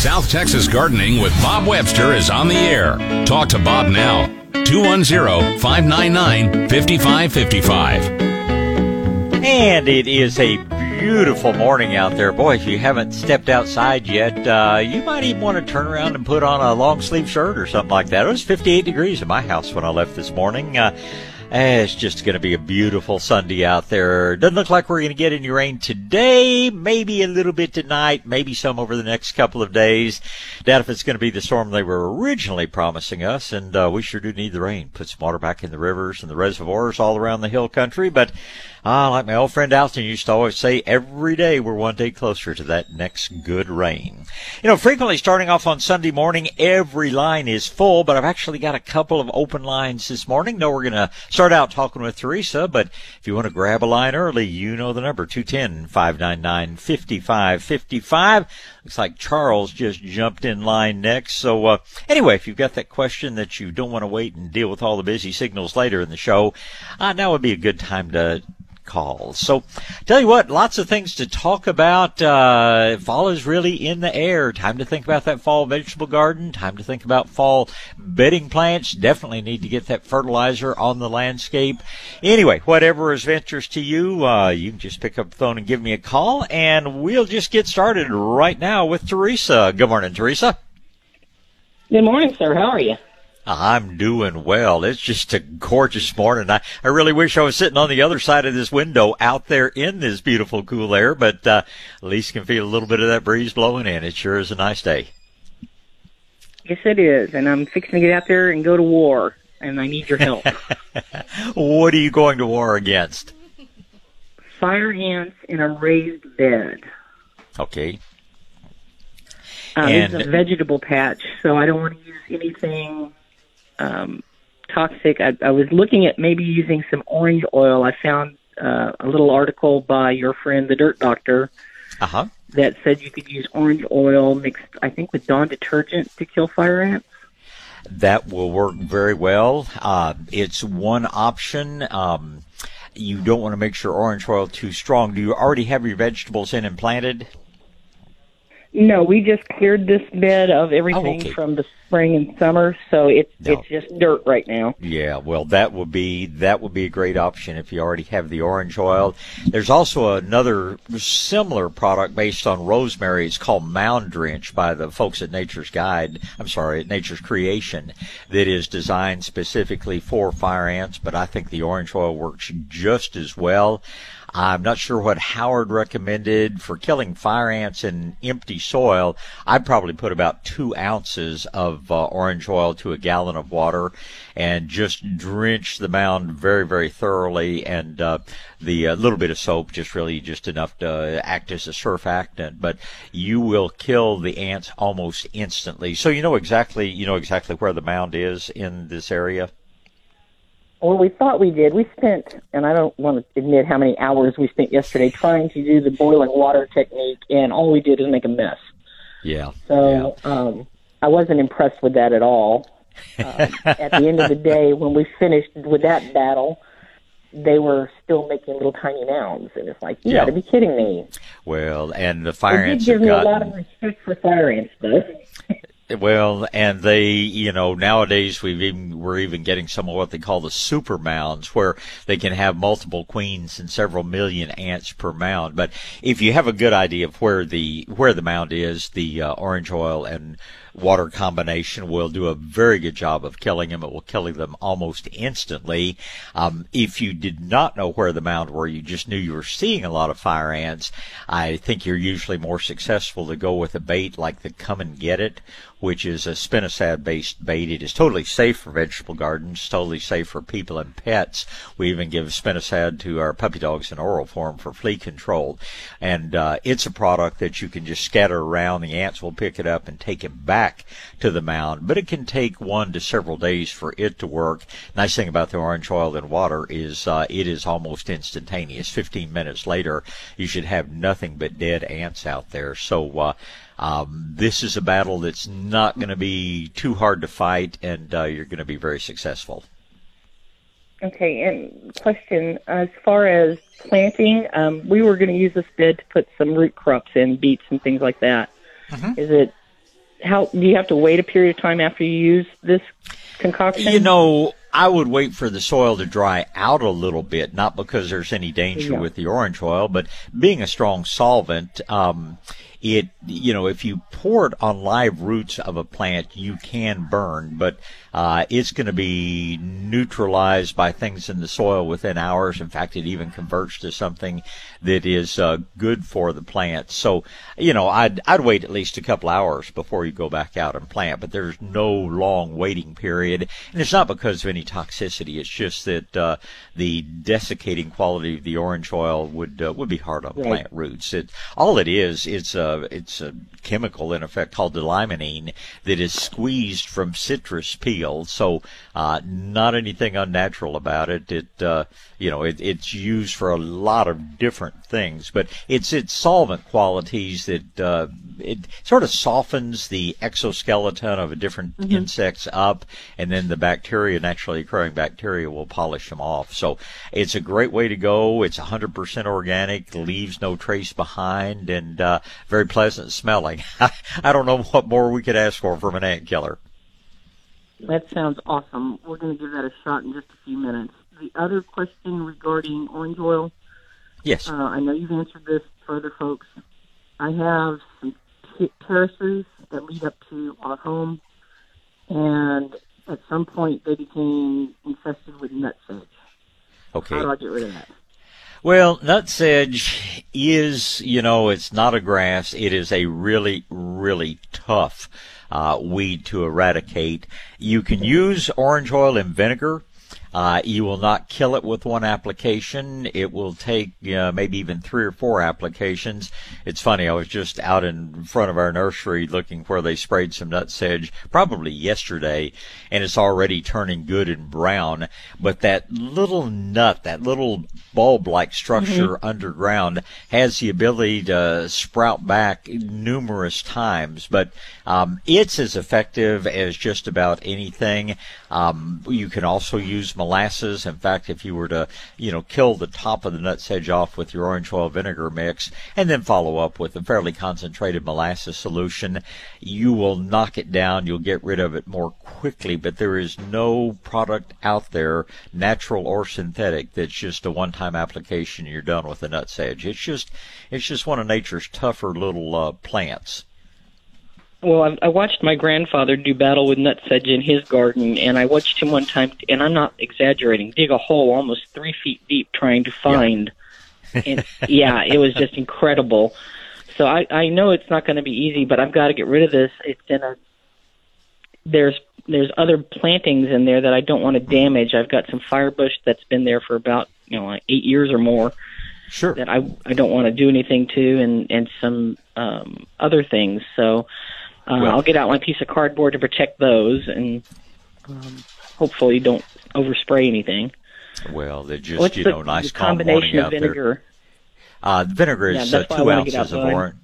South Texas Gardening with Bob Webster is on the air. Talk to Bob now. 210 599 5555. And it is a beautiful morning out there. Boy, if you haven't stepped outside yet, uh, you might even want to turn around and put on a long sleeve shirt or something like that. It was 58 degrees in my house when I left this morning. Uh, it's just going to be a beautiful Sunday out there. Doesn't look like we're going to get any rain today. Maybe a little bit tonight. Maybe some over the next couple of days. Doubt if it's going to be the storm they were originally promising us. And uh, we sure do need the rain. Put some water back in the rivers and the reservoirs all around the hill country. But uh, like my old friend Alton used to always say, every day we're one day closer to that next good rain. You know, frequently starting off on Sunday morning, every line is full. But I've actually got a couple of open lines this morning. No, we're going to start out talking with Teresa, but if you want to grab a line early, you know the number 210-599-5555. Looks like Charles just jumped in line next. So, uh, anyway, if you've got that question that you don't want to wait and deal with all the busy signals later in the show, uh, now would be a good time to calls. So, tell you what, lots of things to talk about. Uh, fall is really in the air. Time to think about that fall vegetable garden. Time to think about fall bedding plants. Definitely need to get that fertilizer on the landscape. Anyway, whatever is of interest to you, uh, you can just pick up the phone and give me a call, and we'll just get started right now with Teresa. Good morning, Teresa. Good morning, sir. How are you? I'm doing well. It's just a gorgeous morning. I, I really wish I was sitting on the other side of this window out there in this beautiful cool air, but uh, at least can feel a little bit of that breeze blowing in. It sure is a nice day. Yes, it is. And I'm fixing to get out there and go to war, and I need your help. what are you going to war against? Fire ants in a raised bed. Okay. Um, And- it's a vegetable patch, so I don't want to use anything um, toxic. I, I was looking at maybe using some orange oil. I found uh, a little article by your friend, the Dirt Doctor, Uh huh. that said you could use orange oil mixed, I think, with Dawn detergent to kill fire ants. That will work very well. Uh, it's one option. Um, you don't want to make sure orange oil too strong. Do you already have your vegetables in and planted? No, we just cleared this bed of everything okay. from the spring and summer, so it's No. it's just dirt right now. Yeah, well, that would be that would be a great option if you already have the orange oil. There's also another similar product based on rosemary. It's called Mound Drench by the folks at Nature's Guide. I'm sorry, at Nature's Creation, that is designed specifically for fire ants. But I think the orange oil works just as well. I'm not sure what Howard recommended for killing fire ants in empty soil. I'd probably put about two ounces of uh, orange oil to a gallon of water and just drench the mound very, very thoroughly. And uh, the uh, little bit of soap, just really just enough to act as a surfactant. But you will kill the ants almost instantly. So you know exactly, you know exactly where the mound is in this area. Well, we thought we did. We spent, and I don't want to admit how many hours we spent yesterday trying to do the boiling water technique, and all we did is make a mess. Yeah. So um, I wasn't impressed with that at all. Um, at the end of the day, when we finished with that battle, they were still making little tiny mounds, and it's like, you Yeah. got to be kidding me. Well, and the fire it did ants give have me a lot of respect for fire ants, though. Well, and they, you know, nowadays we've even we're even getting some of what they call the super mounds, where they can have multiple queens and several million ants per mound. But if you have a good idea of where the where the mound is, the uh, orange oil and water combination will do a very good job of killing them. It will kill them almost instantly. Um, if you did not know where the mound were, you just knew you were seeing a lot of fire ants. I think you're usually more successful to go with a bait like the Come and Get It, which is a spinosad based bait. It is totally safe for vegetable gardens, totally safe for people and pets. We even give spinosad to our puppy dogs in oral form for flea control. And uh, it's a product that you can just scatter around. The ants will pick it up and take it back to the mound, but it can take one to several days for it to work. Nice thing about the orange oil and water is uh, it is almost instantaneous. 15 minutes later, you should have nothing but dead ants out there. So, uh, um, this is a battle that's not going to be too hard to fight, and uh, you're going to be very successful. Okay, and question as far as planting, um, we were going to use this bed to put some root crops in, beets and things like that. Mm-hmm. Is it how do you have to wait a period of time after you use this concoction? You know, I would wait for the soil to dry out a little bit, not because there's any danger Yeah. with the orange oil, but being a strong solvent, um, it, you know, if you pour it on live roots of a plant, you can burn, but, uh, it's going to be neutralized by things in the soil within hours. In fact, it even converts to something that is, uh, good for the plant. So, you know, I'd, I'd wait at least a couple hours before you go back out and plant, but there's no long waiting period. And it's not because of any toxicity. It's just that, uh, the desiccating quality of the orange oil would, uh, would be hard on Right. plant roots. It, all it is, it's a, it's a chemical in effect called limonene that is squeezed from citrus peel. So, uh, not anything unnatural about it. It, uh, you know, it, it's used for a lot of different things, but it's its solvent qualities that, uh, it sort of softens the exoskeleton of a different insects up, and then the bacteria, naturally occurring bacteria, will polish them off. So it's a great way to go. It's 100% organic, leaves no trace behind, and uh, very pleasant smelling. I don't know what more we could ask for from an ant killer. That sounds awesome. We're going to give that a shot in just a few minutes. The other question regarding orange oil, Yes. uh, I know you've answered this for other folks. I have some t- terraces that lead up to our home, and at some point they became infested with nutsedge. Okay. How do I get rid of that? Well, nutsedge is, you know, it's not a grass. It is a really, really tough uh, weed to eradicate. You can use orange oil and vinegar. Uh, you will not kill it with one application. It will take uh, maybe even three or four applications. It's funny. I was just out in front of our nursery looking where they sprayed some nutsedge probably yesterday, and it's already turning good and brown. But that little nut, that little bulb-like structure underground, has the ability to sprout back numerous times. But um, it's as effective as just about anything. Um, you can also use molasses. In fact, if you were to, you know, kill the top of the nutsedge off with your orange oil vinegar mix and then follow up with a fairly concentrated molasses solution, you will knock it down. You'll get rid of it more quickly, but there is no product out there, natural or synthetic, that's just a one-time application you're done with the nutsedge. It's just, it's just one of nature's tougher little uh, plants. Well, I, I watched my grandfather do battle with nutsedge in his garden, and I watched him one time, and I'm not exaggerating, dig a hole almost three feet deep trying to find. and, yeah, it was just incredible. So I, I know it's not going to be easy, but I've got to get rid of this. It's in a there's there's other plantings in there that I don't want to damage. I've got some firebush that's been there for about you know like eight years or more Sure. that I I don't want to do anything to, and and some um, other things. So uh, Well- I'll get out my piece of cardboard to protect those, and um, hopefully don't overspray anything. Well, they're just, What's you the, know, nice the combination of vinegar? Uh, vinegar Yeah, is uh, why I two ounces of orange.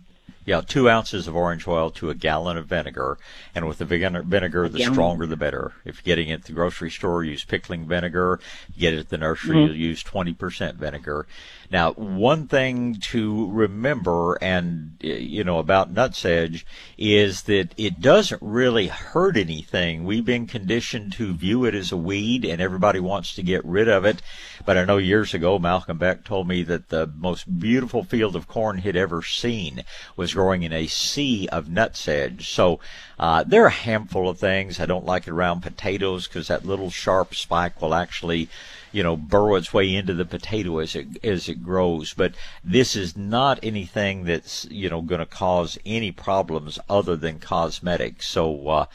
Yeah, two ounces of orange oil to a gallon of vinegar, and with the vinegar, vinegar the stronger the better. If you're getting it at the grocery store, use pickling vinegar. You get it at the nursery, Mm-hmm. you'll use 20% vinegar. Now, one thing to remember, and you know about nutsedge, is that it doesn't really hurt anything. We've been conditioned to view it as a weed, and everybody wants to get rid of it. But I know years ago, Malcolm Beck told me that the most beautiful field of corn he'd ever seen was growing in a sea of nutsedge. So uh, there are a handful of things. I don't like it around potatoes because that little sharp spike will actually you know, burrow its way into the potato as it as it grows. But this is not anything that's you know going to cause any problems other than cosmetic. So. Uh,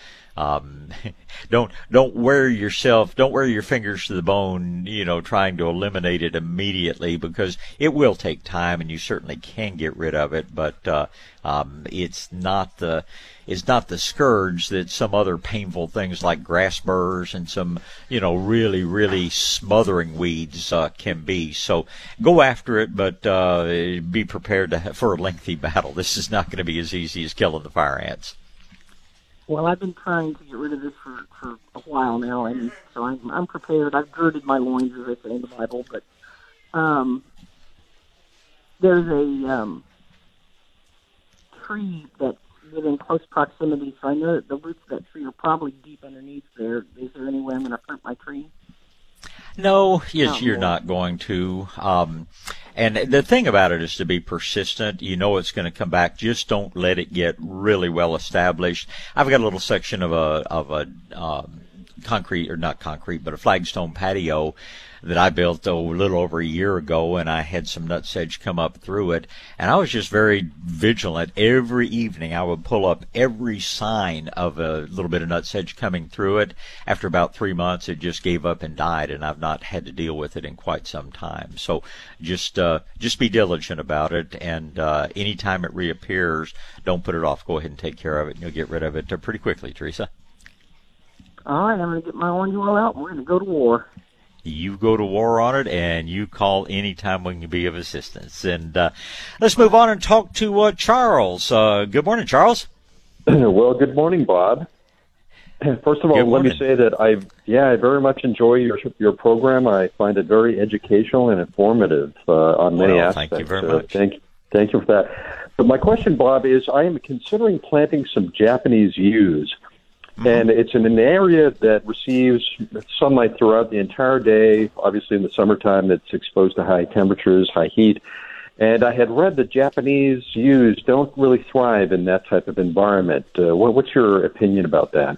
um, don't don't wear yourself don't wear your fingers to the bone you know trying to eliminate it immediately because it will take time and you certainly can get rid of it but uh, um, it's not the is not the scourge that some other painful things like grass burrs and some, you know, really, really smothering weeds uh, can be. So go after it, but uh, be prepared to for a lengthy battle. This is not going to be as easy as killing the fire ants. Well, I've been trying to get rid of this for, for a while now, and so I'm, I'm prepared. I've girded my loins, as they say in the Bible, but um, there's a um, tree that's within close proximity, so I know that the roots of that tree are probably deep underneath there. Is there any way I'm going to hurt my tree? No, yes, you're not going to. Um, and the thing about it is to be persistent. You know it's going to come back. Just don't let it get really well established. I've got a little section of a of a um, concrete or not concrete, but a flagstone patio that I built a little over a year ago, and I had some nutsedge come up through it, and I was just very vigilant. Every evening, I would pull up every sign of a little bit of nutsedge coming through it. After about three months, it just gave up and died, and I've not had to deal with it in quite some time. So just uh, just be diligent about it, and uh, anytime it reappears, don't put it off. Go ahead and take care of it, and you'll get rid of it pretty quickly, Teresa. All right, I'm going to get my orange oil out. We're going to go to war you go to war on it and you call anytime we can be of assistance. And uh, let's move on and talk to uh, Charles. Uh, good morning, Charles. well, good morning, Bob. First of all, let me say that I yeah I very much enjoy your your program. I find it very educational and informative uh, on many well, aspects. Thank you very much. thank thank you for that. But my question, Bob, is I am considering planting some Japanese yews Mm-hmm. And it's in an area that receives sunlight throughout the entire day. Obviously, in the summertime, it's exposed to high temperatures, high heat. And I had read that Japanese yews don't really thrive in that type of environment. Uh, what, what's your opinion about that?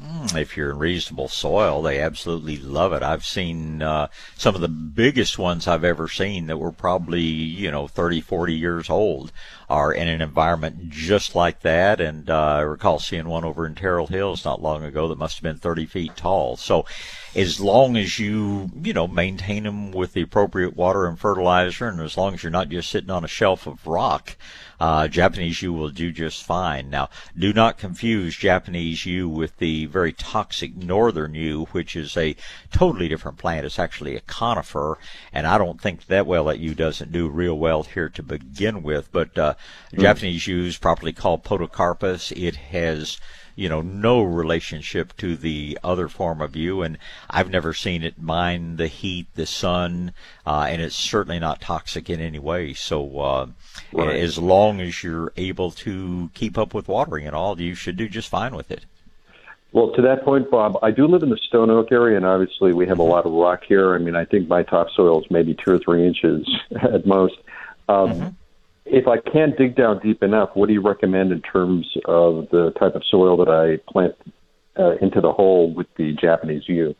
Mm, if you're in reasonable soil, they absolutely love it. I've seen uh, some of the biggest ones I've ever seen that were probably, you know, 30, 40 years old are in an environment just like that. And uh, I recall seeing one over in Terrell Hills not long ago that must have been 30 feet tall. So as long as you, you know, maintain them with the appropriate water and fertilizer, and as long as you're not just sitting on a shelf of rock, uh, Japanese yew will do just fine. Now, do not confuse Japanese yew with the very toxic northern yew, which is a totally different plant. It's actually a conifer, and I don't think that well that yew doesn't do real well here to begin with. But uh, mm. Japanese yew is properly called Podocarpus. It has yew know, no relationship to the other form of you, and I've never seen it mind the heat, the sun, uh, and it's certainly not toxic in any way. So, uh, right. as long as you're able to keep up with watering and all, you should do just fine with it. Well, to that point, Bob, I do live in the Stone Oak area, and obviously we have a lot of rock here. I mean, I think my topsoil is maybe two or three inches at most. Um, mm-hmm if I can't dig down deep enough, what do you recommend in terms of the type of soil that I plant uh, into the hole with the Japanese yew?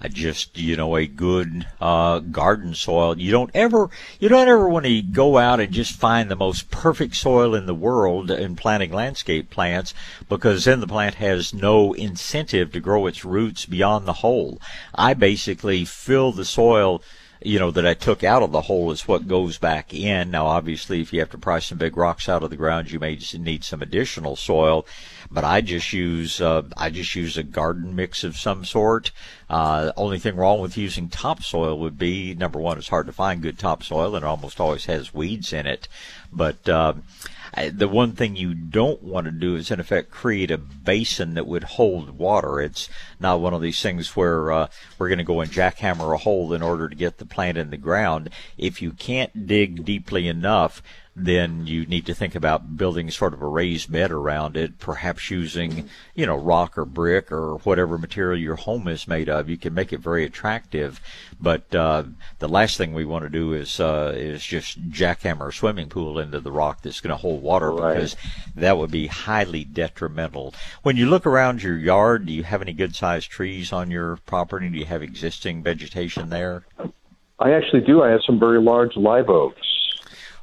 I just you know a good uh, garden soil. You don't ever you don't ever want to go out and just find the most perfect soil in the world in planting landscape plants because then the plant has no incentive to grow its roots beyond the hole. I basically fill the soil you know, that I took out of the hole is what goes back in. Now, obviously, if you have to pry some big rocks out of the ground, you may need some additional soil. But I just use uh, I just use a garden mix of some sort. Uh, only thing wrong with using topsoil would be number one, it's hard to find good topsoil, and it almost always has weeds in it. But uh, the one thing you don't want to do is, in effect, create a basin that would hold water. It's not one of these things where uh, we're going to go and jackhammer a hole in order to get the plant in the ground. If you can't dig deeply enough, then you need to think about building sort of a raised bed around it, perhaps using, you know, rock or brick or whatever material your home is made of. You can make it very attractive, but uh, the last thing we want to do is uh, is just jackhammer a swimming pool into the rock that's going to hold water Right. because that would be highly detrimental. When you look around your yard, do you have any good sized trees on your property? Do you have existing vegetation there? I actually do. I have some very large live oaks.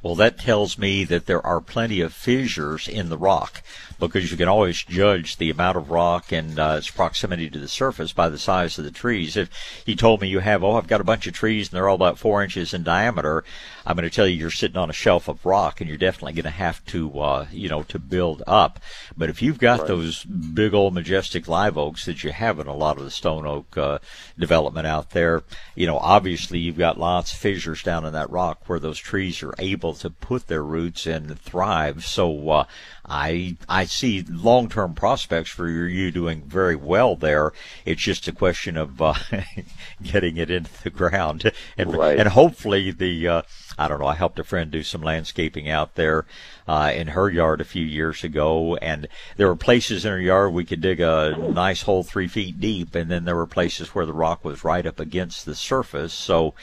Well, that tells me that there are plenty of fissures in the rock because you can always judge the amount of rock and uh, its proximity to the surface by the size of the trees. If you told me you have, oh, I've got a bunch of trees and they're all about four inches in diameter, I'm going to tell you you're sitting on a shelf of rock and you're definitely going to have to, uh, you know, to build up. But if you've got those big old majestic live oaks that you have in a lot of the stone oak uh, development out there, you know, obviously you've got lots of fissures down in that rock where those trees are able to put their roots and thrive. So uh, I I see long term prospects for you doing very well there. It's just a question of uh, getting it into the ground and Right. and hopefully the uh, I don't know. I helped a friend do some landscaping out there uh, in her yard a few years ago, and there were places in her yard we could dig a nice hole three feet deep, and then there were places where the rock was right up against the surface. So.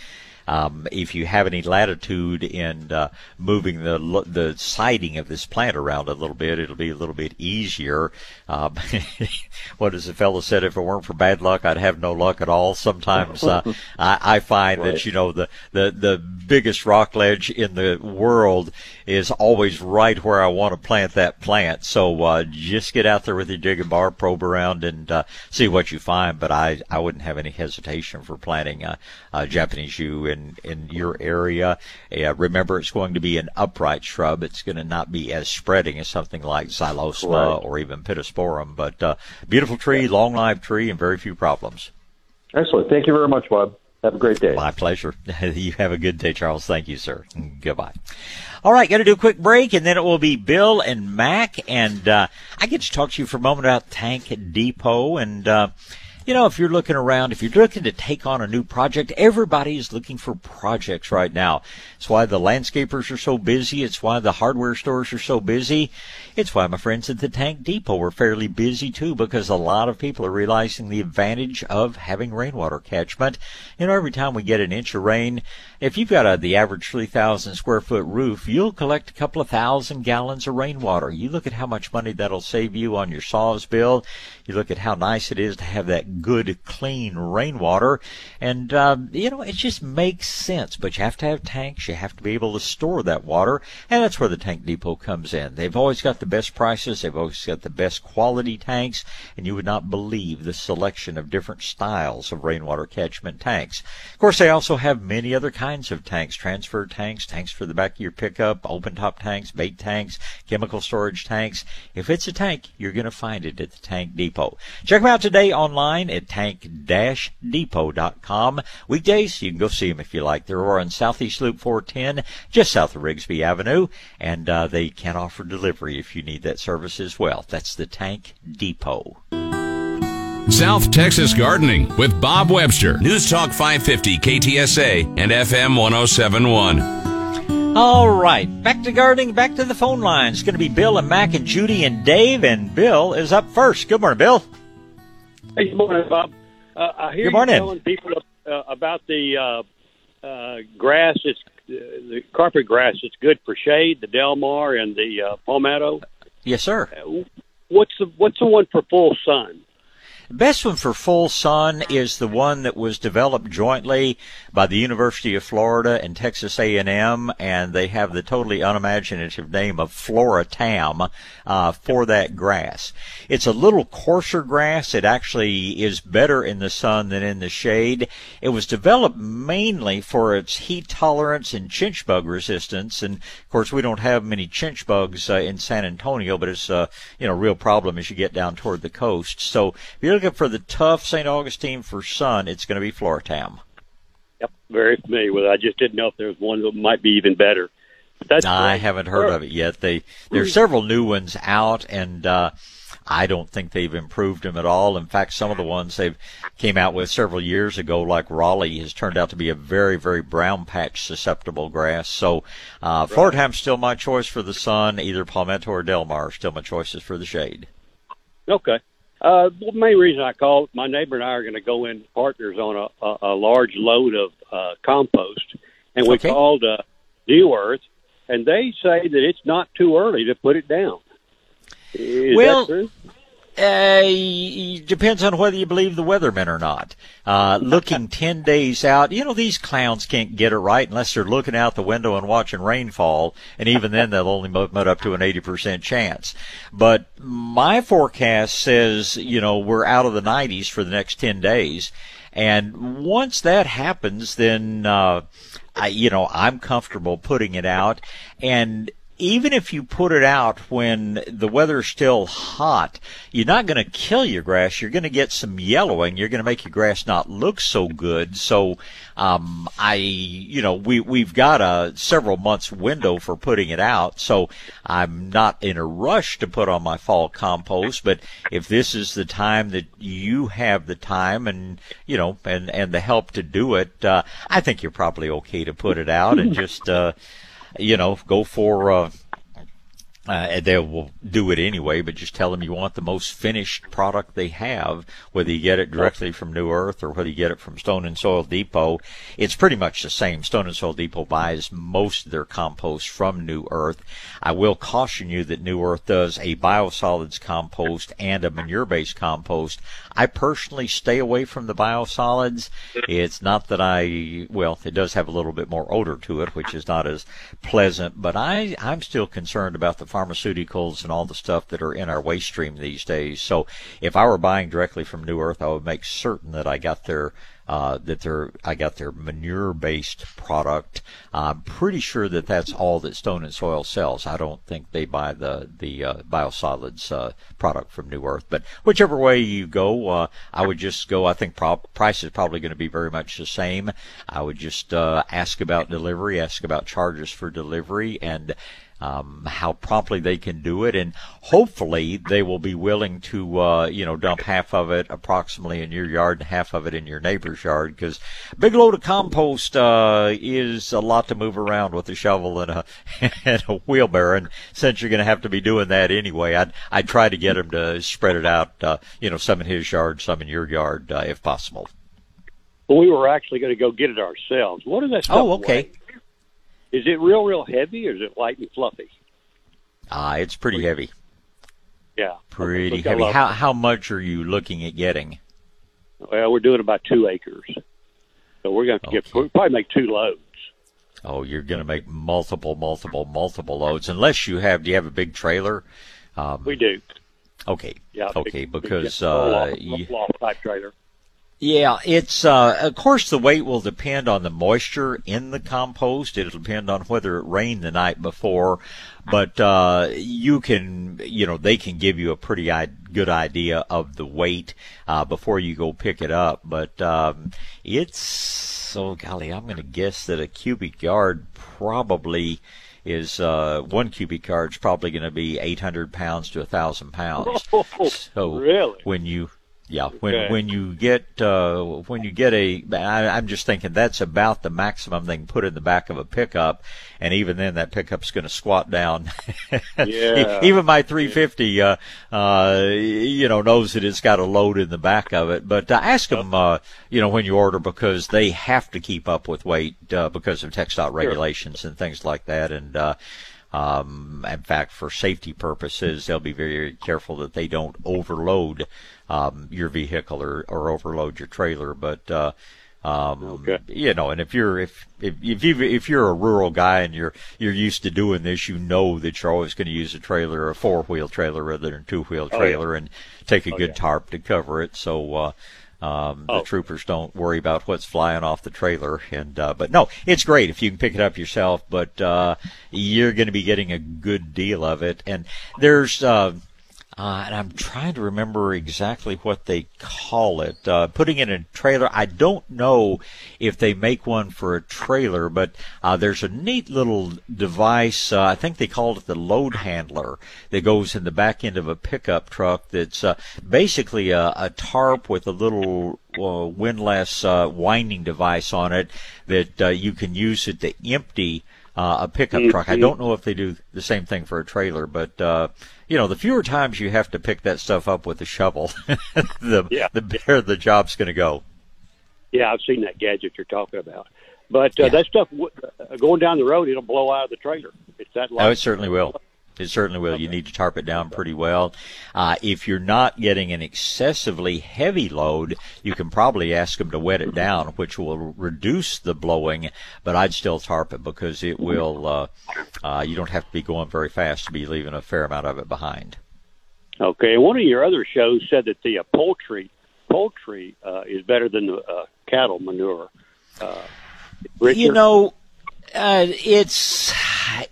Um, if you have any latitude in uh, moving the the siding of this plant around a little bit, it'll be a little bit easier. Um, what does the fellow said? If it weren't for bad luck, I'd have no luck at all. Sometimes uh, I, I find that you know the, the the biggest rock ledge in the world is always right where I want to plant that plant. So uh, just get out there with your digging bar, probe around, and uh, see what you find. But I I wouldn't have any hesitation for planting a, a Japanese yew in in your area. Uh, remember, it's going to be an upright shrub. It's going to not be as spreading as something like xylosma Right. or even pittosporum. But uh, beautiful tree, long lived tree, and very few problems. Excellent. Thank you very much, Bob. Have a great day. My pleasure. you have a good day, Charles. Thank you, sir. Goodbye. All right, got to do a quick break, and then it will be Bill and Mac, and uh, I get to talk to you for a moment about Tank Depot, and uh, you know, if you're looking around, if you're looking to take on a new project, everybody is looking for projects right now. It's why the landscapers are so busy. It's why the hardware stores are so busy. It's why my friends at the Tank Depot are fairly busy too, because a lot of people are realizing the advantage of having rainwater catchment. You know, every time we get an inch of rain, if you've got a, the average 3,000 square foot roof, you'll collect a couple of thousand gallons of rainwater. You look at how much money that'll save you on your SAWS bill. You look at how nice it is to have that good, clean rainwater. And, uh, you know, it just makes sense. But you have to have tanks. You have to be able to store that water. And that's where the Tank Depot comes in. They've always got the best prices. They've always got the best quality tanks. And you would not believe the selection of different styles of rainwater catchment tanks. Of course, they also have many other kinds of tanks. Transfer tanks, tanks for the back of your pickup, open top tanks, bait tanks, chemical storage tanks. If it's a tank, you're going to find it at the Tank Depot. Check them out today online at tank-depot.com. Weekdays, you can go see them if you like. They're over on Southeast Loop 410, just south of Rigsby Avenue, and uh, they can offer delivery if you need that service as well. That's the Tank Depot. South Texas Gardening with Bob Webster. News Talk 550 KTSA and FM 1071. All right, back to gardening, back to the phone lines. It's going to be Bill and Mac and Judy and Dave, and Bill is up first. Good morning, Bill. Hey, good morning, Bob. Uh, I hear Good morning. you telling people uh, about the uh, uh, grass. It's uh, the carpet grass. It's good for shade. The Delmar and the uh, palmetto. Yes, sir. Uh, What's the What's the one for full sun? Best one for full sun is the one that was developed jointly by the University of Florida and Texas A&M, and they have the totally unimaginative name of Floratam uh, for that grass. It's a little coarser grass. It actually is better in the sun than in the shade. It was developed mainly for its heat tolerance and chinch bug resistance, and of course we don't have many chinch bugs uh, in San Antonio, but it's a you know real problem as you get down toward the coast. So if you're looking for the tough St. Augustine for sun, it's going to be Floratam. Yep, very familiar with it. I just didn't know if there was one that might be even better. That's I haven't heard of it yet. They there's several new ones out, and uh, I don't think they've improved them at all. In fact, some of the ones they've came out with several years ago, like Raleigh, has turned out to be a very, very brown patch susceptible grass. So, uh, right. Still my choice for the sun. Either Palmetto or Del Mar still my choices for the shade. Okay. Uh, the main reason I called, my neighbor and I are going to go in partners on a, a, a large load of uh, compost, and we okay. called uh, New Earth, and they say that it's not too early to put it down. Is well, uh, depends on whether you believe the weathermen or not. Uh, looking 10 days out, you know, these clowns can't get it right unless they're looking out the window and watching rainfall, and even then they'll only move it up to an 80% chance. But my forecast says, you know, we're out of the 90s for the next 10 days. And once that happens, then, uh, I, you know, I'm comfortable putting it out. And even if you put it out when the weather's still hot, you're not going to kill your grass. You're going to get some yellowing. You're going to make your grass not look so good. So, um, I, you know, we, we've got a several months window for putting it out. So I'm not in a rush to put on my fall compost. But if this is the time that you have the time and, you know, and, and the help to do it, uh, I think you're probably okay to put it out and just, uh, you know, go for uh, uh, they will do it anyway, but just tell them you want the most finished product they have, whether you get it directly from New Earth or whether you get it from Stone and Soil Depot. It's pretty much the same. Stone and Soil Depot buys most of their compost from New Earth. I will caution you that New Earth does a biosolids compost and a manure-based compost. I personally stay away from the biosolids. It's not that I, well, it does have a little bit more odor to it, which is not as pleasant, but I, I'm still concerned about the pharmaceuticals and all the stuff that are in our waste stream these days. So if I were buying directly from New Earth, I would make certain that I got their uh, that they're I got their manure based product. I'm pretty sure that that's all that Stone and Soil sells. I don't think they buy the the uh, biosolids uh, product from New Earth. But whichever way you go, uh, I would just go. I think pro- price is probably going to be very much the same. I would just uh, ask about delivery, ask about charges for delivery, and um, how promptly they can do it, and hopefully they will be willing to, uh, you know, dump half of it approximately in your yard and half of it in your neighbor's yard. Because big load of compost uh, is a lot to move around with a shovel and a and a wheelbarrow. And since you're going to have to be doing that anyway, I'd I'd try to get him to spread it out, uh, you know, some in his yard, some in your yard, uh, if possible. Well, we were actually going to go get it ourselves. What does that stuff Oh, okay. Weigh? Is it real, real heavy, or is it light and fluffy? Ah, uh, it's pretty heavy. Yeah, pretty okay, heavy. How how much are you looking at getting? Well, we're doing about two acres, so we're going to okay. get we'll probably make two loads. Oh, you're going to make multiple, multiple, multiple loads, unless you have. Do you have a big trailer? Um, we do. Okay. Yeah. Okay, big, because big, uh, you, type trailer. Yeah, it's uh, of course the weight will depend on the moisture in the compost. It'll depend on whether it rained the night before, but uh, you can, you know, they can give you a pretty good idea of the weight uh, before you go pick it up. But um, it's so oh, golly, I'm going to guess that a cubic yard probably is uh, one cubic yard is probably going to be 800 pounds to a thousand pounds. so really, when you yeah, when okay. when you get uh, when you get a, I, I'm just thinking that's about the maximum they can put in the back of a pickup, and even then that pickup's going to squat down. yeah. even my 350, uh, uh, you know, knows that it's got a load in the back of it. But uh, ask them, uh, you know, when you order because they have to keep up with weight uh, because of regulations sure. and things like that, and. Uh, um, in fact, for safety purposes, they'll be very careful that they don't overload um, your vehicle or, or overload your trailer. But uh, um, okay. you know, and if you're if if if, you, if you're a rural guy and you're you're used to doing this, you know that you're always going to use a trailer, a four wheel trailer rather than a two wheel trailer, oh, yeah. and take a oh, good yeah. tarp to cover it. So. Uh, um, oh. The troopers don't worry about what's flying off the trailer, and uh, but no, it's great if you can pick it up yourself. But uh, you're going to be getting a good deal of it, and there's uh, uh, and I'm trying to remember exactly what they call it. Uh, putting it in a trailer. I don't know if they make one for a trailer, but uh, there's a neat little device. Uh, I think they called it the load handler that goes in the back end of a pickup truck. That's uh, basically a, a, tarp with a little uh, windlass winding device on it that you can use it to empty a pickup mm-hmm. truck. I don't know if they do the same thing for a trailer, but uh, you know, the fewer times you have to pick that stuff up with a shovel, the yeah. the better the job's going to go. Yeah, I've seen that gadget you're talking about. But uh, yeah. that stuff uh, going down the road, it'll blow out of the trailer. It's that. Oh, it certainly will. It certainly will. You need to tarp it down pretty well. Uh, if you're not getting an excessively heavy load, you can probably ask them to wet it down, which will reduce the blowing. But I'd still tarp it because it will. Uh, uh, you don't have to be going very fast to be leaving a fair amount of it behind. Okay. One of your other shows said that the uh, poultry poultry uh, is better than the uh, cattle manure. you know, it's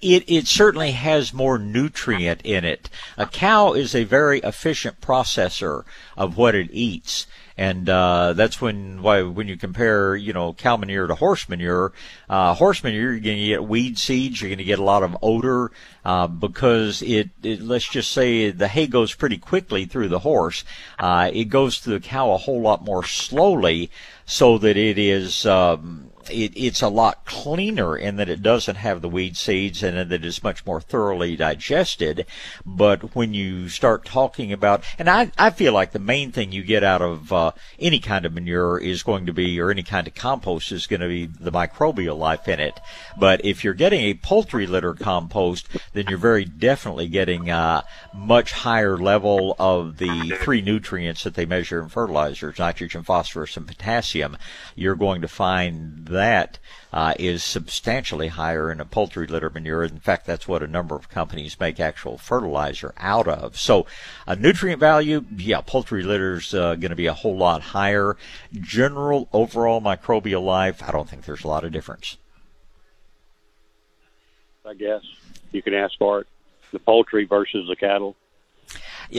it, it certainly has more nutrient in it. A cow is a very efficient processor of what it eats. And uh, that's when why when you compare you know cow manure to horse manure, uh, horse manure you're going to get weed seeds, you're going to get a lot of odor uh, because it, it, let's just say the hay goes pretty quickly through the horse. Uh, it goes through the cow a whole lot more slowly, so that it is. Um, it, it's a lot cleaner in that it doesn't have the weed seeds and that it's much more thoroughly digested. But when you start talking about, and I, I feel like the main thing you get out of uh, any kind of manure is going to be, or any kind of compost is going to be the microbial life in it. But if you're getting a poultry litter compost, then you're very definitely getting a much higher level of the three nutrients that they measure in fertilizers, nitrogen, phosphorus, and potassium. You're going to find that uh, is substantially higher in a poultry litter manure. In fact, that's what a number of companies make actual fertilizer out of. So, a nutrient value, yeah, poultry litter's uh, going to be a whole lot higher. General overall microbial life, I don't think there's a lot of difference. I guess you can ask for it. The poultry versus the cattle.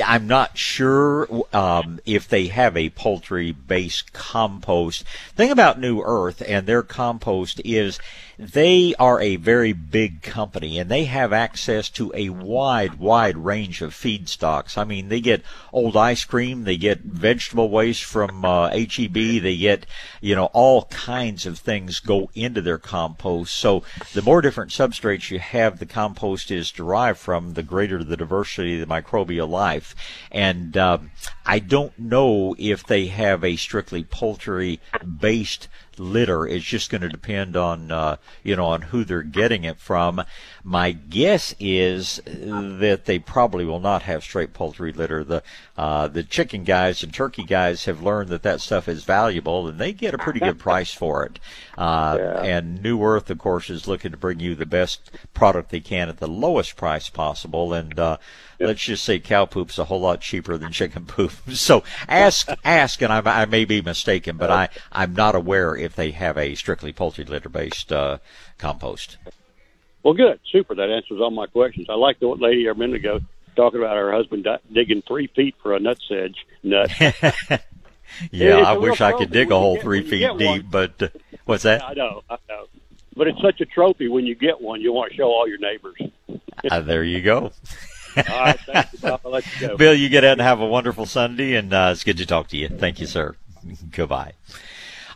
I'm not sure um, if they have a poultry-based compost. Thing about New Earth and their compost is they are a very big company and they have access to a wide, wide range of feedstocks. I mean, they get old ice cream, they get vegetable waste from uh, HEB, they get, you know, all kinds of things go into their compost. So the more different substrates you have the compost is derived from, the greater the diversity of the microbial life. And uh, I don't know if they have a strictly poultry based litter. It's just going to depend on uh, you know on who they're getting it from. My guess is that they probably will not have straight poultry litter. The uh, the chicken guys and turkey guys have learned that that stuff is valuable, and they get a pretty good price for it. Uh, yeah. And New Earth, of course, is looking to bring you the best product they can at the lowest price possible, and uh, Yep. Let's just say cow poop's a whole lot cheaper than chicken poop. So ask, ask, and I, I, may be mistaken, but I, I'm not aware if they have a strictly poultry litter based uh, compost. Well, good, super. That answers all my questions. I like the lady a minute ago talking about her husband digging three feet for a nutsedge nut. yeah, I wish I could dig a hole three feet deep, one. but uh, what's that? I know, I know. But it's such a trophy when you get one. You want to show all your neighbors. uh, there you go. All right, thank you, I'll let you go. Bill, you get out and have a wonderful Sunday, and uh, it's good to talk to you. Thank you, sir. Goodbye.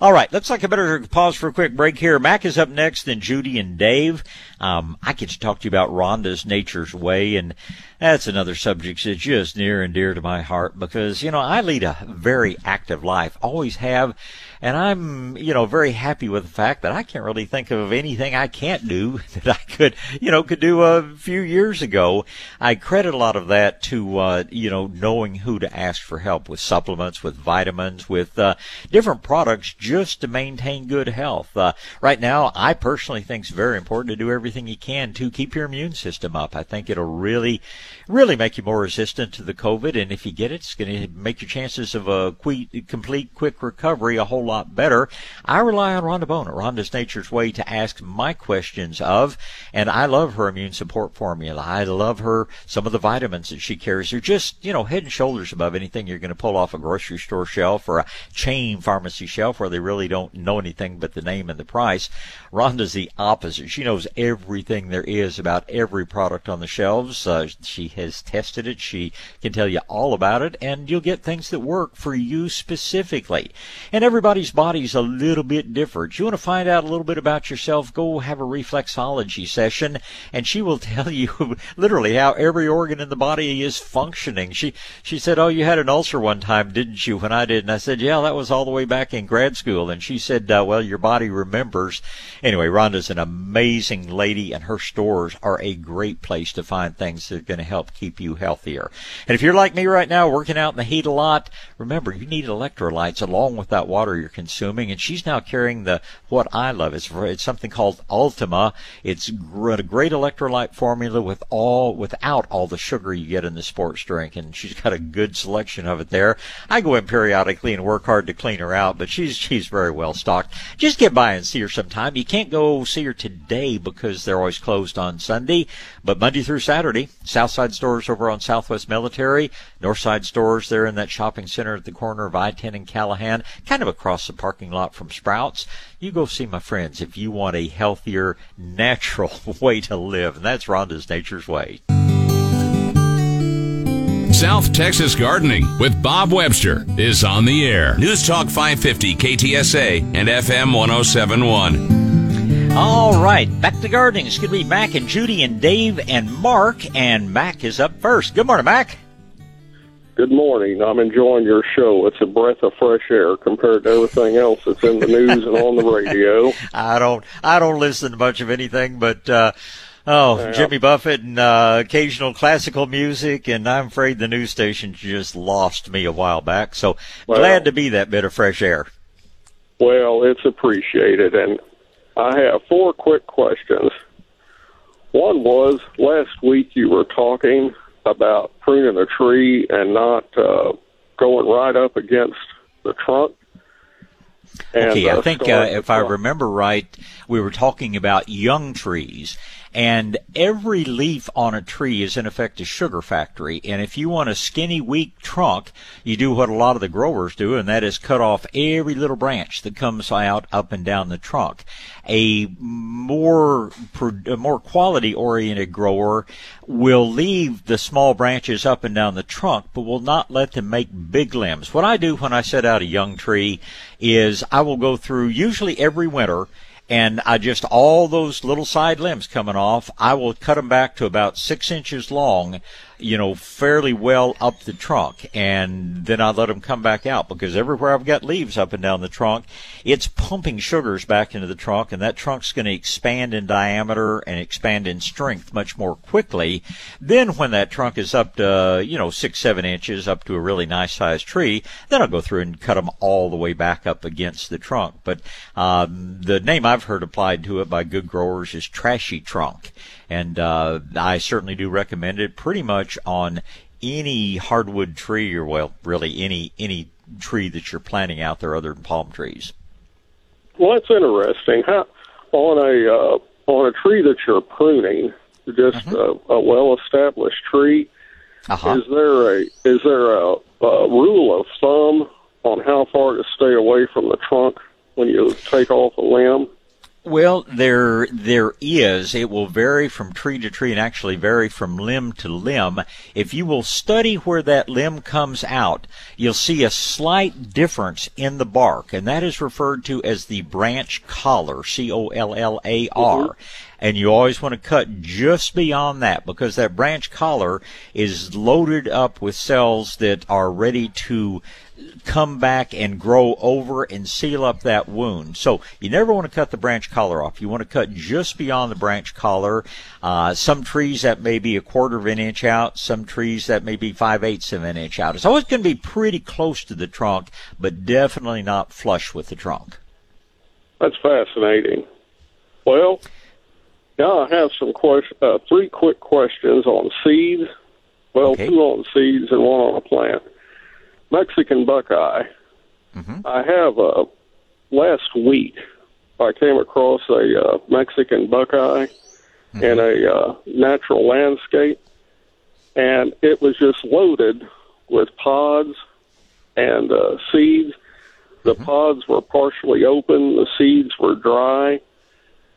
All right, looks like I better pause for a quick break here. Mac is up next, then Judy and Dave. Um, I get to talk to you about Rhonda's Nature's Way, and that's another subject that's just near and dear to my heart because, you know, I lead a very active life, always have, and I'm, you know, very happy with the fact that I can't really think of anything I can't do that I could, you know, could do a few years ago. I credit a lot of that to, uh, you know, knowing who to ask for help with supplements, with vitamins, with, uh, different products just to maintain good health. Uh, right now, I personally think it's very important to do everything you can to keep your immune system up. I think it'll really really make you more resistant to the COVID. And if you get it, it's going to make your chances of a complete, quick recovery a whole lot better. I rely on Rhonda Bone, Rhonda's Nature's Way, to ask my questions of, and I love her immune support formula. I love her, some of the vitamins that she carries. They're just, you know, head and shoulders above anything you're going to pull off a grocery store shelf or a chain pharmacy shelf where they really don't know anything but the name and the price. Rhonda's the opposite. She knows everything there is about every product on the shelves. Uh, she has tested it. She can tell you all about it, and you'll get things that work for you specifically. And everybody's body's a little bit different. You want to find out a little bit about yourself? Go have a reflexology session, and she will tell you literally how every organ in the body is functioning. She she said, "Oh, you had an ulcer one time, didn't you?" When I did, and I said, "Yeah, that was all the way back in grad school." And she said, uh, "Well, your body remembers." Anyway, Rhonda's an amazing lady, and her stores are a great place to find things that are going to help keep you healthier. And if you're like me right now, working out in the heat a lot, remember you need electrolytes along with that water you're consuming. And she's now carrying the what I love. It's it's something called Ultima. It's a great electrolyte formula with all without all the sugar you get in the sports drink, and she's got a good selection of it there. I go in periodically and work hard to clean her out, but she's she's very well stocked. Just get by and see her sometime. You can't go see her today because they're always closed on Sunday, but Monday through Saturday, Southside stores over on Southwest Military, Northside stores there in that shopping center at the corner of I-10 and Callaghan, kind of across the parking lot from Sprouts. You go see my friends if you want a healthier, natural way to live, and that's Rhonda's Nature's Way. South Texas Gardening with Bob Webster is on the air. News Talk 550 KTSA and FM 1071. All right, back to gardening. It's going to be Mac and Judy and Dave and Mark, and Mac is up first. Good morning, Mac. Good morning. I'm enjoying your show. It's a breath of fresh air compared to everything else that's in the news and on the radio. I don't, I don't listen to much of anything, but uh, Oh, yeah. Jimmy Buffett and uh, occasional classical music, and I'm afraid the news station just lost me a while back. So well, glad to be that bit of fresh air. Well, it's appreciated, and I have four quick questions. One was last week you were talking about pruning a tree and not uh, going right up against the trunk. And, okay, I think uh, if I remember right, we were talking about young trees and every leaf on a tree is in effect a sugar factory. And if you want a skinny, weak trunk, you do what a lot of the growers do, and that is cut off every little branch that comes out up and down the trunk. A more, a more quality oriented grower will leave the small branches up and down the trunk, but will not let them make big limbs. What I do when I set out a young tree is I will go through usually every winter and I just all those little side limbs coming off, I will cut them back to about six inches long you know, fairly well up the trunk. And then I let them come back out because everywhere I've got leaves up and down the trunk, it's pumping sugars back into the trunk and that trunk's going to expand in diameter and expand in strength much more quickly. than when that trunk is up to, you know, six, seven inches up to a really nice sized tree, then I'll go through and cut them all the way back up against the trunk. But, um, the name I've heard applied to it by good growers is trashy trunk and uh, I certainly do recommend it. Pretty much on any hardwood tree, or well, really any any tree that you're planting out there, other than palm trees. Well, that's interesting. How, on a uh, on a tree that you're pruning, just mm-hmm. a, a well-established tree, uh-huh. is there a is there a, a rule of thumb on how far to stay away from the trunk when you take off a limb? Well, there there is. It will vary from tree to tree and actually vary from limb to limb. If you will study where that limb comes out, you'll see a slight difference in the bark, and that is referred to as the branch collar, C O L L A R. Mm-hmm. And you always want to cut just beyond that because that branch collar is loaded up with cells that are ready to come back and grow over and seal up that wound. So you never want to cut the branch collar off. You want to cut just beyond the branch collar. Uh, some trees that may be a quarter of an inch out, some trees that may be five eighths of an inch out. It's always going to be pretty close to the trunk, but definitely not flush with the trunk. That's fascinating. Well, now I have some question, uh, three quick questions on seeds Well, okay. two on seeds and one on a plant. Mexican buckeye. Mm-hmm. I have a last week. I came across a uh, Mexican buckeye mm-hmm. in a uh, natural landscape, and it was just loaded with pods and uh, seeds. The mm-hmm. pods were partially open, the seeds were dry,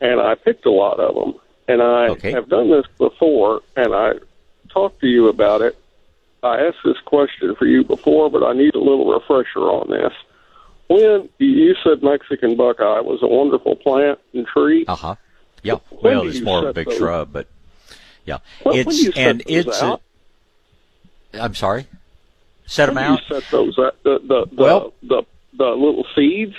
and I picked a lot of them. And I okay. have done this before, and I talked to you about it. I asked this question for you before, but I need a little refresher on this. When you said Mexican buckeye was a wonderful plant and tree. Uh huh. Yeah. Well, it's more of a big those? shrub, but yeah, it's and it's. i I'm sorry. Set when them out. Set those out, the the the, well, the the little seeds.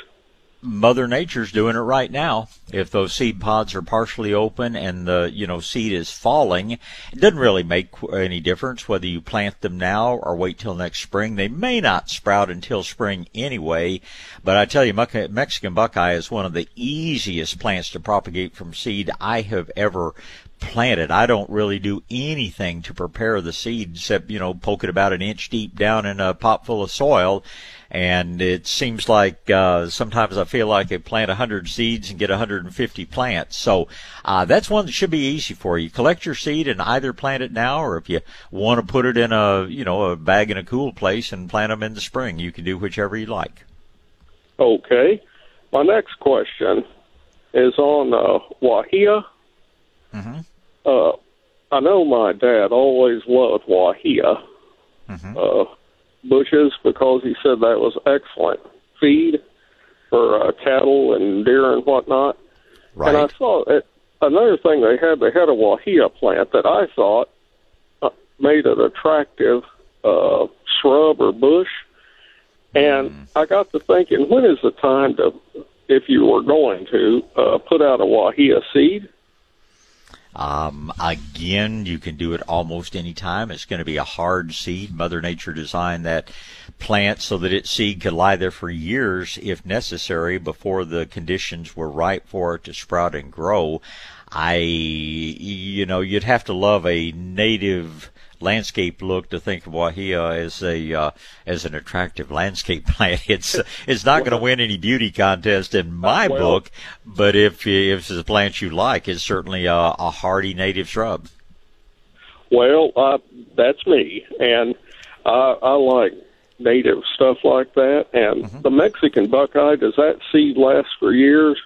Mother Nature's doing it right now. If those seed pods are partially open and the you know seed is falling, it doesn't really make any difference whether you plant them now or wait till next spring. They may not sprout until spring anyway, but I tell you, Mexican buckeye is one of the easiest plants to propagate from seed I have ever planted. I don't really do anything to prepare the seed except you know poke it about an inch deep down in a pot full of soil and it seems like uh, sometimes I feel like I plant 100 seeds and get 150 plants. So uh, that's one that should be easy for you. Collect your seed and either plant it now, or if you want to put it in a you know a bag in a cool place and plant them in the spring, you can do whichever you like. Okay. My next question is on uh, guajillo. Mm-hmm. Uh, I know my dad always loved guajillo. Mm-hmm. Uh, bushes because he said that was excellent feed for uh, cattle and deer and whatnot. Right. And I saw it. Another thing they had, they had a guajillo plant that I thought uh, made an attractive uh, shrub or bush. And mm. I got to thinking, when is the time to, if you were going to, uh, put out a guajillo seed? Um, again, you can do it almost any time. It's going to be a hard seed. Mother Nature designed that plant so that its seed could lie there for years if necessary before the conditions were right for it to sprout and grow. I, you know, you'd have to love a native landscape look to think of guajillo as a uh, as an attractive landscape plant. It's it's not going to win any beauty contest in my well, book, but if if it's a plant you like, it's certainly a, a hardy native shrub. Well, uh, that's me, and I, I like native stuff like that. And mm-hmm. the Mexican buckeye, does that seed last for years?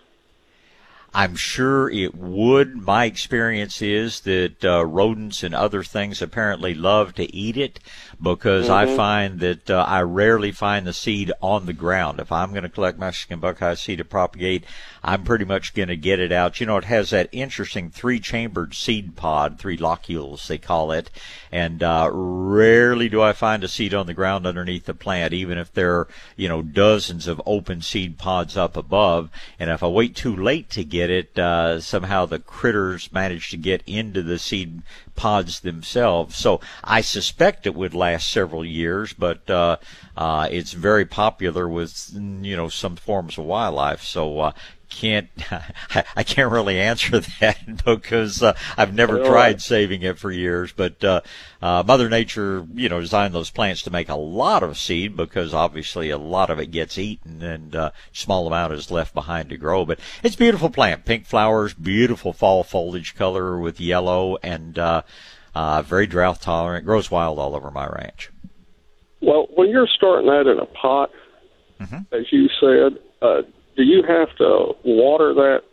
I'm sure it would. My experience is that uh, rodents and other things apparently love to eat it because mm-hmm. I find that uh, I rarely find the seed on the ground. If I'm going to collect Mexican buckeye seed to propagate, I'm pretty much going to get it out. You know, it has that interesting three-chambered seed pod, three locules they call it, and uh, rarely do I find a seed on the ground underneath the plant, even if there are you know dozens of open seed pods up above. And if I wait too late to get it, uh, somehow the critters manage to get into the seed pods themselves. So I suspect it would last several years, but uh, uh, it's very popular with you know some forms of wildlife. So uh, can't I can't really answer that because uh, I've never tried saving it for years. But uh, uh, Mother Nature, you know, designed those plants to make a lot of seed because obviously a lot of it gets eaten and uh, small amount is left behind to grow. But it's a beautiful plant, pink flowers, beautiful fall foliage color with yellow, and uh, uh, very drought tolerant. Grows wild all over my ranch. Well, when you're starting that in a pot, mm-hmm. as you said. Do you have to water that?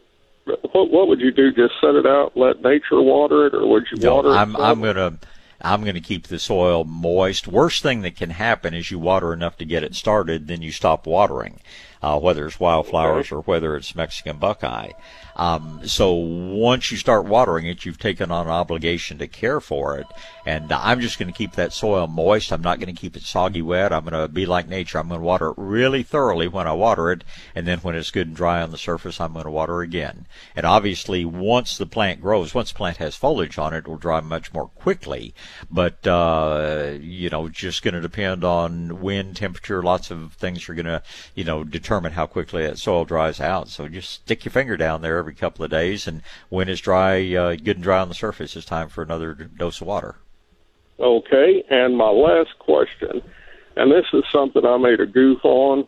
What what would you do? Just set it out, let nature water it, or would you no, water I'm, it? I'm gonna I'm going to keep the soil moist. Worst thing that can happen is you water enough to get it started, then you stop watering, uh, whether it's wildflowers or whether it's Mexican buckeye. Um, so once you start watering it, you've taken on an obligation to care for it. And I'm just going to keep that soil moist. I'm not going to keep it soggy wet. I'm going to be like nature. I'm going to water it really thoroughly when I water it. And then when it's good and dry on the surface, I'm going to water again. And obviously, once the plant grows, once the plant has foliage on it, it will dry much more quickly. But, uh, you know, just going to depend on wind, temperature, lots of things are going to, you know, determine how quickly that soil dries out. So just stick your finger down there every couple of days, and when it's dry, uh, good and dry on the surface, it's time for another dose of water. Okay, and my last question, and this is something I made a goof on.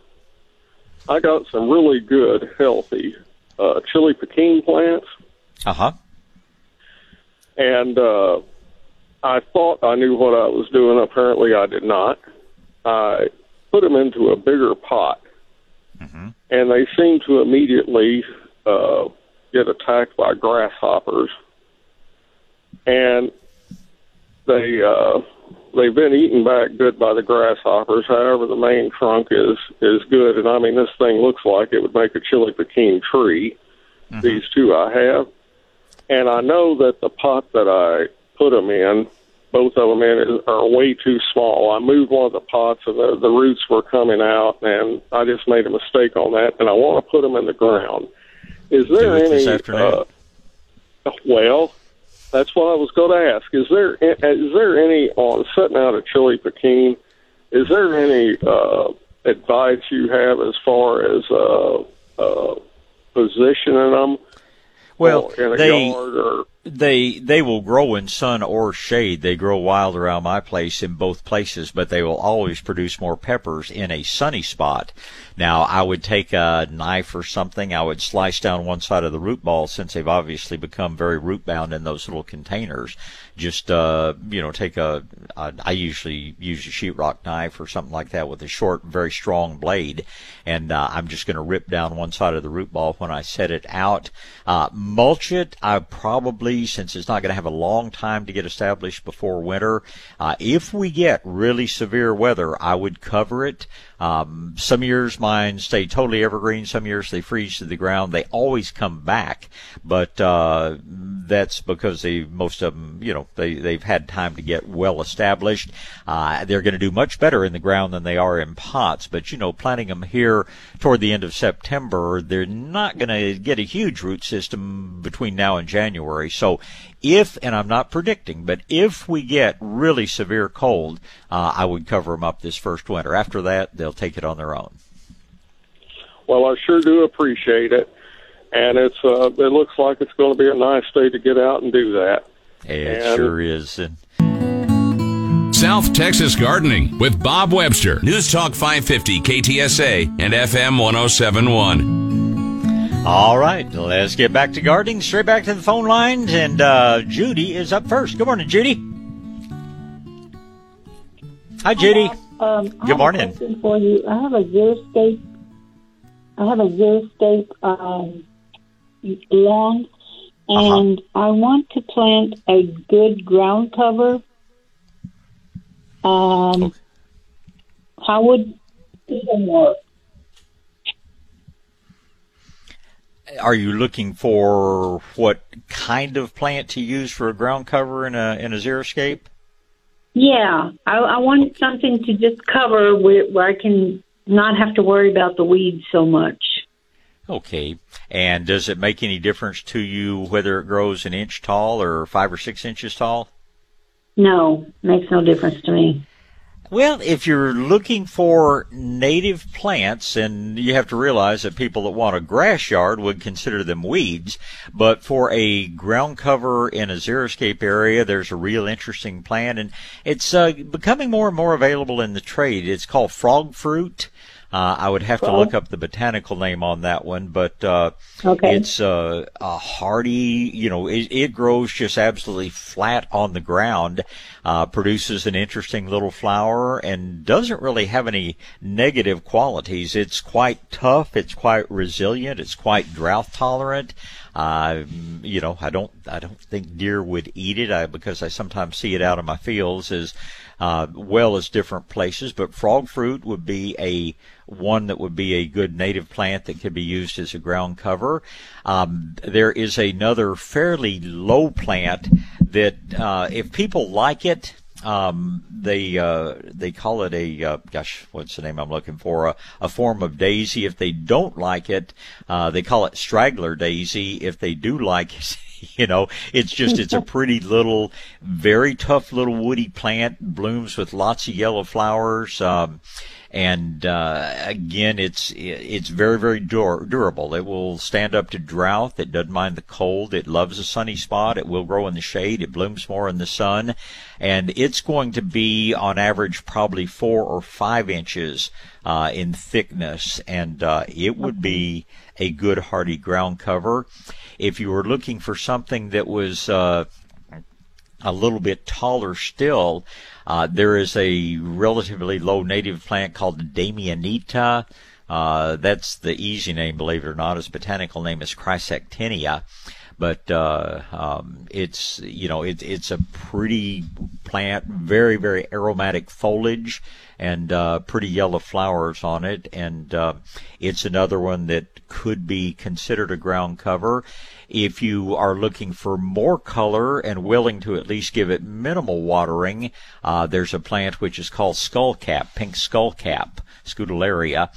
I got some really good, healthy uh, chili pequin plants. Uh huh. And uh, I thought I knew what I was doing. Apparently, I did not. I put them into a bigger pot, mm-hmm. and they seem to immediately uh, get attacked by grasshoppers. And they uh, they've been eaten back good by the grasshoppers. However, the main trunk is is good, and I mean this thing looks like it would make a chili pequin tree. Mm-hmm. These two I have, and I know that the pot that I put them in, both of them in, are way too small. I moved one of the pots, and the, the roots were coming out, and I just made a mistake on that, and I want to put them in the ground. Is there any? Uh, well, that's what I was going to ask. Is there is there any on setting out a chili pequin? Is there any uh, advice you have as far as uh, uh, positioning them? Well, in a they, yard or they they will grow in sun or shade. They grow wild around my place in both places, but they will always produce more peppers in a sunny spot. Now, I would take a knife or something. I would slice down one side of the root ball since they've obviously become very root bound in those little containers. Just uh, you know, take a. a I usually use a sheetrock knife or something like that with a short, very strong blade, and uh, I'm just going to rip down one side of the root ball when I set it out. Uh, mulch it. I probably, since it's not going to have a long time to get established before winter, uh, if we get really severe weather, I would cover it. Um, some years mine stay totally evergreen. Some years they freeze to the ground. They always come back, but uh, that's because they most of them, you know, they they've had time to get well established. Uh, they're going to do much better in the ground than they are in pots. But you know, planting them here toward the end of September, they're not going to get a huge root system between now and January. So if, and I'm not predicting, but if we get really severe cold, uh, I would cover them up this first winter. After that, they'll take it on their own. Well, I sure do appreciate it, and it's uh, it looks like it's going to be a nice day to get out and do that. It and sure is. And South Texas Gardening with Bob Webster. News Talk 550 KTSA and FM 1071. All right, let's get back to gardening. Straight back to the phone lines, and uh, Judy is up first. Good morning, Judy. Hi, Judy. Um, Good morning. for you. I have a xeriscape. I have a xeriscape um, lawn, Uh-huh. and I want to plant a good ground cover. Um, Okay. How would it work? Are you looking for what kind of plant to use for a ground cover in a in a xeriscape? Yeah, I, I want something to just cover where, where I can not have to worry about the weeds so much. Okay. And does it make any difference to you whether it grows an inch tall or five or six inches tall? No, makes no difference to me. Well, if you're looking for native plants, and you have to realize that people that want a grass yard would consider them weeds, but for a ground cover in a xeriscape area, there's a real interesting plant, and it's uh, becoming more and more available in the trade. It's called frog fruit. Uh, I would have to look up the botanical name on that one, but uh, Okay. it's uh, a hardy. You know, it, it grows just absolutely flat on the ground, uh, produces an interesting little flower, and doesn't really have any negative qualities. It's quite tough. It's quite resilient. It's quite drought tolerant. Uh, you know, I don't, I don't think deer would eat it I, because I sometimes see it out in my fields as uh, well as different places. But frog fruit would be a one that would be a good native plant that could be used as a ground cover. Um, there is another fairly low plant that, uh, if people like it, um, they uh, they call it a uh, gosh, what's the name I'm looking for? A, a form of daisy. If they don't like it, uh, they call it straggler daisy. If they do like it, you know, it's just it's a pretty little, very tough little woody plant. Blooms with lots of yellow flowers. Um, and uh, again, it's it's very very dur- durable. It will stand up to drought. It doesn't mind the cold. It loves a sunny spot. It will grow in the shade. It blooms more in the sun, and it's going to be on average probably four or five inches uh, in thickness, and uh, it would be a good hardy ground cover. If you were looking for something that was uh, a little bit taller still, uh, there is a relatively low native plant called Damianita. Uh, that's the easy name, believe it or not. Its botanical name is Chrysactinia. But uh, um, it's you know it, it's a pretty plant, very very aromatic foliage and uh, pretty yellow flowers on it, and uh, it's another one that could be considered a ground cover. If you are looking for more color and willing to at least give it minimal watering, uh, there's a plant which is called skullcap, pink skullcap, Scutellaria.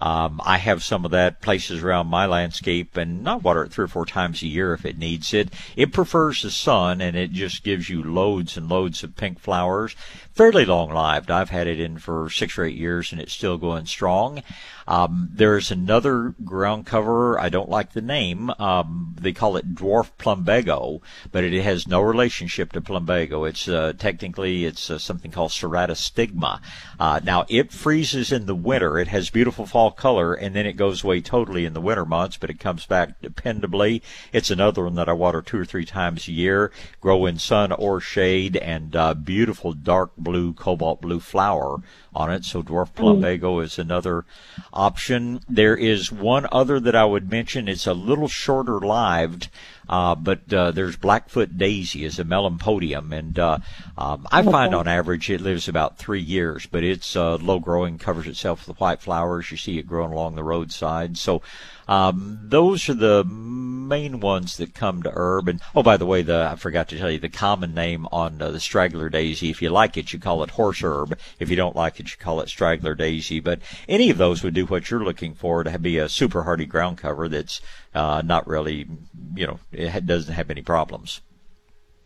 Um, I have some of that places around my landscape and not water it three or four times a year if it needs it. It prefers the sun and it just gives you loads and loads of pink flowers. Fairly long lived. I've had it in for six or eight years and it's still going strong. Um, there's another ground cover. I don't like the name. Um, they call it dwarf plumbago, but it has no relationship to plumbago. It's uh, technically it's uh, something called Ceratostigma. Uh, now it freezes in the winter. It has beautiful fall color, and then it goes away totally in the winter months, but it comes back dependably. It's another one that I water two or three times a year. Grow in sun or shade, and uh, beautiful dark blue, cobalt blue flower on it. So dwarf plumbago mm. is another option. There is one other that I would mention. It's a little shorter lived, uh, but uh, there's Blackfoot daisy is a melampodium, and uh, um, I find on average it lives about three years, but it's uh, low growing, covers itself with white flowers. You see it growing along the roadside. So um, those are the main ones that come to herb. And oh, by the way, the I forgot to tell you the common name on uh, the straggler daisy. If you like it, you call it horse herb. If you don't like it, you call it straggler daisy. But any of those would do what you're looking for to be a super hardy ground cover that's uh, not really, you know, it doesn't have any problems.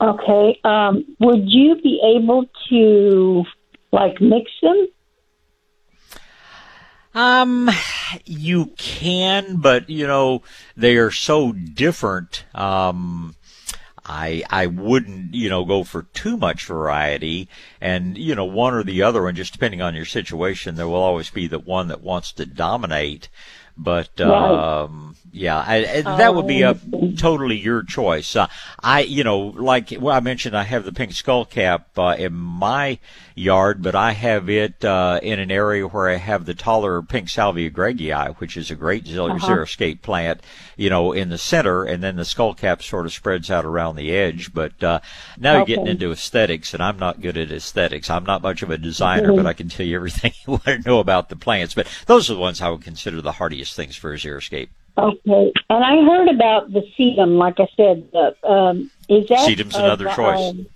Okay. Um, would you be able to like mix them? Um, you can, but you know they are so different. Um, I I wouldn't you know go for too much variety, and you know one or the other one, just depending on your situation, there will always be the one that wants to dominate. But um, yeah, I, that would be a totally your choice. Uh, I, you know, like well, I mentioned, I have the pink skull cap uh, in my yard, but I have it uh, in an area where I have the taller pink salvia greggii, which is a great uh-huh. xeriscape plant, you know, in the center, and then the skull cap sort of spreads out around the edge. But uh, now okay. you're getting into aesthetics, and I'm not good at aesthetics. I'm not much of a designer, mm-hmm. but I can tell you everything you want to know about the plants. But those are the ones I would consider the hardiest things for a xeriscape. Okay, and I heard about the sedum. Like I said, the, um, is that sedum's another uh, choice? Um,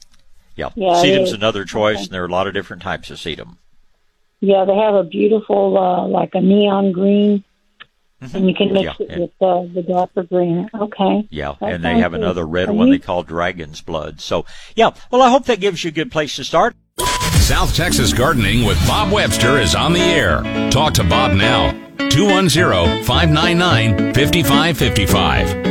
yeah, yeah sedum's another choice, okay. and there are a lot of different types of sedum. Yeah, they have a beautiful, uh, like a neon green, mm-hmm. and you can mix yeah, it with uh, the darker green. Okay. Yeah, that and they have good. another red Are one you? they call dragon's blood. So, yeah, well, I hope that gives you a good place to start. South Texas Gardening with Bob Webster is on the air. Talk to Bob now. 210 599 5555.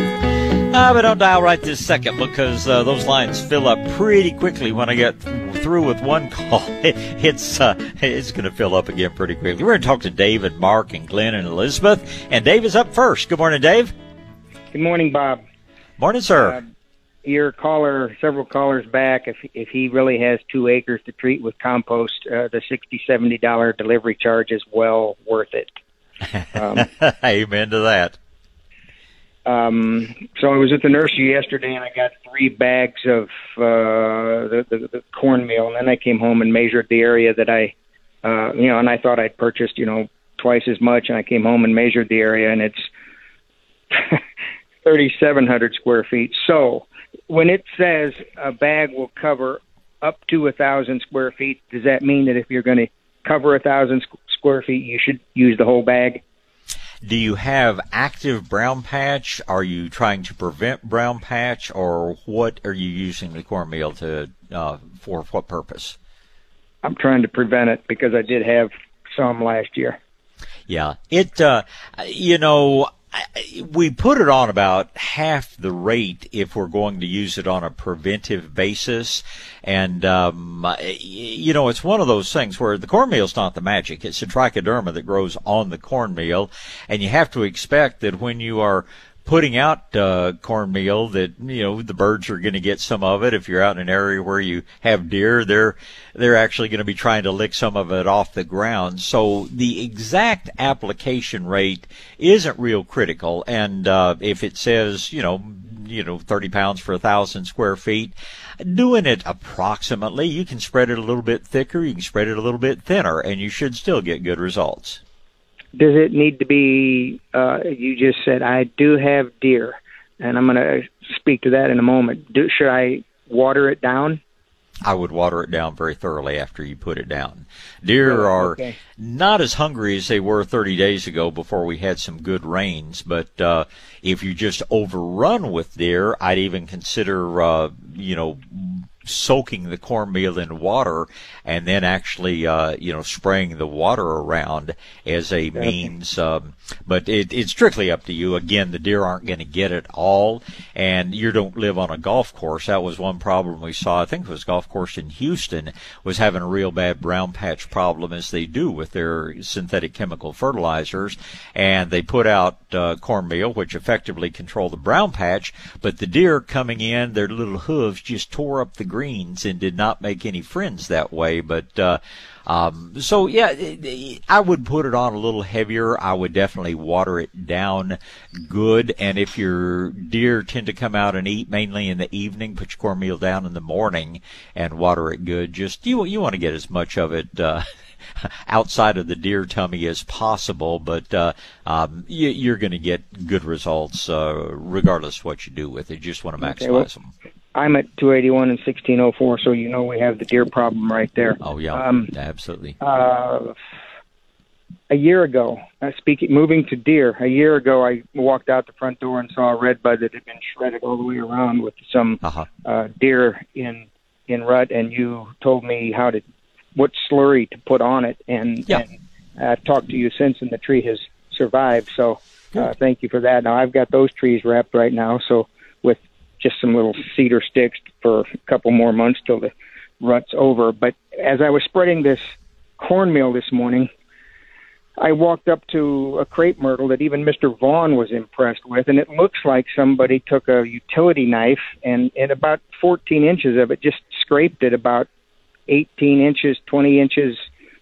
Uh, but don't dial right this second because uh, those lines fill up pretty quickly when I get through with one call. it's uh, it's going to fill up again pretty quickly. We're going to talk to Dave and Mark and Glenn and Elizabeth. And Dave is up first. Good morning, Dave. Good morning, Bob. Morning, sir. Your caller, several callers back, if if he really has two acres to treat with compost, uh, the sixty seventy dollar delivery charge is well worth it. Um, Amen to that. Um, so I was at the nursery yesterday, and I got three bags of uh, the, the, the cornmeal, and then I came home and measured the area that I, uh, you know, and I thought I'd purchased, you know, twice as much, and I came home and measured the area, and it's 3,700 square feet. So when it says a bag will cover up to a thousand square feet, does that mean that if you're going to cover a thousand square feet, you should use the whole bag? Do you have active brown patch? Are you trying to prevent brown patch, or what are you using the cornmeal to uh, for? What purpose? I'm trying to prevent it because I did have some last year. Yeah, it. Uh, you know, we put it on about half the rate if we're going to use it on a preventive basis. And, um, you know, it's one of those things where the cornmeal's not the magic. It's the trichoderma that grows on the cornmeal. And you have to expect that when you are putting out uh, cornmeal that you know the birds are going to get some of it. If you're out in an area where you have deer, they're they're actually going to be trying to lick some of it off the ground. So the exact application rate isn't real critical. And uh, if it says you know you know 30 pounds for a thousand square feet, doing it approximately, you can spread it a little bit thicker, you can spread it a little bit thinner, and you should still get good results does it need to be? Uh, you just said I do have deer, and I'm going to speak to that in a moment. Do, should I water it down? I would water it down very thoroughly after you put it down. Deer are okay. not as hungry as they were 30 days ago before we had some good rains, but uh, if you just overrun with deer, I'd even consider, uh, you know, soaking the cornmeal in water and then actually, uh, you know, spraying the water around as a means. Um, but it, it's strictly up to you. Again, the deer aren't going to get it all, and you don't live on a golf course. That was one problem we saw. I think it was golf course in Houston was having a real bad brown patch problem, as they do with their synthetic chemical fertilizers, and they put out uh, cornmeal, which effectively controlled the brown patch, but the deer coming in, their little hooves just tore up the greens and did not make any friends that way. But uh, um, so yeah, I would put it on a little heavier. I would definitely water it down good. And if your deer tend to come out and eat mainly in the evening, put your cornmeal down in the morning and water it good. Just you you want to get as much of it. Uh, outside of the deer tummy as possible, but uh, um, you, are going to get good results uh, regardless of what you do with it. You just want to maximize okay, well, them. I'm at 281 and 1604, so you know we have the deer problem right there. Oh yeah, um, absolutely. Uh, a year ago, uh, speaking, moving to deer, a year ago, I walked out the front door and saw a red bud that had been shredded all the way around with some uh-huh. uh, deer in in rut, and you told me how to what slurry to put on it, and, yeah. and I've talked to you since, and the tree has survived. So uh, thank you for that. Now I've got those trees wrapped right now, so just some little cedar sticks for a couple more months till the rut's over. But as I was spreading this cornmeal this morning, I walked up to a crepe myrtle that even Mr. Vaughn was impressed with, and it looks like somebody took a utility knife and, and about 14 inches of it just scraped it about 18 inches, 20 inches,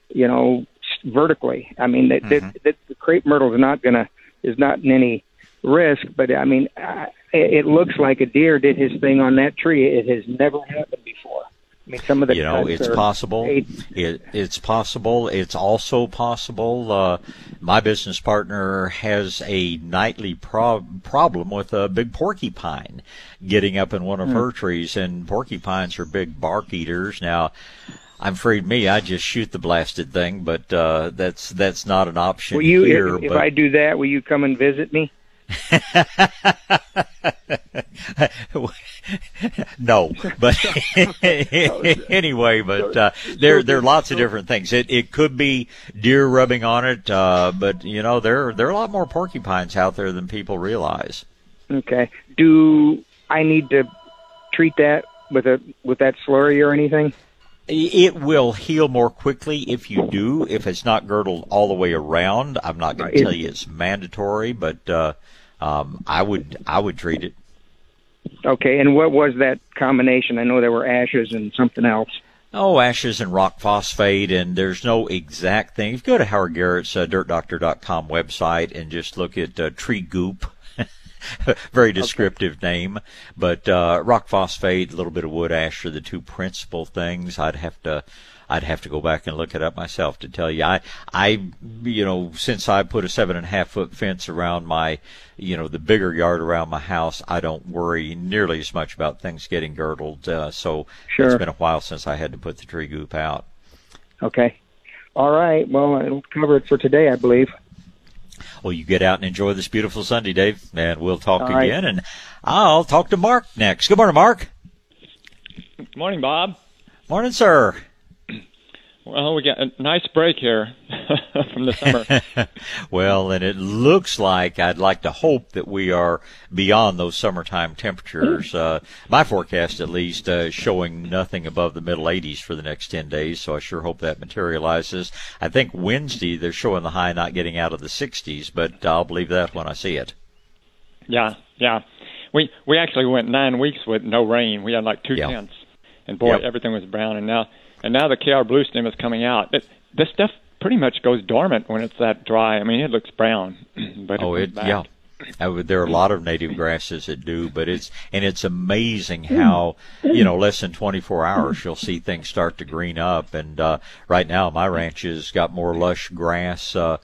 you know, vertically. I mean, that, mm-hmm. that the crepe myrtle is not gonna is not in any risk, but I mean, I, it looks like a deer did his thing on that tree. It has never happened before. I mean, some of the you know, it's possible. It, it's possible. It's also possible. Uh, my business partner has a nightly pro- problem with a big porcupine getting up in one of mm. her trees, and porcupines are big bark eaters. Now, I'm afraid me, I just shoot the blasted thing, but uh, that's that's not an option will you, here. If, if I do that, will you come and visit me? no, but anyway, but uh, there there are lots of different things. It it could be deer rubbing on it, uh, but you know there there are a lot more porcupines out there than people realize. Okay. Do I need to treat that with a with that slurry or anything? It will heal more quickly if you do. If it's not girdled all the way around, I'm not going to tell you it's mandatory, but uh, um, I would I would treat it. Okay, and what was that combination? I know there were ashes and something else. Oh, ashes and rock phosphate, and there's no exact thing. If you go to Howard Garrett's uh, dirtdoctor.com website and just look at uh, tree goop, very descriptive okay. name. But uh, rock phosphate, a little bit of wood ash are the two principal things. I'd have to I'd have to go back and look it up myself to tell you. I, I, you know, since I put a seven and a half foot fence around my, you know, the bigger yard around my house, I don't worry nearly as much about things getting girdled. Uh, so sure. it's been a while since I had to put the tree goop out. Okay. All right. Well, it'll cover it for today, I believe. Well, you get out and enjoy this beautiful Sunday, Dave, and we'll talk All again. Right. And I'll talk to Mark next. Good morning, Mark. Good morning, Bob. Morning, sir. Well, we got a nice break here. from the summer. well, and it looks like I'd like to hope that we are beyond those summertime temperatures. Uh, my forecast, at least, uh, showing nothing above the middle 80s for the next 10 days. So I sure hope that materializes. I think Wednesday they're showing the high not getting out of the 60s, but I'll believe that when I see it. Yeah, yeah. We we actually went nine weeks with no rain. We had like two Yeah. tenths, and boy, Yep. everything was brown. And now and now the KR blue stem is coming out. It, this stuff pretty much goes dormant when it's that dry. I mean, it looks brown, but Oh, it, it yeah. I would, there are a lot of native grasses that do, but it's and it's amazing how you know less than 24 hours you'll see things start to green up. And uh, right now, my ranch has got more lush grass uh,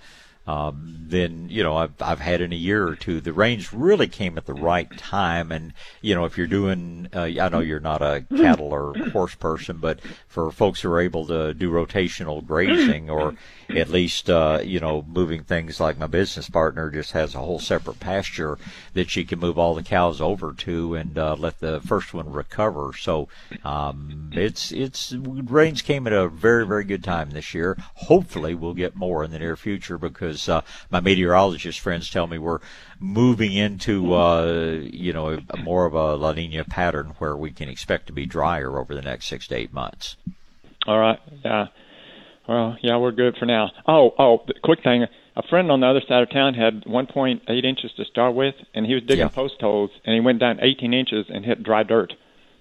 um, than you know I've I've had in a year or two. The rains really came at the right time, and you know if you're doing, uh, I know you're not a cattle or horse person, but for folks who are able to do rotational grazing or at least uh, you know moving things like my business partner just has a whole separate pasture that she can move all the cows over to and uh, let the first one recover. So um, it's it's rains came at a very very good time this year. Hopefully we'll get more in the near future because uh, my meteorologist friends tell me we're moving into uh, you know more of a La Nina pattern where we can expect to be drier over the next six to eight months. All right. Yeah. Well, yeah, we're good for now. Oh, oh, the quick thing. A friend on the other side of town had 1.8 inches to start with, and he was digging Yeah. post holes, and he went down 18 inches and hit dry dirt.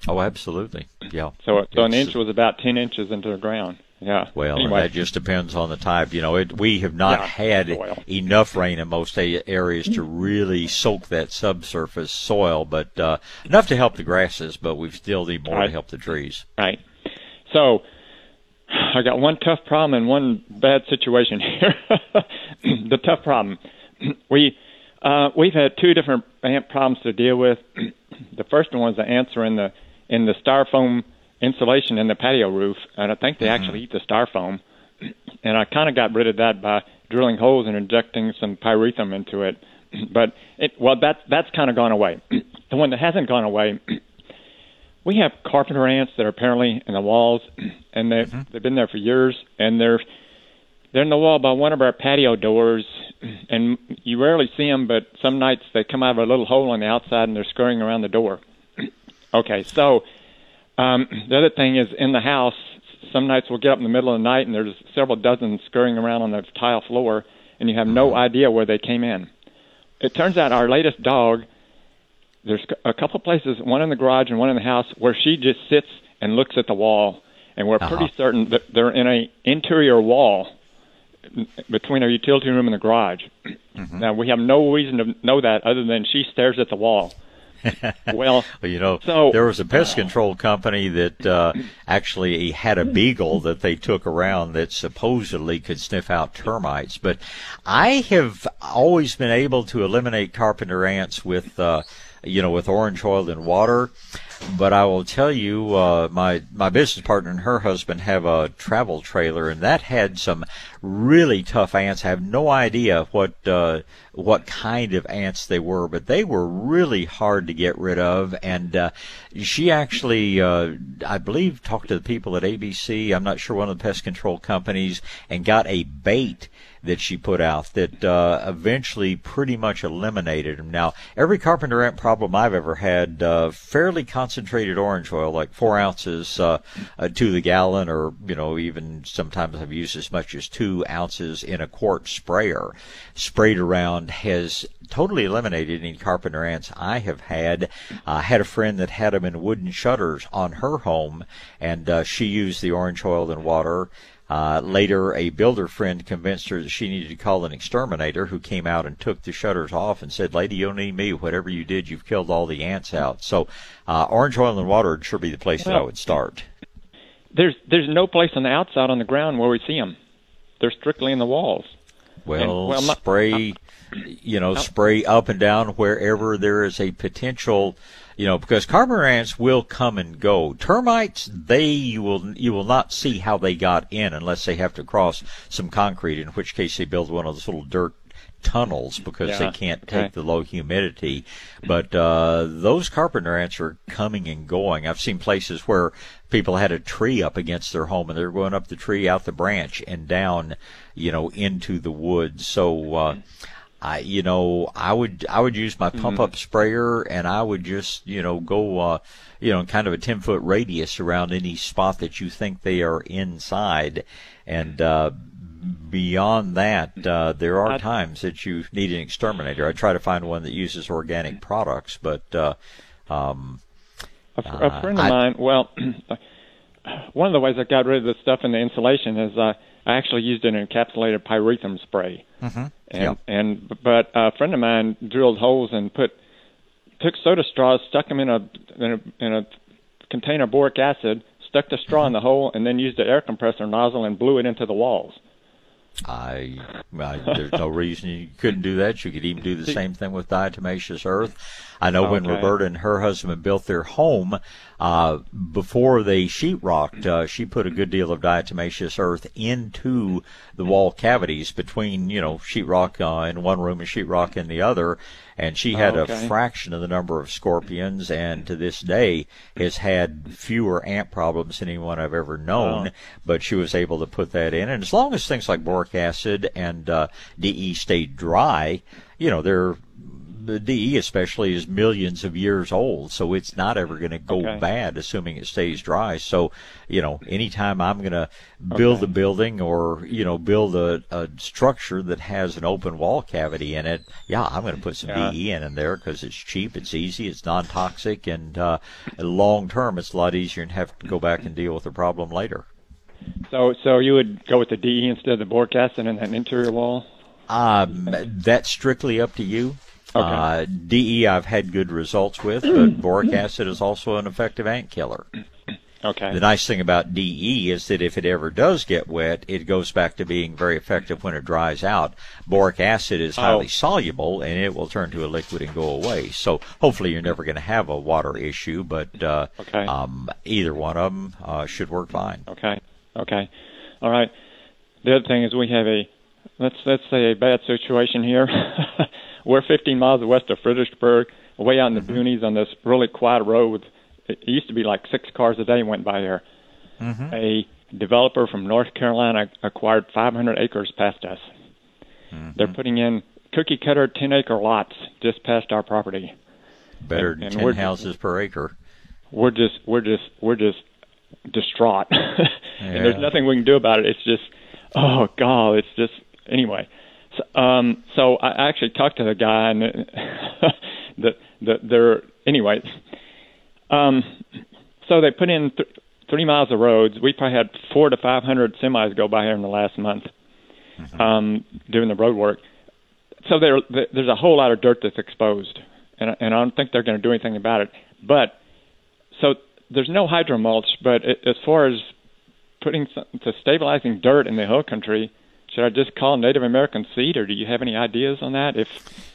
Oh, absolutely. Yeah. So, so an inch was about 10 inches into the ground. Yeah. Well, and anyway, that just depends on the type. You know, it, we have not Yeah, had soil. enough rain in most areas to really soak that subsurface soil, but uh, enough to help the grasses. But we still need more to help the trees. Right. So I got one tough problem and one bad situation here. the tough problem. We uh, we've had two different ant problems to deal with. the first one was the ants are in the in the styrofoam insulation in the patio roof, and I think they actually eat the styrofoam. And I kind of got rid of that by drilling holes and injecting some pyrethrum into it. But it well that that's kind of gone away. the one that hasn't gone away we have carpenter ants that are apparently in the walls, and they Mm-hmm. they've been there for years, and they're they're in the wall by one of our patio doors, and you rarely see them, but some nights they come out of a little hole on the outside and they're scurrying around the door. okay, so um, the other thing is in the house. Some nights we'll get up in the middle of the night and there's several dozen scurrying around on the tile floor, and you have no idea where they came in. It turns out our latest dog there's a couple places, one in the garage and one in the house, where she just sits and looks at the wall, and we're Uh-huh. pretty certain that they're in a interior wall between our utility room and the garage. Mm-hmm. Now we have no reason to know that other than she stares at the wall. well, Well, you know, So- there was a pest control company that uh, actually had a beagle that they took around that supposedly could sniff out termites. But I have always been able to eliminate carpenter ants with, uh, you know, with orange oil and water. But I will tell you, uh, my my business partner and her husband have a travel trailer, and that had some really tough ants. I have no idea what uh, what kind of ants they were, but they were really hard to get rid of. And uh, she actually, uh, I believe, talked to the people at ABC. I'm not sure one of the pest control companies, and got a bait that she put out that uh, eventually pretty much eliminated them. Now, every carpenter ant problem I've ever had, uh, fairly concentrated orange oil, like four ounces uh, uh, to the gallon, or you know, even sometimes I've used as much as two ounces in a quart sprayer, sprayed around, has totally eliminated any carpenter ants I have had. I had a friend that had them in wooden shutters on her home, and uh, she used the orange oil and water. Uh, later, a builder friend convinced her that she needed to call an exterminator who came out and took the shutters off and said, Lady, you don't need me. Whatever you did, you've killed all the ants out. So, uh, orange oil and water would sure be the place that I would start. there's there's no place on the outside on the ground where we see them. They're strictly in the walls. Well, well, my- spray, you know, spray up and down wherever there is a potential, you know, because carpenter ants will come and go. Termites, they you will you will not see how they got in unless they have to cross some concrete, in which case they build one of those little dirt tunnels because Yeah, they can't okay. take the low humidity. But uh, those carpenter ants are coming and going. I've seen places where people had a tree up against their home and they're going up the tree, out the branch, and down, you know, into the woods. So. Uh, I, you know, I would, I would use my pump up sprayer and I would just, you know, go, uh, you know, kind of a 10 foot radius around any spot that you think they are inside. And, uh, beyond that, uh, there are times that you need an exterminator. I try to find one that uses organic products, but, uh, um, A, fr- a uh, friend of I- mine. Well, one of the ways I got rid of the stuff in the insulation is uh, I actually used an encapsulated pyrethrum spray. Mm-hmm. And Yeah. and but a friend of mine drilled holes and put took soda straws, stuck them in a in a, in a container of boric acid, stuck the straw in the hole, and then used the air compressor nozzle and blew it into the walls. I, I there's no reason you couldn't do that. You could even do the same thing with diatomaceous earth. I know when Roberta and her husband built their home, uh, before they sheetrocked, uh, she put a good deal of diatomaceous earth into the wall cavities between, you know, sheetrock uh, in one room and sheetrock in the other. And she had Okay. a fraction of the number of scorpions, and to this day has had fewer ant problems than anyone I've ever known. Wow. But she was able to put that in, and as long as things like boric acid and uh, DE stay dry, you know, they're the DE especially is millions of years old, so it's not ever going to go Okay. bad, assuming it stays dry. So, you know, anytime I'm going to build Okay. a building or you know build a, a structure that has an open wall cavity in it, yeah, I'm going to put some Yeah. DE in, in there because it's cheap, it's easy, it's non-toxic, and uh, long term, it's a lot easier and have to go back and deal with the problem later. So so you would go with the DE instead of the boric acid in that interior wall. Um, that's strictly up to you. Okay. Uh, DE I've had good results with, but boric acid is also an effective ant killer. Okay. The nice thing about DE is that if it ever does get wet, it goes back to being very effective when it dries out. Boric acid is highly Oh. soluble and it will turn to a liquid and go away. So hopefully you're never going to have a water issue, but uh, Okay. um, either one of them uh, should work fine. Okay. Okay. All right. The other thing is we have a let's let's say a bad situation here. We're 15 miles west of Fredericksburg, way out in the boonies on this really quiet road. It used to be like six cars a day went by here. Mm-hmm. A developer from North Carolina acquired 500 acres past us. Mm-hmm. They're putting in cookie cutter 10 acre lots just past our property. Better And- than and 10 we're- houses per acre. we're just we're just we're just distraught and there's nothing we can do about it it's just oh god it's just anyway so, um so i actually talked to the guy and the the they're anyway um so they put in th- three miles of roads. We probably had four to five hundred semis go by here in the last month um doing the road work. So there there's a whole lot of dirt that's exposed and and i don't think they're going to do anything about it. But so there's no hydro mulch, but a- as far as putting some, to stabilizing dirt in the hill country, should I just call Native American seed, or do you have any ideas on that? If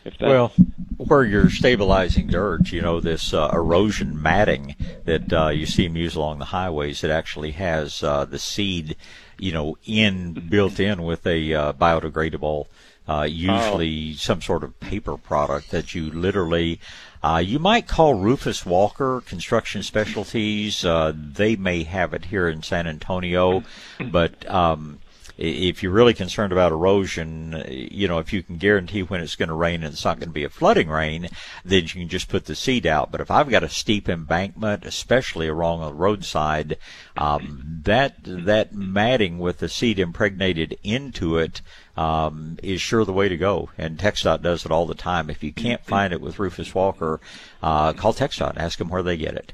if that Well, where you're stabilizing dirt, you know, this uh, erosion matting that uh, you see them use along the highways, it actually has uh, the seed, you know, in built in with a uh, biodegradable, uh, usually some sort of paper product that you literally. Uh, you might call Rufus Walker Construction Specialties. Uh, they may have it here in San Antonio, but um, if you're really concerned about erosion, uh, you know, if you can guarantee when it's going to rain and it's not going to be a flooding rain, then you can just put the seed out. But if I've got a steep embankment, especially along a roadside, um, that that matting with the seed impregnated into it um, is sure the way to go. And TxDOT does it all the time. If you can't find it with Rufus Walker, uh, call TxDOT and ask them where they get it.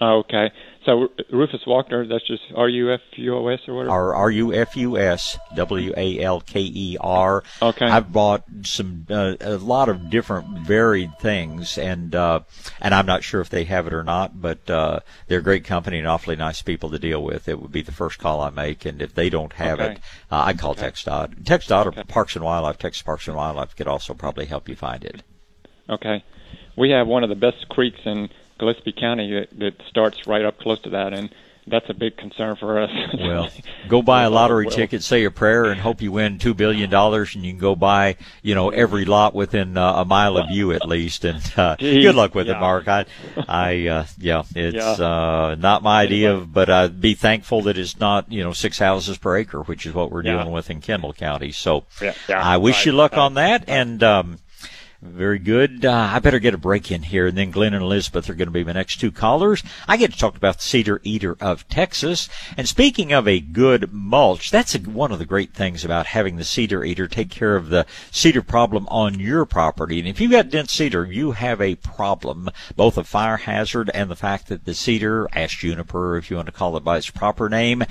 Okay. So Rufus Walker, that's just R U F U O S or whatever. R R U F U S W A L K E R. Okay. I've bought some uh, a lot of different varied things, and uh, and I'm not sure if they have it or not, but uh, they're a great company and awfully nice people to deal with. It would be the first call I make, and if they don't have Okay. it, uh, I call TxDOT. TxDOT or Parks and Wildlife. Texas Parks and Wildlife could also probably help you find it. Okay. We have one of the best creeks in Gillespie County that, that starts right up close to that, and that's a big concern for us. well, go buy a lottery well, ticket, say a prayer, and hope you win two billion dollars, and you can go buy, you know, every lot within uh, a mile of you at least. And uh, good luck with yeah. it, Mark. I, I, uh, yeah, it's yeah. Uh, not my idea, of, but I'd be thankful that it's not, you know, six houses per acre, which is what we're yeah. dealing with in Kendall County. So, I wish right. you luck on that, and. Um, very good. Uh, I better get a break in here, and then Glenn and Elizabeth are going to be my next two callers. I get to talk about the Cedar Eater of Texas. And speaking of a good mulch, that's a, one of the great things about having the Cedar Eater take care of the cedar problem on your property. And if you've got dense cedar, you have a problem, both a fire hazard and the fact that the cedar, ash juniper, if you want to call it by its proper name,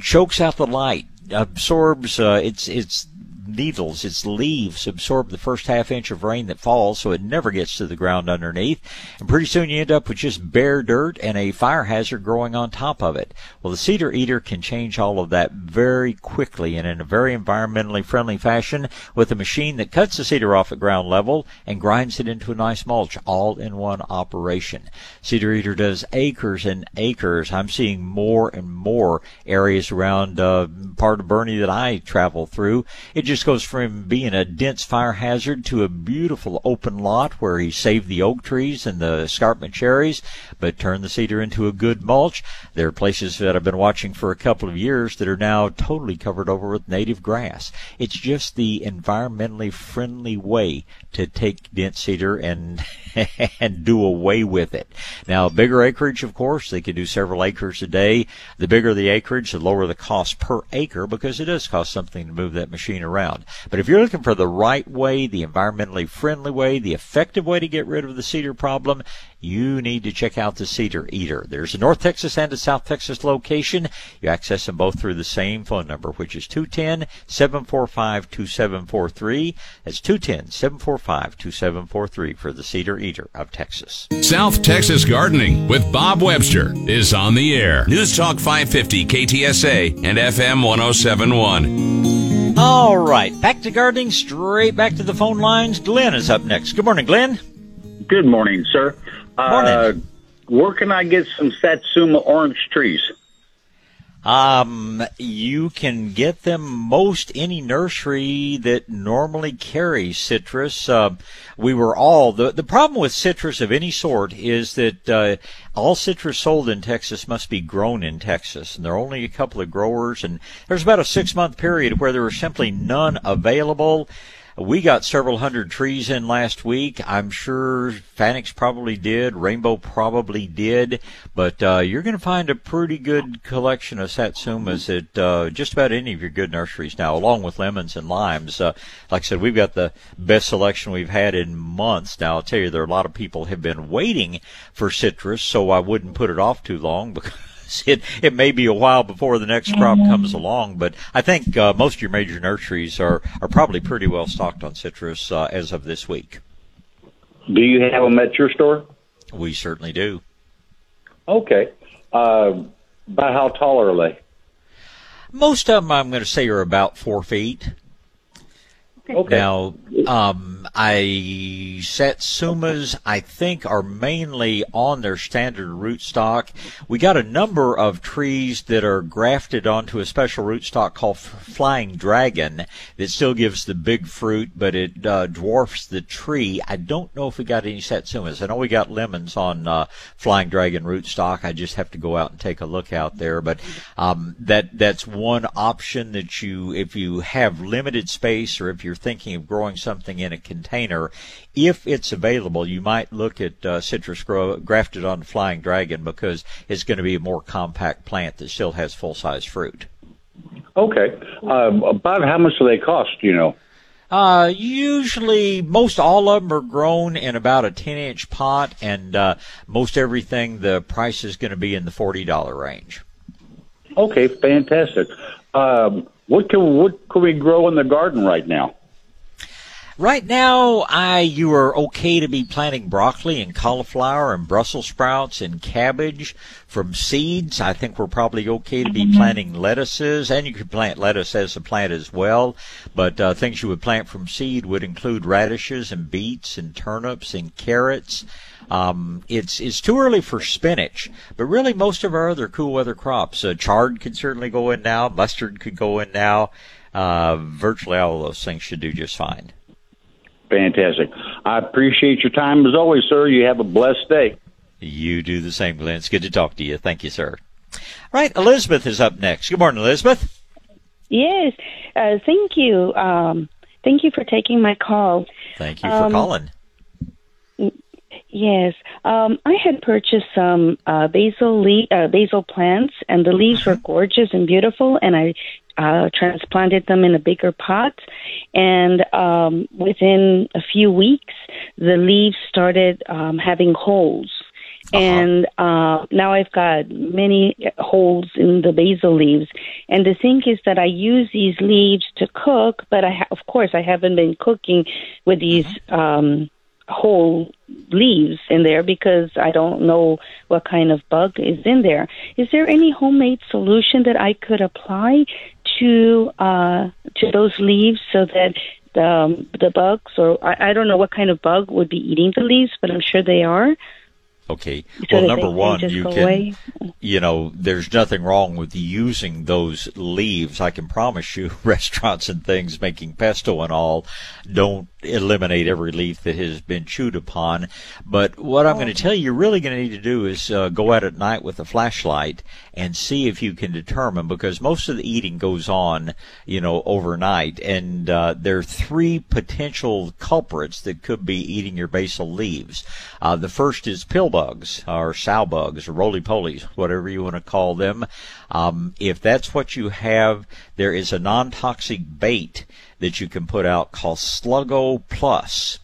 chokes out the light absorbs uh, its its needles, its leaves absorb the first half inch of rain that falls, so it never gets to the ground underneath. And pretty soon you end up with just bare dirt and a fire hazard growing on top of it. Well, the Cedar Eater can change all of that very quickly and in a very environmentally friendly fashion with a machine that cuts the cedar off at ground level and grinds it into a nice mulch all in one operation. Cedar Eater does acres and acres. I'm seeing more and more areas around uh, part of Boerne that I travel through. It just just goes from being a dense fire hazard to a beautiful open lot where he saved the oak trees and the escarpment cherries, but turned the cedar into a good mulch. There are places that I've been watching for a couple of years that are now totally covered over with native grass. It's just the environmentally friendly way to take dense cedar and and do away with it. Now, bigger acreage, of course, they could do several acres a day. The bigger the acreage, the lower the cost per acre because it does cost something to move that machine around. But if you're looking for the right way, the environmentally friendly way, the effective way to get rid of the cedar problem, you need to check out the Cedar Eater. There's a North Texas and a South Texas location. You access them both through the same phone number, which is 210-745-2743. That's 210-745-2743 for the Cedar Eater of Texas. South Texas Gardening with Bob Webster is on the air. News Talk 550 KTSA and FM 1071. All right, back to gardening, straight back to the phone lines. Glenn is up next. Good morning, Glenn. Good morning, sir. Uh, where can I get some Satsuma orange trees? Um, you can get them most any nursery that normally carries citrus. Uh, we were all the the problem with citrus of any sort is that uh, all citrus sold in Texas must be grown in Texas, and there are only a couple of growers. And there's about a six month period where there were simply none available. We got several hundred trees in last week. I'm sure Fanick's probably did, Rainbow probably did, but uh, you're going to find a pretty good collection of satsumas at uh, just about any of your good nurseries now, along with lemons and limes. Uh, like I said, we've got the best selection we've had in months. Now, I'll tell you, there are a lot of people have been waiting for citrus, so I wouldn't put it off too long because it it may be a while before the next crop mm-hmm. comes along, but I think uh, most of your major nurseries are are probably pretty well stocked on citrus uh, as of this week. Do you have them at your store? We certainly do. Okay. Uh, about how tall are they? Most of them, I'm going to say, are about four feet. Okay. Now, um, I satsumas, I think, are mainly on their standard rootstock. We got a number of trees that are grafted onto a special rootstock called Flying Dragon that still gives the big fruit, but it uh, dwarfs the tree. I don't know if we got any satsumas. I know we got lemons on uh, Flying Dragon rootstock. I just have to go out and take a look out there. But um, that that's one option that you, if you have limited space or if you're thinking of growing something in a container, if it's available, you might look at uh, citrus grow, grafted on flying dragon because it's going to be a more compact plant that still has full size fruit. Okay. Um, about how much do they cost? You know. Uh, usually, most all of them are grown in about a 10 inch pot, and uh, most everything, the price is going to be in the $40 range. Okay, fantastic. Um, what can what can we grow in the garden right now? Right now, I you are okay to be planting broccoli and cauliflower and Brussels sprouts and cabbage from seeds. I think we're probably okay to be mm-hmm. planting lettuces, and you could plant lettuce as a plant as well. But uh, things you would plant from seed would include radishes and beets and turnips and carrots. Um, it's it's too early for spinach, but really most of our other cool weather crops, uh, chard could certainly go in now, mustard could go in now. Uh, virtually all of those things should do just fine. Fantastic. I appreciate your time as always, sir. You have a blessed day. You do the same, Glenn. It's good to talk to you. Thank you, sir. Right, Elizabeth is up next. Good morning, Elizabeth. Yes, uh, thank you. Um, thank you for taking my call. Thank you for um, calling. Yes, um, I had purchased some uh, basil le- uh, basil plants, and the leaves mm-hmm. were gorgeous and beautiful. And I uh, transplanted them in a bigger pot, and um, within a few weeks, the leaves started um, having holes. Uh-huh. And uh, now I've got many holes in the basil leaves. And the thing is that I use these leaves to cook, but I, ha- of course, I haven't been cooking with these uh-huh. um, whole leaves in there because I don't know what kind of bug is in there. Is there any homemade solution that I could apply to uh, to those leaves so that the um, the bugs or I, I don't know what kind of bug would be eating the leaves, but I'm sure they are. Okay. So well, number one, you can, away? you know, there's nothing wrong with using those leaves. I can promise you, restaurants and things making pesto and all don't eliminate every leaf that has been chewed upon. But what I'm going to oh. tell you, you're really going to need to do is uh, go out at night with a flashlight and see if you can determine because most of the eating goes on, you know, overnight. And uh, there are three potential culprits that could be eating your basil leaves. Uh, the first is pill bugs or sow bugs or roly polies, whatever you want to call them. Um, if that's what you have, there is a non-toxic bait that you can put out called Sluggo Plus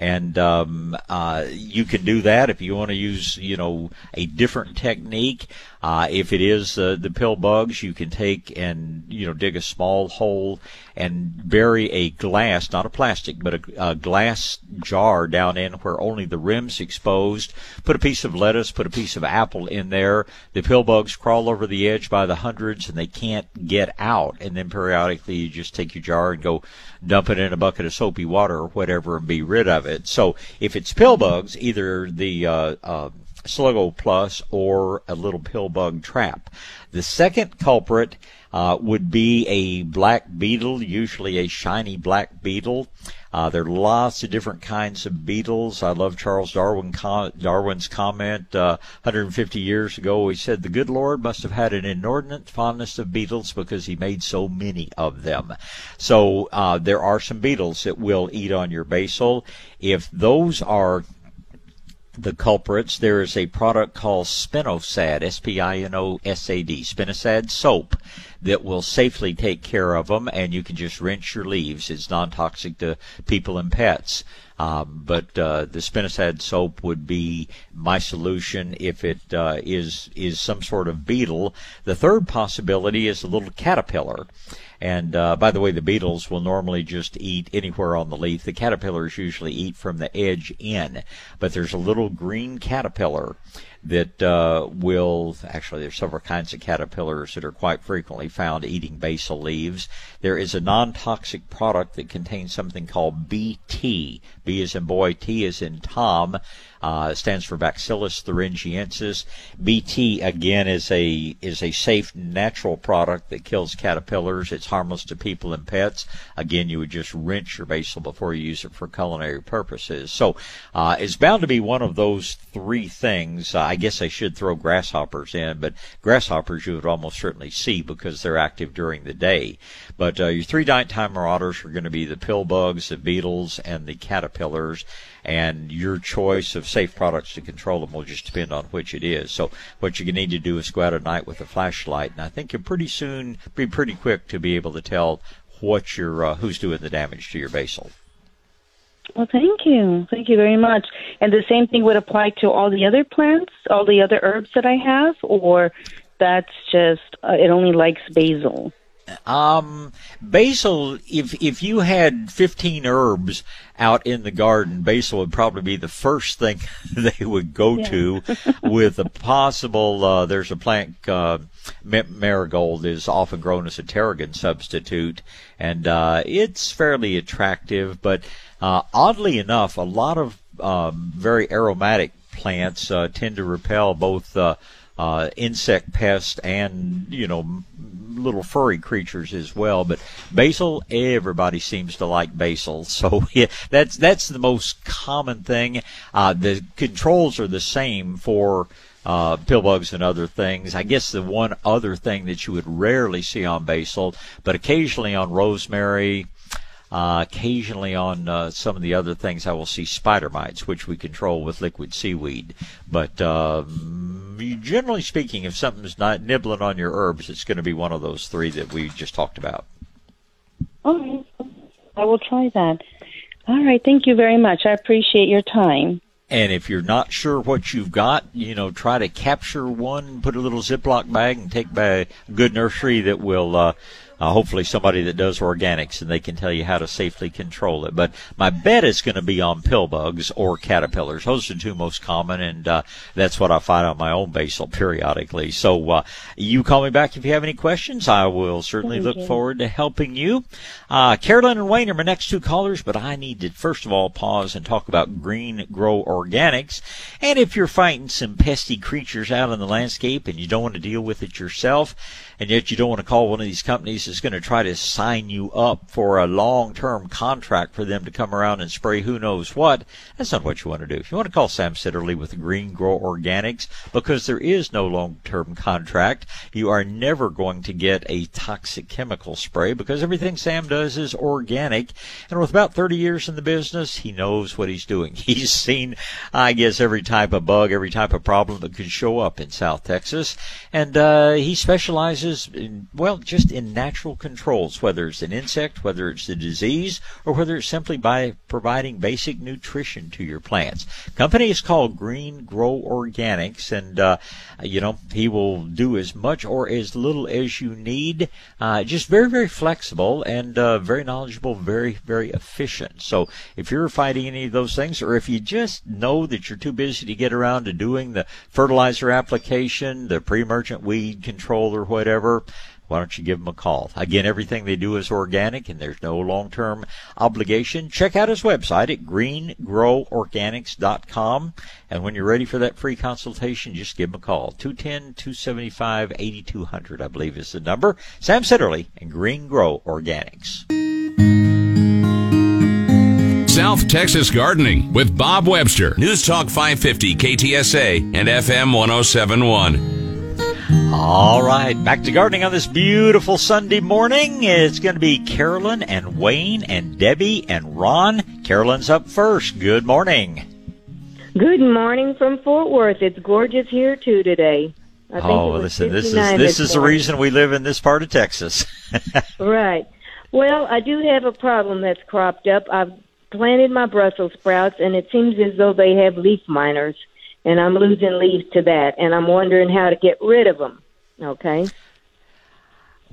and um, uh, you can do that if you want to use you know a different technique. Uh, if it is uh, the pill bugs, you can take and you know dig a small hole and bury a glass, not a plastic, but a, a glass jar down in where only the rim's exposed. Put a piece of lettuce, put a piece of apple in there. The pill bugs crawl over the edge by the hundreds and they can't get out. And then periodically you just take your jar and go dump it in a bucket of soapy water or whatever and be rid of it. So if it's pill bugs, either the uh, uh, Sluggo Plus or a little pill bug trap. The second culprit uh, would be a black beetle, usually a shiny black beetle. Uh, there are lots of different kinds of beetles. I love Charles Darwin Darwin's comment uh, 150 years ago. He said the good Lord must have had an inordinate fondness of beetles because he made so many of them. So uh, there are some beetles that will eat on your basil. If those are the culprits, there is a product called Spinosad, S-P-I-N-O-S-A-D, Spinosad soap that will safely take care of them, and you can just rinse your leaves. It's non-toxic to people and pets. Um, but uh, the spinosad soap would be my solution if it uh, is is some sort of beetle. The third possibility is a little caterpillar. And uh, by the way, the beetles will normally just eat anywhere on the leaf. The caterpillars usually eat from the edge in, but there's a little green caterpillar that uh, will actually there's several kinds of caterpillars that are quite frequently found eating basil leaves. There is a non-toxic product that contains something called BT. B is in boy, T is in Tom. Uh, stands for Bacillus thuringiensis. BT again is a is a safe natural product that kills caterpillars. It's harmless to people and pets. Again, you would just rinse your basil before you use it for culinary purposes. So uh, it's bound to be one of those three things. Uh, I guess I should throw grasshoppers in, but grasshoppers you would almost certainly see because they're active during the day. But uh, your three nighttime marauders are going to be the pill bugs, the beetles, and the caterpillars and your choice of safe products to control them will just depend on which it is. So what to need to do is go out at night with a flashlight, and I think you'll pretty soon be pretty quick to be able to tell what your uh, who's doing the damage to your basil. Well, thank you. Thank you very much. And the same thing would apply to all the other plants, all the other herbs that I have, or that's just, uh, it only likes basil? Um, basil, if, if you had 15 herbs out in the garden, basil would probably be the first thing they would go yeah. to with a possible, uh, there's a plant, uh, marigold is often grown as a tarragon substitute, and, uh, it's fairly attractive, but, uh, oddly enough, a lot of um, very aromatic plants uh, tend to repel both uh, insect pests and you know little furry creatures as well. But basil, everybody seems to like basil, so yeah, that's that's the most common thing. Uh, the controls are the same for uh, pill bugs and other things. I guess the one other thing that you would rarely see on basil, but occasionally on rosemary, uh, occasionally on uh, some of the other things, I will see spider mites, which we control with liquid seaweed. But um, generally speaking, if something's not nibbling on your herbs, it's going to be one of those three that we just talked about. Okay, I will try that. All right, thank you very much. I appreciate your time. And if you're not sure what you've got, you know, try to capture one, put a little Ziploc bag, and take by a good nursery that will uh, hopefully somebody that does organics and they can tell you how to safely control it. But my bet is going to be on pill bugs or caterpillars. Those are the two most common, and uh, that's what I find on my own basil periodically. So uh, you call me back if you have any questions. I will certainly Thank look you. forward to helping you. Uh, Carolyn and Wayne are my next two callers, but I need to first of all pause and talk about Green Grow Organics. And if you're fighting some pesky creatures out in the landscape and you don't want to deal with it yourself, and yet you don't want to call one of these companies that's going to try to sign you up for a long-term contract for them to come around and spray who knows what. That's not what you want to do. If you want to call Sam Sitterly with Green Grow Organics, because there is no long-term contract, you are never going to get a toxic chemical spray because everything Sam does is organic. And with about 30 years in the business, he knows what he's doing. He's seen, I guess, every type of bug, every type of problem that could show up in South Texas. And uh, he specializes in, well, just in natural controls, whether it's an insect, whether it's a disease, or whether it's simply by providing basic nutrition to your plants. Company is called Green Grow Organics, and uh, you know he will do as much or as little as you need. Uh, just very, very flexible and uh, very knowledgeable, very, very efficient. So if you're fighting any of those things, or if you just know that you're too busy to get around to doing the fertilizer application, the pre-emergent weed control, or whatever whatever, why don't you give them a call? Again, everything they do is organic and there's no long-term obligation. Check out his website at greengroworganics.com. And when you're ready for that free consultation, just give him a call. 210-275-8200, I believe is the number. Sam Sitterly and Green Grow Organics. South Texas Gardening with Bob Webster. News Talk 550 KTSA and FM 1071. All right, back to gardening on this beautiful Sunday morning. It's going to be Carolyn and Wayne and Debbie and Ron. Carolyn's up first. Good morning. Good morning from Fort Worth. It's gorgeous here too today. oh, listen, this is this is the reason we live in this part of Texas. right. Well, I do have a problem that's cropped up. I've planted my Brussels sprouts, and it seems as though they have leaf miners and I'm losing leaves to that, and I'm wondering how to get rid of them. Okay.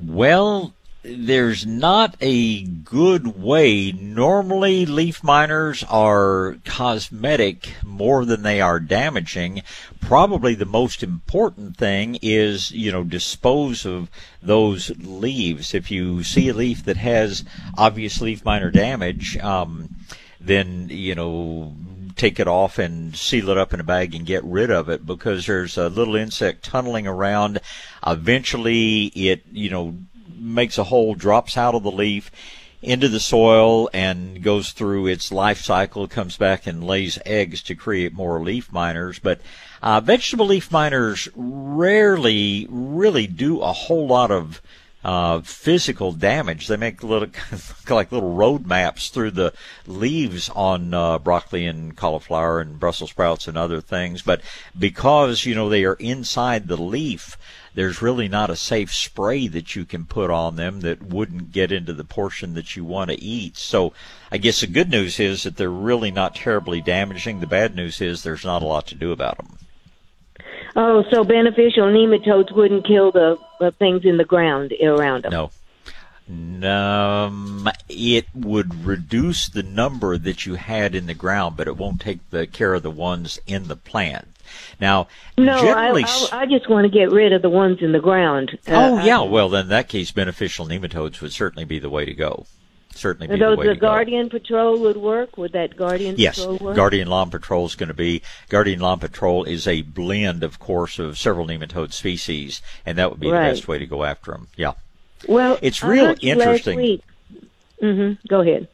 Well, there's not a good way. Normally, leaf miners are cosmetic more than they are damaging. Probably the most important thing is, you know, dispose of those leaves. If you see a leaf that has obvious leaf miner damage, um, then, you know, take it off and seal it up in a bag and get rid of it because there's a little insect tunneling around. Eventually, it, you know, makes a hole, drops out of the leaf into the soil and goes through its life cycle, comes back and lays eggs to create more leaf miners. But uh, vegetable leaf miners rarely really do a whole lot of uh, physical damage. They make little like little road maps through the leaves on uh, broccoli and cauliflower and Brussels sprouts and other things. But because you know they are inside the leaf, there's really not a safe spray that you can put on them that wouldn't get into the portion that you want to eat. So I guess the good news is that they're really not terribly damaging. The bad news is there's not a lot to do about them. Oh, so beneficial nematodes wouldn't kill the, the things in the ground around them? No. Um, it would reduce the number that you had in the ground, but it won't take the care of the ones in the plant. Now, no, generally, I, I, I, just want to get rid of the ones in the ground. Uh, oh, yeah. well, then in that case, beneficial nematodes would certainly be the way to go. Certainly be Those the way the to go. Guardian Patrol would work. Would that Guardian Yes, Patrol work? Guardian Lawn Patrol is going to be Guardian Lawn Patrol is a blend, of course, of several nematode species, and that would be Right. the best way to go after them. Yeah, Well, It's real interesting. Last week. hmm Go ahead.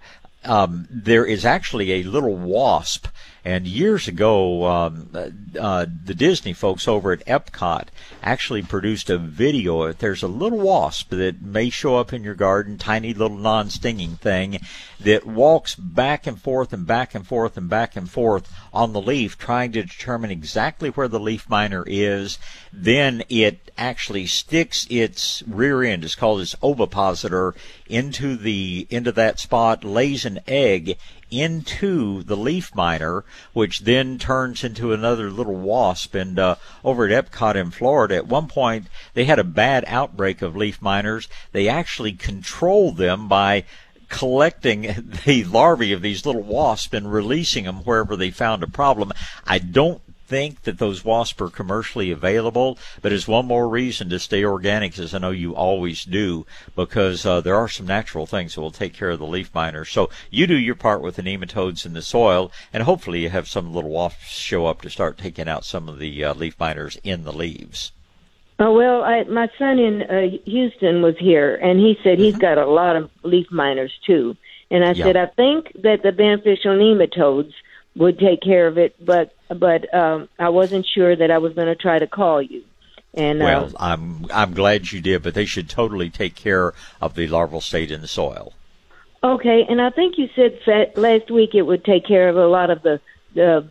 um, there is actually a little wasp, and years ago, um, uh, uh, the Disney folks over at Epcot actually produced a video. There's a little wasp that may show up in your garden, tiny little non-stinging thing that walks back and forth and back and forth and back and forth on the leaf, trying to determine exactly where the leaf miner is. Then it actually sticks its rear end, it's called its ovipositor, into the into that spot, lays an egg into the leaf miner, which then turns into another little wasp. And uh, over at Epcot in Florida, at one point they had a bad outbreak of leaf miners. They actually controlled them by collecting the larvae of these little wasps and releasing them wherever they found a problem. I don't think that those wasps are commercially available, but it's one more reason to stay organic, as I know you always do, because uh, there are some natural things that will take care of the leaf miners. So you do your part with the nematodes in the soil, and hopefully you have some little wasps show up to start taking out some of the uh, leaf miners in the leaves. Oh well, I, my son in uh, Houston was here, and he said he's got a lot of leaf miners too. And I Yeah. said I think that the beneficial nematodes would take care of it, but but um, I wasn't sure that I was going to try to call you. And uh, Well, I'm I'm glad you did, but they should totally take care of the larval state in the soil. okay, and I think you said fa- last week it would take care of a lot of the the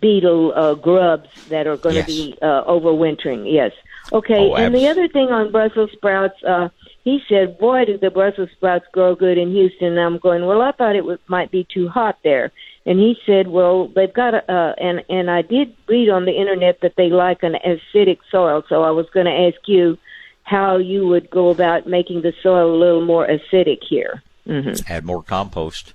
beetle uh, grubs that are going to Yes. be uh, overwintering. Yes. Okay, Oh, and the other thing on Brussels sprouts, uh, he said, "Boy, do the Brussels sprouts grow good in Houston." And I'm going, "Well, I thought it was, might be too hot there." And he said, "Well, they've got a," uh, and and I did read on the internet that they like an acidic soil. So I was going to ask you how you would go about making the soil a little more acidic here. Mm-hmm. Add more compost.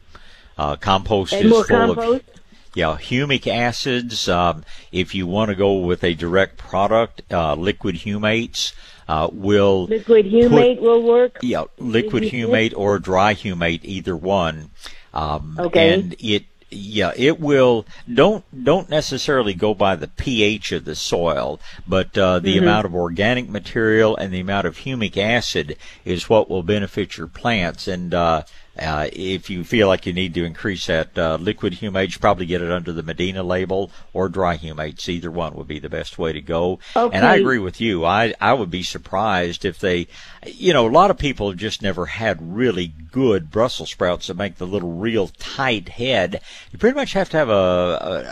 Uh, compost Add is more full compost? of yeah humic acids. Um, if you want to go with a direct product, uh, liquid humates uh, will Liquid humate will work. yeah liquid humate or dry humate, either one. Um, Okay. And it yeah it will don't don't necessarily go by the pH of the soil, but uh, the Mhm. amount of organic material and the amount of humic acid is what will benefit your plants. And uh, uh, if you feel like you need to increase that uh, liquid humates, probably get it under the Medina label or dry humates. Either one would be the best way to go. Okay. And I agree with you. I I would be surprised if they, you know, a lot of people have just never had really good Brussels sprouts that make the little real tight head. You pretty much have to have a,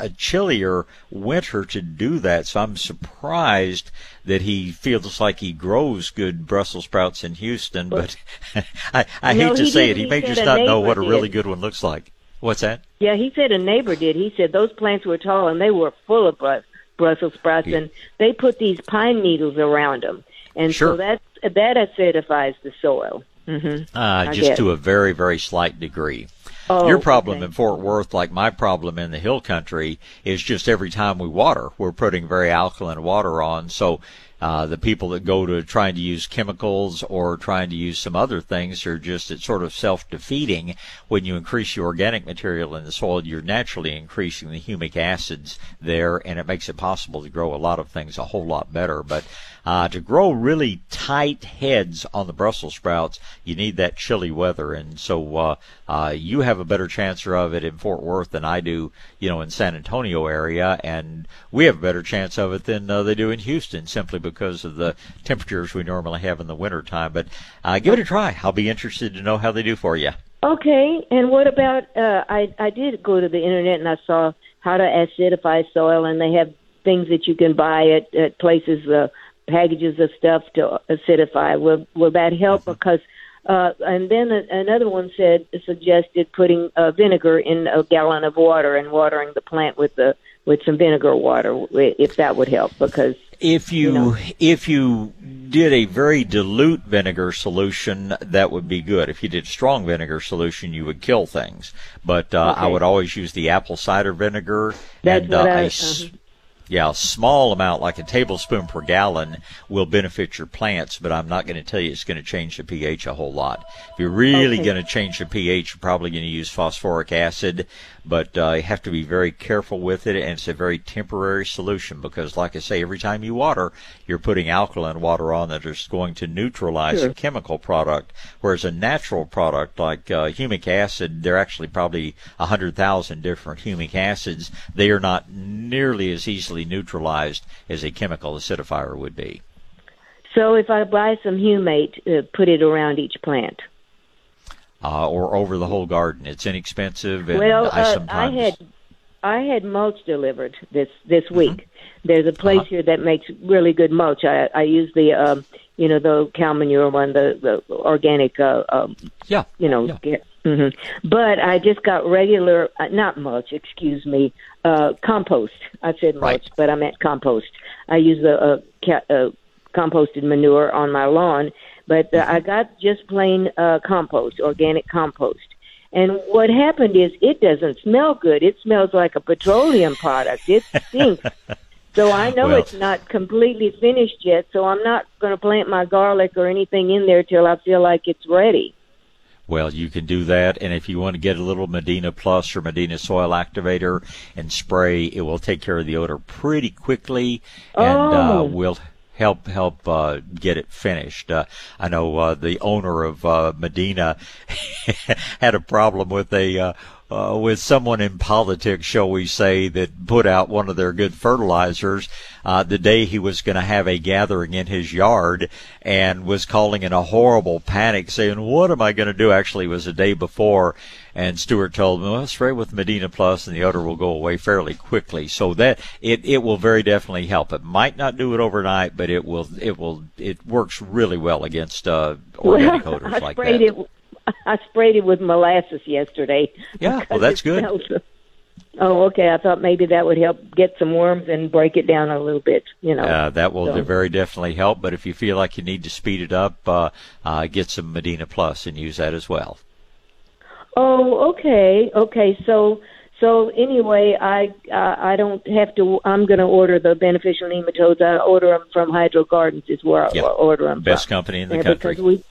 a, a chillier winter to do that. So I'm surprised that he feels like he grows good Brussels sprouts in Houston. But I, I No, hate to say it, he He may just not know what a really did. good one looks like. What's that? Yeah, he said a neighbor did. He said those plants were tall and they were full of Brus- Brussels sprouts, and they put these pine needles around them, and Sure. so that that acidifies the soil. Mm-hmm. Uh, just to a very, very slight degree. Oh, Your problem okay. in Fort Worth, like my problem in the hill country, is just every time we water, we're putting very alkaline water on. So uh, the people that go to trying to use chemicals or trying to use some other things are just it's sort of self-defeating. When you increase your organic material in the soil, you're naturally increasing the humic acids there, and it makes it possible to grow a lot of things a whole lot better. But uh, to grow really tight heads on the Brussels sprouts, you need that chilly weather, and so uh, uh, you have a better chance of it in Fort Worth than I do, you know, in San Antonio area, and we have a better chance of it than uh, they do in Houston, simply because of the temperatures we normally have in the wintertime. But uh, give it a try. I'll be interested to know how they do for you. Okay, and what about? Uh, I I did go to the internet and I saw how to acidify soil, and they have things that you can buy at, at places, uh, packages of stuff to acidify. Will will that help? Mm-hmm. Because uh, and then a, another one said suggested putting uh, vinegar in a gallon of water and watering the plant with the with some vinegar water, if that would help. Because If you, if you did a very dilute vinegar solution, that would be good. If you did strong vinegar solution, you would kill things. But uh, I would always use the apple cider vinegar That's and uh, I- a s- uh-huh. Yeah, a small amount, like a tablespoon per gallon, will benefit your plants, but I'm not going to tell you it's going to change the pH a whole lot. If you're really Okay. going to change the pH, you're probably going to use phosphoric acid, but uh, you have to be very careful with it, and it's a very temporary solution because, like I say, every time you water, you're putting alkaline water on that is going to neutralize Sure. a chemical product, whereas a natural product like uh, humic acid, there are actually probably 100,000 different humic acids. They are not nearly as easily neutralized as a chemical acidifier would be. So if I buy some humate, uh, put it around each plant. Uh, or over the whole garden. It's inexpensive, and well, I uh, I sometimes had I had mulch delivered this this Mm-hmm. week. There's a place Uh-huh. here that makes really good mulch. I I use the um, you know the cow manure one, the the organic uh, um, yeah you know. Get, hmm But I just got regular, uh, not mulch, excuse me, uh, compost. I said mulch, but I meant compost. I use the uh, ca- uh, composted manure on my lawn, but uh, I got just plain uh, compost, organic compost. And what happened is it doesn't smell good. It smells like a petroleum product. It stinks. So I know Well- it's not completely finished yet, so I'm not going to plant my garlic or anything in there till I feel like it's ready. Well, you can do that, and if you want to get a little Medina Plus or Medina Soil Activator and spray, it will take care of the odor pretty quickly, and uh, Oh. will help help uh, get it finished. Uh, I know uh, the owner of uh, Medina had a problem with a. Uh, uh, with someone in politics, shall we say, that put out one of their good fertilizers uh, the day he was going to have a gathering in his yard and was calling in a horrible panic, saying, What am I going to do? Actually, it was a day before. And Stewart told him, Well, spray with Medina Plus and the odor will go away fairly quickly. So that it, it will very definitely help. It might not do it overnight, but it will, it will, it works really well against uh, organic well, odors I like sprayed that. it. I sprayed it with molasses yesterday. Yeah, well, that's good. smells- Oh, okay. I thought maybe that would help get some worms and break it down a little bit. You know. Uh, that will So- very definitely help. But if you feel like you need to speed it up, uh, uh, get some Medina Plus and use that as well. Oh, okay, okay. So, so anyway, I uh, I don't have to. I'm going to order the beneficial nematodes. I order them from Hydro Gardens. Is where Yeah. I order them. Best company in the yeah, country. We,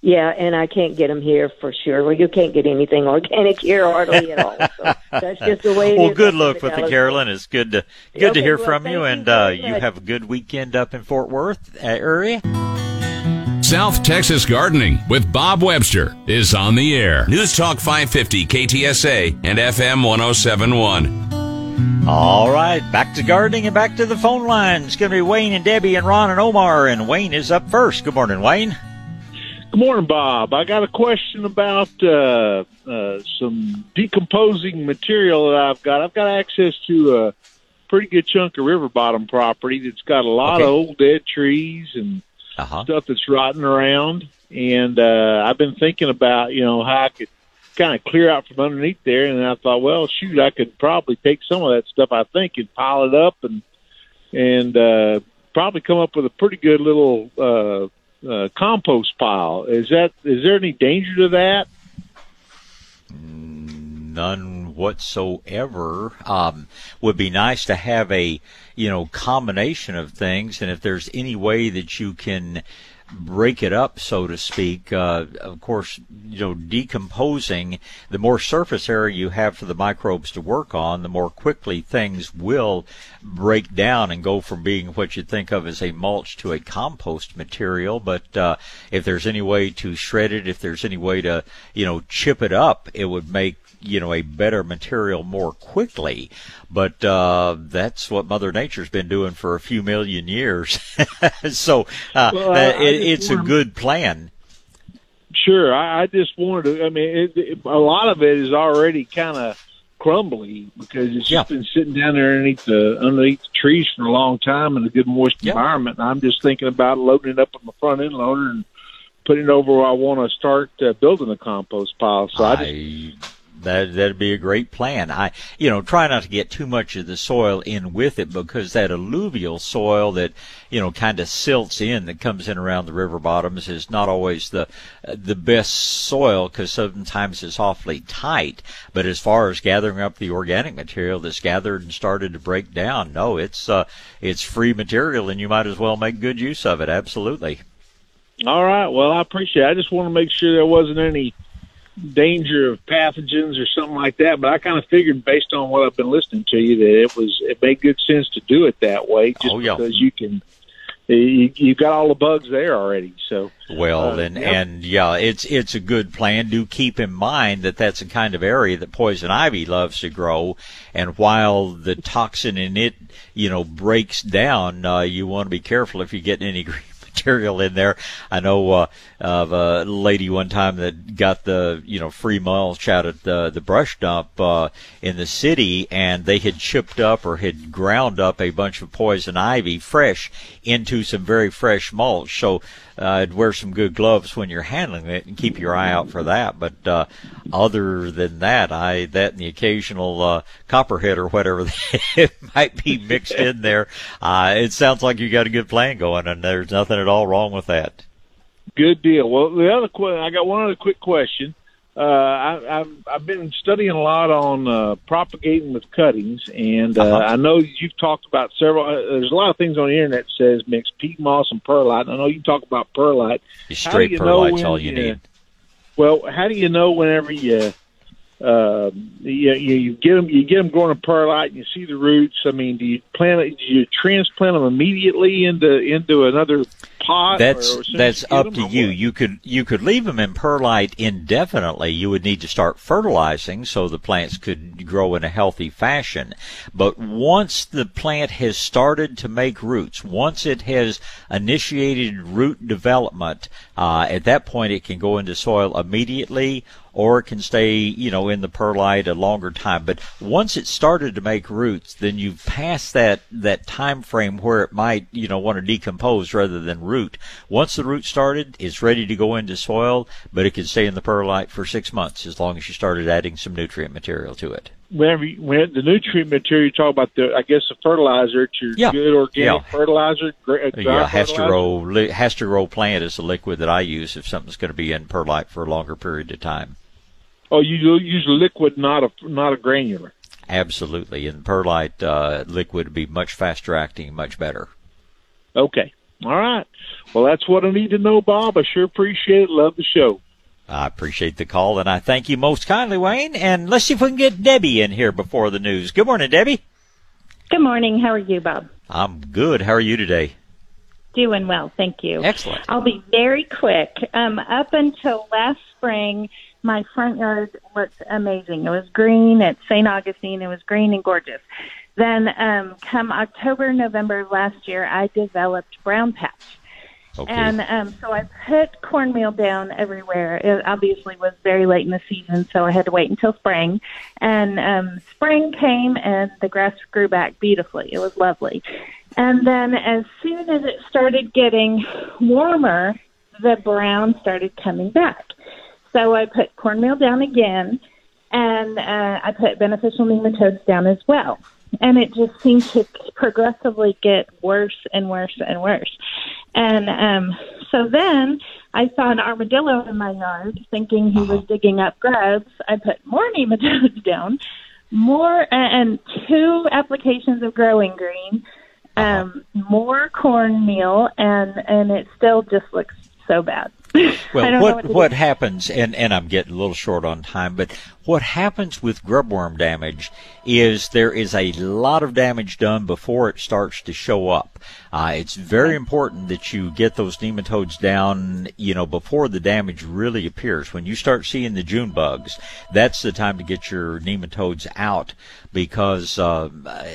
yeah, and I can't get them here for sure. Well, you can't get anything organic here hardly at all. So that's just the way it well, good luck with it, Dallas. Carolyn. It's good to good to hear well, from you, and you uh, you have a good weekend up in Fort Worth uh, area. South Texas Gardening with Bob Webster is on the air. News Talk 550 KTSA and FM 1071. All right, back to gardening and back to the phone lines. It's going to be Wayne and Debbie and Ron and Omar, and Wayne is up first. Good morning, Wayne. Good morning, Bob. I got a question about uh, uh, some decomposing material that I've got. I've got access to a pretty good chunk of river bottom property that's got a lot of old dead trees and Uh-huh. stuff that's rotting around. And uh, I've been thinking about, you know, how I could kind of clear out from underneath there. And I thought, well, shoot, I could probably take some of that stuff, I think, and pile it up and and uh, probably come up with a pretty good little uh, uh, compost pile. Is that is there any danger to that? None whatsoever. Um, would be nice to have a you know combination of things, and if there's any way that you can break it up, so to speak. Uh, of course, you know, decomposing, the more surface area you have for the microbes to work on, the more quickly things will break down and go from being what you think of as a mulch to a compost material. But uh, if there's any way to shred it, if there's any way to, you know, chip it up, it would make you know a better material more quickly but uh that's what mother nature's been doing for a few million years so uh, Well, I- that- I it, it's a good plan Sure, I, I just wanted to. I mean, it, it, a lot of it is already kind of crumbly because it's just been sitting down there underneath the underneath the trees for a long time in a good moist environment. And I'm just thinking about loading it up on the front end loader and putting it over where I want to start uh, building a compost pile. So I just that that'd be a great plan. I, you know, try not to get too much of the soil in with it because that alluvial soil that you know kind of silts in that comes in around the river bottoms is not always the the best soil because sometimes it's awfully tight. But as far as gathering up the organic material that's gathered and started to break down, no, it's uh, it's free material, and you might as well make good use of it. Absolutely. All right. Well, I appreciate. it. I just want to make sure there wasn't any danger of pathogens or something like that. But I kind of figured, based on what I've been listening to you, that it was it made good sense to do it that way, just oh, yeah. because you can. You, you got all the bugs there already, so well, uh, and yep. and yeah, it's it's a good plan. Do keep in mind that that's a kind of area that poison ivy loves to grow, and while the toxin in it, you know, breaks down, uh, you want to be careful if you get any green material in there. I know uh, of a lady one time that got the you know free mulch out at the the brush dump uh, in the city, and they had chipped up or had ground up a bunch of poison ivy fresh into some very fresh mulch. So uh, wear some good gloves when you're handling it and keep your eye out for that. But uh, other than that, I that and the occasional uh, copperhead or whatever it might be mixed in there. Uh, it sounds like you got a good plan going, and there's nothing at all wrong with that. Good deal. Well, the other que- I got one other quick question. Uh, I, I've I've been studying a lot on uh, propagating with cuttings, and uh, uh-huh. I know you've talked about several. Uh, there's a lot of things on the internet that says mix peat moss and perlite. I know you talk about perlite. Straight you perlite's all you, you need. Well, how do you know whenever you uh, you, you get them you get them growing a perlite and you see the roots. I mean, do you plant it? Do you transplant them immediately into into another pot? That's that's up to you. You could you could leave them in perlite indefinitely. You would need to start fertilizing so the plants could grow in a healthy fashion. But once the plant has started to make roots, once it has initiated root development, uh, at that point it can go into soil immediately or it can stay, you know, in the perlite a longer time. But once it started to make roots, then you've passed that, that time frame where it might, you know, want to decompose rather than root. Once the root started, it's ready to go into soil, but it can stay in the perlite for six months as long as you started adding some nutrient material to it whenever you, when the nutrient material you talk about the I guess the fertilizer, to your yeah. good organic yeah. fertilizer. Dry yeah, has to grow Hasta Gro plant is the liquid that I use if something's going to be in perlite for a longer period of time. Oh, you use liquid, not a not a granular. Absolutely, and perlite uh, liquid would be much faster acting, much better. Okay, all right. Well, that's what I need to know, Bob. I sure appreciate it. Love the show. I appreciate the call, and I thank you most kindly, Wayne. And let's see if we can get Debbie in here before the news. Good morning, Debbie. Good morning. How are you, Bob? I'm good. How are you today? Doing well, thank you. Excellent. I'll be very quick. Um, up until last spring, my front yard looked amazing. It was green at St. Augustine. It was green and gorgeous. Then, um, come October, November last year, I developed brown patch. Okay. And um, so I put cornmeal down everywhere. It obviously was very late in the season, so I had to wait until spring. And um, spring came, and the grass grew back beautifully. It was lovely. And then, as soon as it started getting warmer, the brown started coming back. So I put cornmeal down again, and uh, I put beneficial nematodes down as well. And it just seemed to progressively get worse and worse and worse. And um, so then I saw an armadillo in my yard, thinking he was digging up grubs. I put more nematodes down, more and two applications of growing green, um, more cornmeal, and and it still just looks so bad. well, what what, what happens, and and I'm getting a little short on time, but what happens with grubworm damage is there is a lot of damage done before it starts to show up. Uh, it's very important that you get those nematodes down, you know, before the damage really appears. When you start seeing the June bugs, that's the time to get your nematodes out because, uh,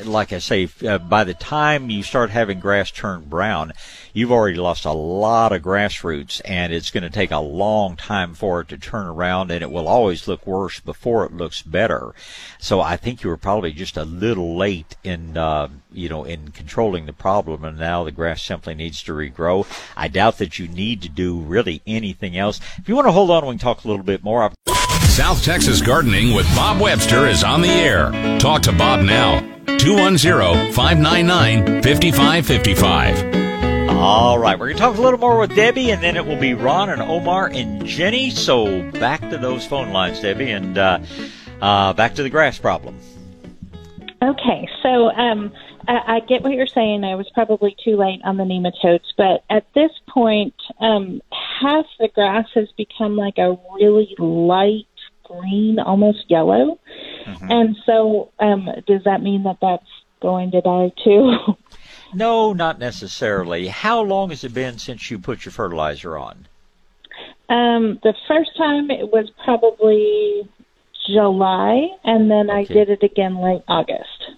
like I say, uh, by the time you start having grass turn brown, you've already lost a lot of grass roots, and it's going to take a long time for it to turn around, and it will always look worse before before it looks better. So I think you were probably just a little late in, uh, you know, in controlling the problem, and now the grass simply needs to regrow. I doubt that you need to do really anything else. If you want to hold on, we can talk a little bit more. South Texas Gardening with Bob Webster is on the air. Talk to Bob now. 210 599 5555. All right, we're going to talk a little more with Debbie, and then it will be Ron and Omar and Jenny. So back to those phone lines, Debbie, and uh, uh, back to the grass problem. Okay, so um, I, I get what you're saying. I was probably too late on the nematodes, but at this point, um, half the grass has become like a really light green, almost yellow. Mm-hmm. And so, um, does that mean that that's going to die too? no, not necessarily. How long has it been since you put your fertilizer on? Um, the first time it was probably July, and then okay. I did it again late August.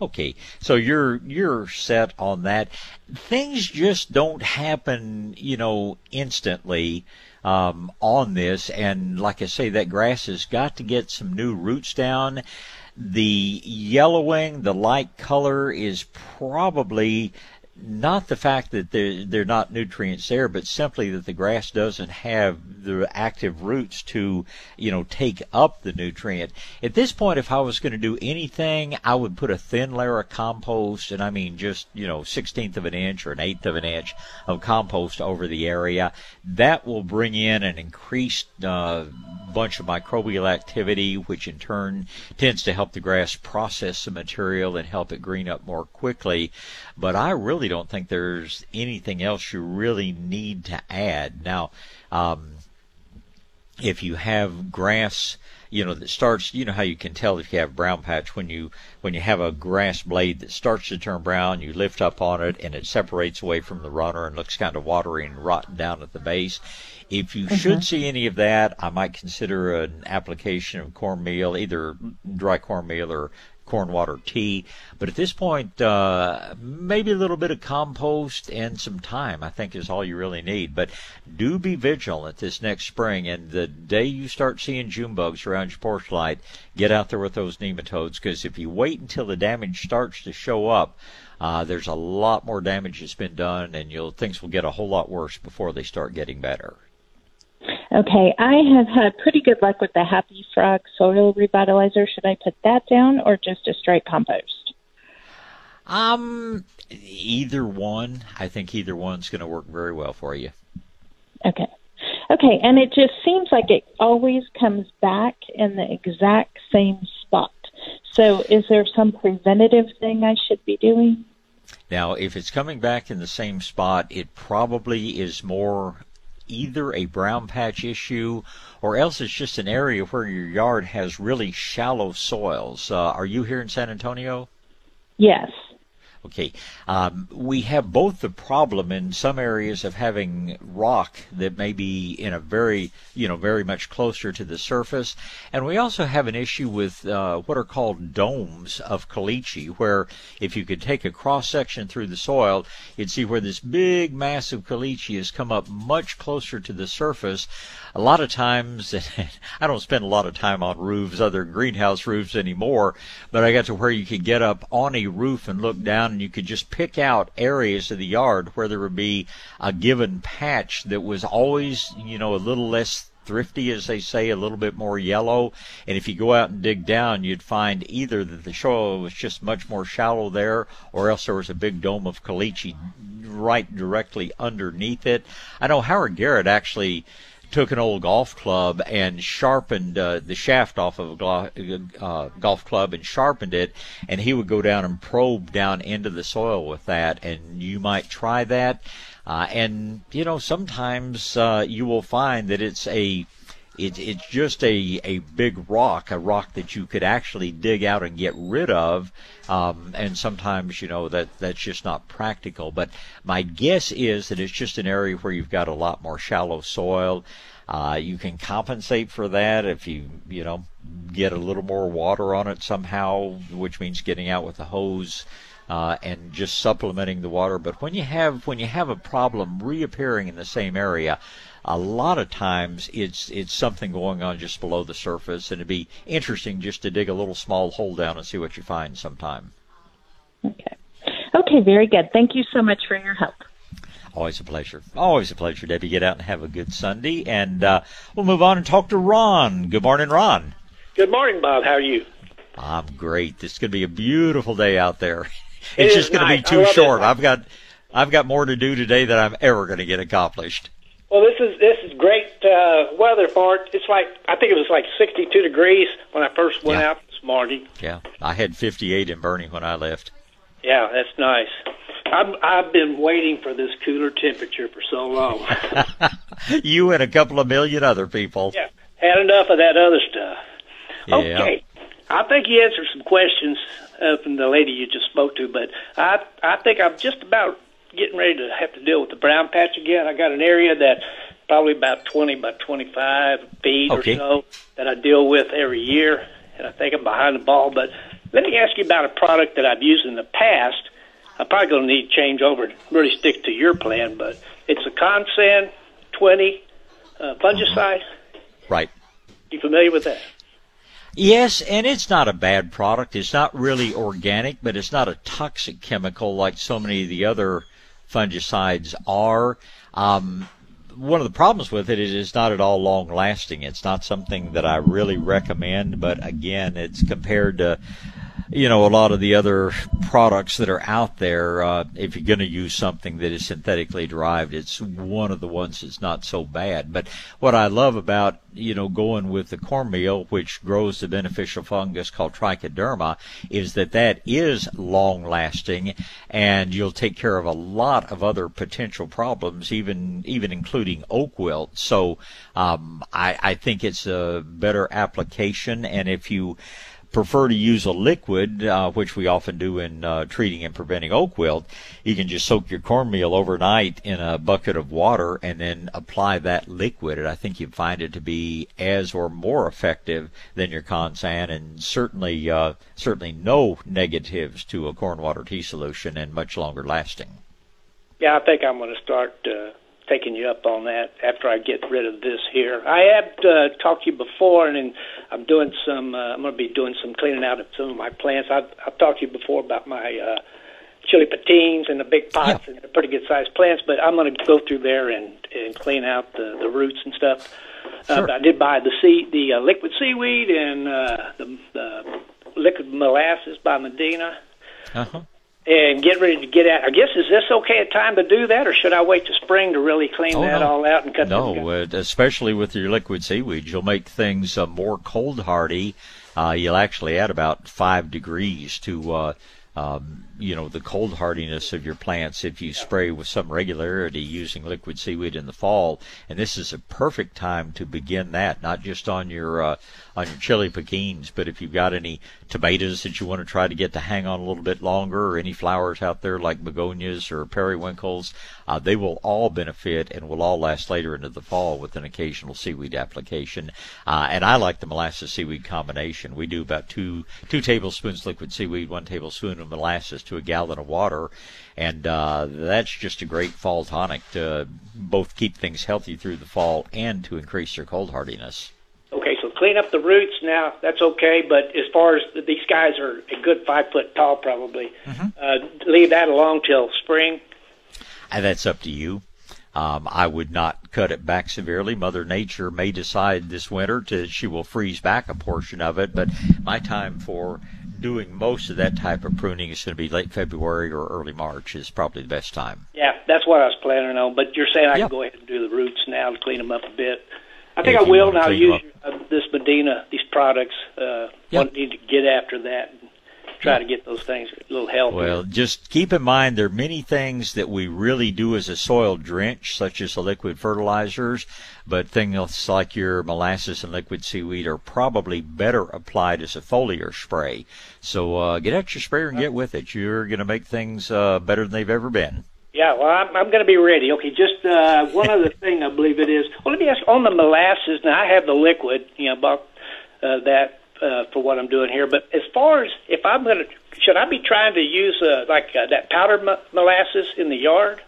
Okay, so you're you're set on that. Things just don't happen, you know, instantly um, on this. And like I say, that grass has got to get some new roots down. The yellowing, the light color is probably not the fact that they're, they're not nutrients there, but simply that the grass doesn't have the active roots to, you know, take up the nutrient. At this point, if I was going to do anything, I would put a thin layer of compost, and I mean just, you know, sixteenth of an inch or an eighth of an inch of compost over the area. That will bring in an increased uh, bunch of microbial activity, which in turn tends to help the grass process the material and help it green up more quickly. But I really don't think there's anything else you really need to add. Now, um, if you have grass, you know that starts you know how you can tell if you have brown patch when you when you have a grass blade that starts to turn brown you lift up on it and it separates away from the runner and looks kind of watery and rotten down at the base if you mm-hmm. should see any of that, I might consider an application of cornmeal, either dry cornmeal or corn water tea. But at this point, uh, maybe a little bit of compost and some time, I think, is all you really need. But do be vigilant this next spring. And the day you start seeing June bugs around your porch light, get out there with those nematodes. Because if you wait until the damage starts to show up, uh, there's a lot more damage that's been done, and you'll things will get a whole lot worse before they start getting better. Okay, I have had pretty good luck with the Happy Frog soil revitalizer. Should I put that down or just a straight compost? Um, either one. I think either one's going to work very well for you. Okay. Okay, and it just seems like it always comes back in the exact same spot. So, is there some preventative thing I should be doing? Now, if it's coming back in the same spot, it probably is more either a brown patch issue or else it's just an area where your yard has really shallow soils. Uh, are you here in San Antonio? Yes. Okay. Um, we have both the problem in some areas of having rock that may be in a very, you know, very much closer to the surface. And we also have an issue with uh, what are called domes of caliche, where if you could take a cross section through the soil, you'd see where this big mass of caliche has come up much closer to the surface. A lot of times, I don't spend a lot of time on roofs, other greenhouse roofs anymore, but I got to where you could get up on a roof and look down and you could just pick out areas of the yard where there would be a given patch that was always, you know, a little less thrifty, as they say, a little bit more yellow. And if you go out and dig down, you'd find either that the soil was just much more shallow there, or else there was a big dome of caliche right directly underneath it. I know Howard Garrett actually took an old golf club and sharpened uh, the shaft off of a uh, golf club and sharpened it, and he would go down and probe down into the soil with that. And you might try that. Uh, and you know, sometimes uh, you will find that it's a it, it's just a, a big rock, a rock that you could actually dig out and get rid of. Um, and sometimes, you know, that, that's just not practical. But my guess is that it's just an area where you've got a lot more shallow soil. Uh, you can compensate for that if you, you know, get a little more water on it somehow, which means getting out with a hose. Uh, and just supplementing the water. But when you have when you have a problem reappearing in the same area, a lot of times it's it's something going on just below the surface, and it'd be interesting just to dig a little small hole down and see what you find sometime. Okay. Okay, very good. Thank you so much for your help. Always a pleasure. Always a pleasure, Debbie. Get out and have a good Sunday. And uh, we'll move on and talk to Ron. Good morning, Ron. Good morning, Bob. How are you? I'm great. This is going to be a beautiful day out there. It's is just going nice. to be too short. it. I've got I've got more to do today than I'm ever going to get accomplished. Well, this is this is great uh, weather for it. It's like I think it was like 62 degrees when I first went out this morning. Yeah, I had 58 in Boerne when I left. Yeah, that's nice. I've I've been waiting for this cooler temperature for so long. you and a couple of million other people. yeah, had enough of that other stuff. Yeah. Okay, I think you answered some questions uh, from the lady you just spoke to, but I I think I'm just about getting ready to have to deal with the brown patch again. I got an area that probably about 20 by 25 feet Okay. or so that I deal with every year, and I think I'm behind the ball. But let me ask you about a product that I've used in the past. I'm probably going to need to change over and really stick to your plan, but it's a Consan 20 uh, fungicide. Right. You familiar with that? Yes, and it's not a bad product. It's not really organic, but it's not a toxic chemical like so many of the other fungicides are. Um, one of the problems with it is it's not at all long lasting. It's not something that I really recommend, but again, it's compared to you know a lot of the other products that are out there. Uh, if you're going to use something that is synthetically derived, it's one of the ones that's not so bad. But what I love about you know going with the cornmeal, which grows the beneficial fungus called trichoderma, is that that is long lasting, and you'll take care of a lot of other potential problems, even even including oak wilt. So um, I, I think it's a better application, and if you prefer to use a liquid, uh, which we often do in uh, treating and preventing oak wilt, you can just soak your cornmeal overnight in a bucket of water and then apply that liquid. And I think you'd find it to be as or more effective than your Consan, and certainly uh, certainly no negatives to a corn water tea solution and much longer lasting. Yeah, I think I'm going to start uh, taking you up on that after I get rid of this here. I have uh, talked to you before, and, and I'm doing some. Uh, I'm going to be doing some cleaning out of some of my plants. I've, I've talked to you before about my uh, chili pequins and the big pots, and they're pretty good sized plants. But I'm going to go through there and and clean out the the roots and stuff. Uh, but I did buy the sea, the uh, liquid seaweed and uh, the, the liquid molasses by Medina Uh-huh. And get ready to get out. I guess is this okay a time to do that, or should I wait to spring to really clean Oh, that no. all out and cut? No, uh, especially with your liquid seaweed, you'll make things uh, more cold hardy. Uh, you'll actually add about five degrees to, uh, um, you know, the cold hardiness of your plants if you spray with some regularity using liquid seaweed in the fall. And this is a perfect time to begin that, not just on your uh, on your chili pequins, but if you've got any tomatoes that you want to try to get to hang on a little bit longer, or any flowers out there like begonias or periwinkles, uh, they will all benefit and will all last later into the fall with an occasional seaweed application. Uh, and I like the molasses seaweed combination. We do about two two tablespoons liquid seaweed, one tablespoon of molasses to a gallon of water, and uh, that's just a great fall tonic to both keep things healthy through the fall and to increase your cold hardiness. Okay, so clean up the roots now. That's okay, but as far as these guys are a good five foot tall, probably uh, leave that alone till spring. And that's up to you. Um, I would not cut it back severely. Mother Nature may decide this winter to she will freeze back a portion of it, but my time for doing most of that type of pruning is going to be late February or early March is probably the best time. Yeah, that's what I was planning on. But you're saying I Yeah. can go ahead and do the roots now to clean them up a bit. I think I will now use them uh, this Medina, these products. Uh, Yeah. want need to get after that try to get those things a little healthier. Well, just keep in mind there are many things that we really do as a soil drench, such as the liquid fertilizers, but things like your molasses and liquid seaweed are probably better applied as a foliar spray. So uh, get out your sprayer and get with it. You're going to make things uh, better than they've ever been. Yeah, well, I'm, I'm going to be ready. Okay, just uh, one other thing, I believe it is. Well, let me ask on the molasses. Now, I have the liquid, you know, about uh, that uh, for what I'm doing here. But as far as if I'm going to, should I be trying to use uh, like uh, that powdered mo- molasses in the yard?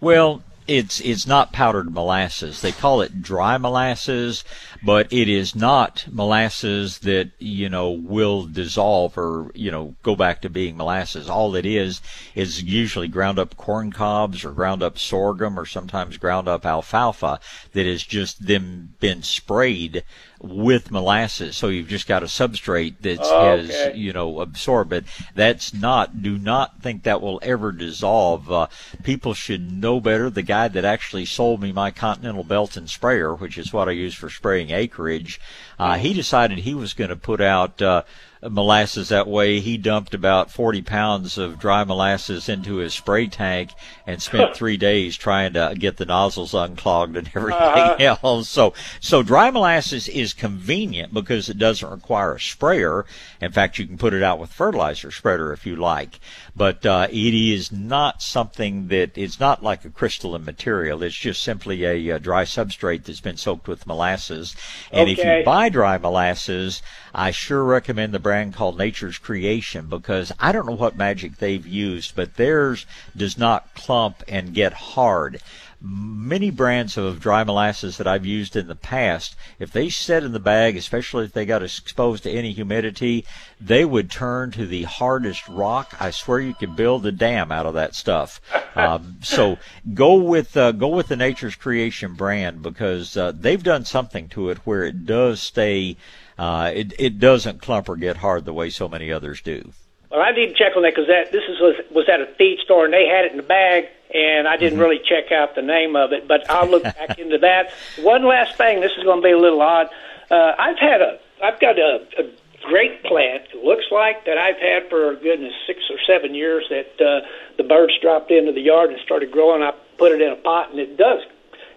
Well, it's it's not powdered molasses. They call it dry molasses, but it is not molasses that you know will dissolve or you know go back to being molasses. All it is is usually ground up corn cobs or ground up sorghum or sometimes ground up alfalfa that has just then been sprayed with molasses. So you've just got a substrate that Oh, has, okay. you know, absorbed it. That's not, do not think that will ever dissolve. Uh, people should know better. The guy that actually sold me my Continental Belt and sprayer, which is what I use for spraying acreage, uh, he decided he was going to put out, uh, molasses that way. He dumped about 40 pounds of dry molasses into his spray tank and spent three days trying to get the nozzles unclogged and everything Uh-huh. else. So, so dry molasses is convenient because it doesn't require a sprayer. In fact, you can put it out with fertilizer spreader if you like. But uh, it is not something that it's not like a crystalline material. It's just simply a, uh dry substrate that's been soaked with molasses. And if you buy dry molasses, I sure recommend the brand called Nature's Creation because I don't know what magic they've used, but theirs does not clump and get hard. Many brands of dry molasses that I've used in the past, if they set in the bag, especially if they got exposed to any humidity, they would turn to the hardest rock. I swear you could build a dam out of that stuff. Um, so go with uh, go with the Nature's Creation brand because uh, they've done something to it where it does stay. Uh, it it doesn't clump or get hard the way so many others do. Well, I need to check on that because that this is, was was at a feed store and they had it in the bag, and I didn't really check out the name of it. But I'll look back into that. One last thing. This is going to be a little odd. Uh, I've had a I've got a, a great plant. It looks like that I've had for goodness six or seven years. That uh, the birds dropped into the yard and started growing. I put it in a pot, and it does.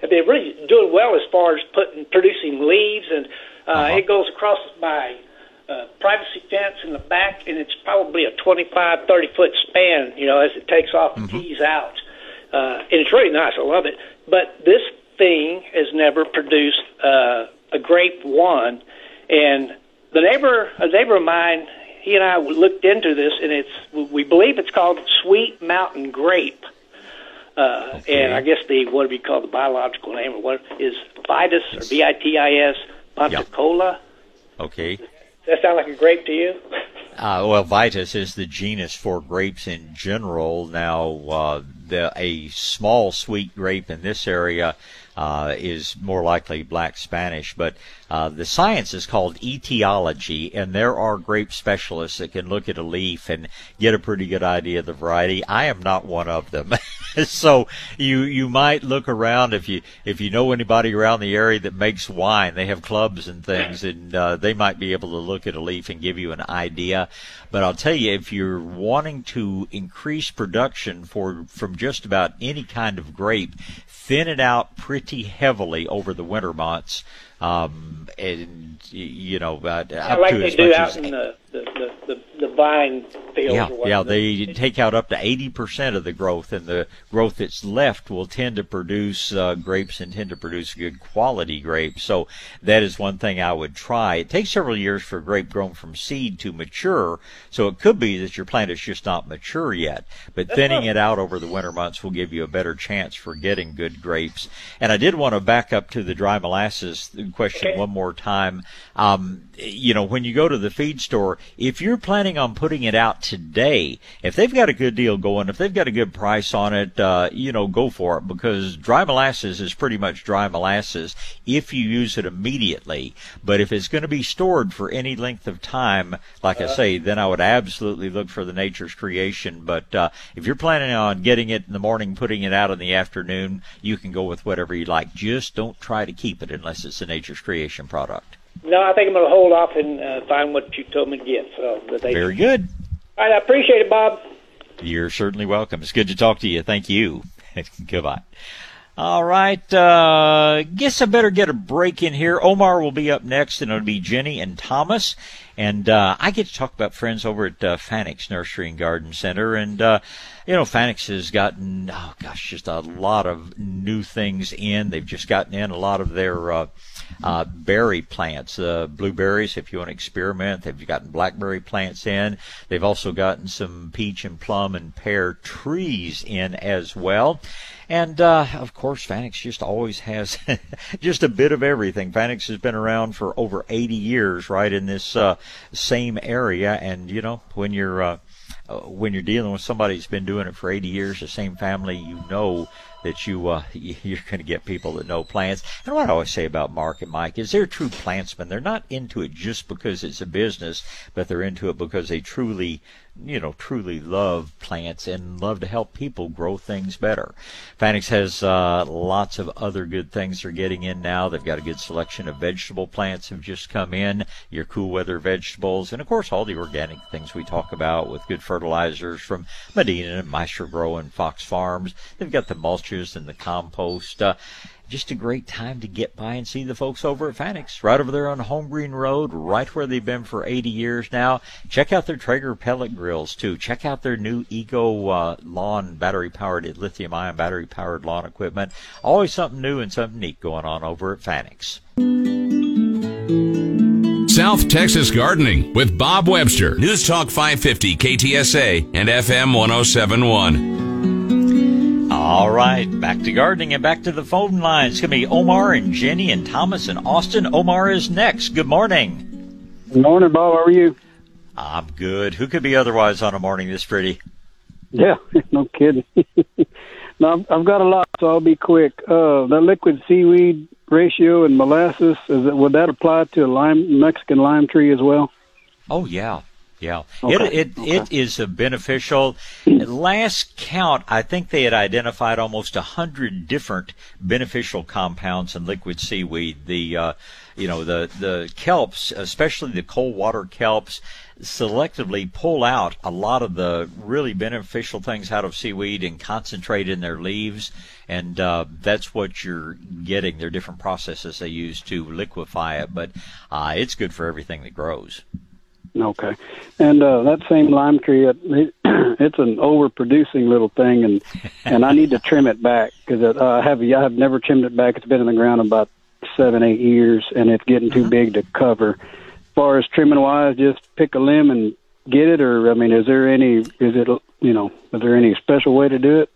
I mean, really doing well as far as putting producing leaves, and uh, it goes across my uh, privacy fence in the back, and it's probably a 25, 30 foot span, you know, as it takes off and tees out. Uh, and it's really nice. I love it. But this thing has never produced uh, a grape one. And the neighbor, a neighbor of mine, he and I looked into this, and it's we believe it's called Sweet Mountain Grape. Uh, And I guess the what do we call the biological name or what is Vitis or V I T I S monticola? Okay. Does that sound like a grape to you? Uh, well, Vitis is the genus for grapes in general. Now, uh, the, a small sweet grape in this area uh, is more likely black Spanish, but uh, the science is called etiology, and there are grape specialists that can look at a leaf and get a pretty good idea of the variety. I am not one of them, so you you might look around if you if you know anybody around the area that makes wine. They have clubs and things, and uh, they might be able to look at a leaf and give you an idea. But I'll tell you, if you're wanting to increase production for from just about any kind of grape, thin it out pretty heavily over the winter months. Um, and you know, uh, up like to they do out in the the, the, the, the vine fields yeah, yeah, they take out up to 80% of the growth, and the growth that's left will tend to produce uh, grapes and tend to produce good quality grapes. So that is one thing I would try. It takes several years for a grape grown from seed to mature, so it could be that your plant is just not mature yet. But thinning it out over the winter months will give you a better chance for getting good grapes. And I did want to back up to the dry molasses question one more time. Um, you know, when you go to the feed store, if you're planning on putting it out today, if they've got a good deal going, if they've got a good price on it, uh, you know, go for it because dry molasses is pretty much dry molasses if you use it immediately. But if it's going to be stored for any length of time, like I say, then I would absolutely look for the Nature's Creation. But uh, if you're planning on getting it in the morning, putting it out in the afternoon, you can go with whatever you like. Just don't try to keep it unless it's a Nature's Creation product. No, I think I'm going to hold off and uh, find what you told me to get. So Very good. All right, I appreciate it, Bob. You're certainly welcome. It's good to talk to you. Thank you. Goodbye. All right. Uh, guess I better get a break in here. Omar will be up next, and it'll be Jenny and Thomas. And uh, I get to talk about friends over at uh, Fanick's Nursery and Garden Center. And, uh, you know, Fanick's has gotten, oh gosh, just a lot of new things in. They've just gotten in a lot of their. Uh, uh, berry plants, uh, blueberries. If you want to experiment, they've gotten blackberry plants in. They've also gotten some peach and plum and pear trees in as well. And uh, of course, Fanick's just always has just a bit of everything. Fanick's has been around for over 80 years, right in this uh, same area. And you know, when you're uh, uh, when you're dealing with somebody who's been doing it for 80 years, the same family, you know that you uh, you're going to get people that know plants. And what I always say about Mark and Mike is they're true plantsmen. They're not into it just because it's a business, but they're into it because they truly you know, truly love plants and love to help people grow things better. Fanick's has uh, lots of other good things they're getting in now. They've got a good selection of vegetable plants have just come in, your cool weather vegetables, and of course all the organic things we talk about with good fertilizers from Medina and Maestro-Gro and Fox Farms. They've got the mulches and the compost. Uh, just a great time to get by and see the folks over at Fanick's, right over there on Holmgreen Road, right where they've been for 80 years now. Check out their Traeger pellet grills too. Check out their new EGO uh, lawn battery powered, lithium ion battery powered lawn equipment. Always something new and something neat going on over at Fanick's. South Texas Gardening with Bob Webster, News Talk 550 KTSA and FM 1071. All right, back to gardening and back to the phone lines. It's going to be Omar and Jenny and Thomas and Austin. Omar is next. Good morning. Good morning, Bob. How are you? I'm good. Who could be otherwise on a morning this pretty? Yeah, no kidding. now, I've got a lot, so I'll be quick. Uh, the liquid seaweed ratio and molasses, is it, would that apply to a lime Mexican lime tree as well? Oh, yeah. Yeah, okay. it it okay. it is a beneficial. last count, I think they had identified almost a hundred different beneficial compounds in liquid seaweed. The uh, you know the the kelps, especially the cold water kelps, selectively pull out a lot of the really beneficial things out of seaweed and concentrate in their leaves, and uh, that's what you're getting. There are different processes they use to liquefy it, but uh, it's good for everything that grows. Okay, and uh, that same lime tree, it, it, it's an overproducing little thing, and and I need to trim it back because uh, I have I have never trimmed it back. It's been in the ground about seven eight years, and it's getting too mm-hmm. big to cover. As far as trimming wise, just pick a limb and get it, or I mean, is there any? Is it you know? Is there any special way to do it?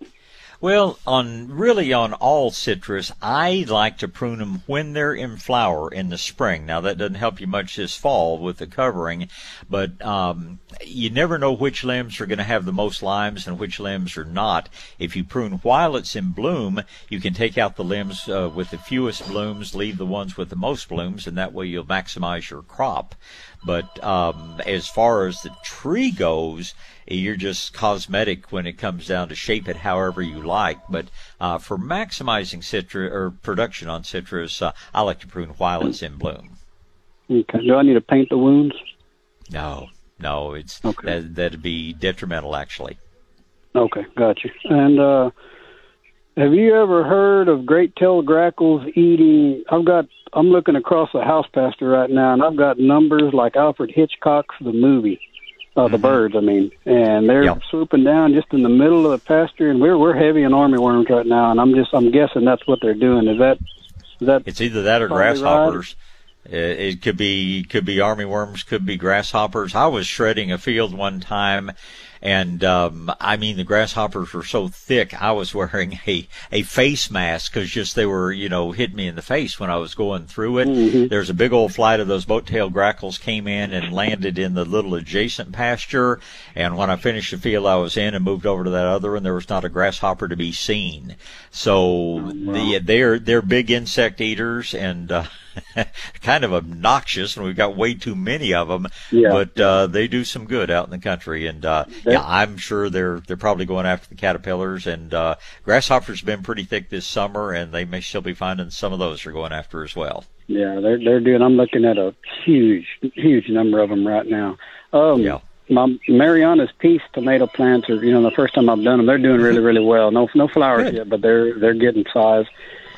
Well, on really on all citrus, I like to prune them when they're in flower in the spring. Now that doesn't help you much this fall with the covering, but um, you never know which limbs are going to have the most limes and which limbs are not. If you prune while it's in bloom, you can take out the limbs uh, with the fewest blooms, leave the ones with the most blooms, and that way you'll maximize your crop. But um, as far as the tree goes, you're just cosmetic when it comes down to shape it however you like. But uh, for maximizing citrus or production on citrus, uh, I like to prune while it's in bloom. Okay. Do I need to paint the wounds? No, no. It's okay. that, that'd be detrimental actually. Okay, got you. And uh, have you ever heard of great-tailed grackles eating? I've got. I'm looking across the house pasture right now, and I've got numbers like Alfred Hitchcock's The Movie uh, the mm-hmm. birds. I mean, and they're yep. swooping down just in the middle of the pasture, and we're we're heavy on armyworms right now, and I'm just I'm guessing that's what they're doing. Is that is that? It's either that or grasshoppers. Right? It could be could be armyworms, could be grasshoppers. I was shredding a field one time and um, I mean the grasshoppers were so thick. I was wearing a a face mask because just they were you know hitting me in the face when I was going through it. Mm-hmm. There's a big old flight of those boat-tailed grackles came in and landed in the little adjacent pasture. And when I finished the field I was in and moved over to that other one, there was not a grasshopper to be seen. So oh, wow. the, they're they're big insect eaters and. Uh, kind of obnoxious, and we've got way too many of them. Yeah. But uh, they do some good out in the country, and uh, yeah, I'm sure they're they're probably going after the caterpillars. And uh, grasshoppers have been pretty thick this summer, and they may still be finding some of those are going after as well. Yeah, they're they're doing. I'm looking at a huge huge number of them right now. Um, yeah my Marianna's Peace tomato plants are, you know, the first time I've done them, they're doing really, really well. No, no flowers Good. yet, but they're they're getting size.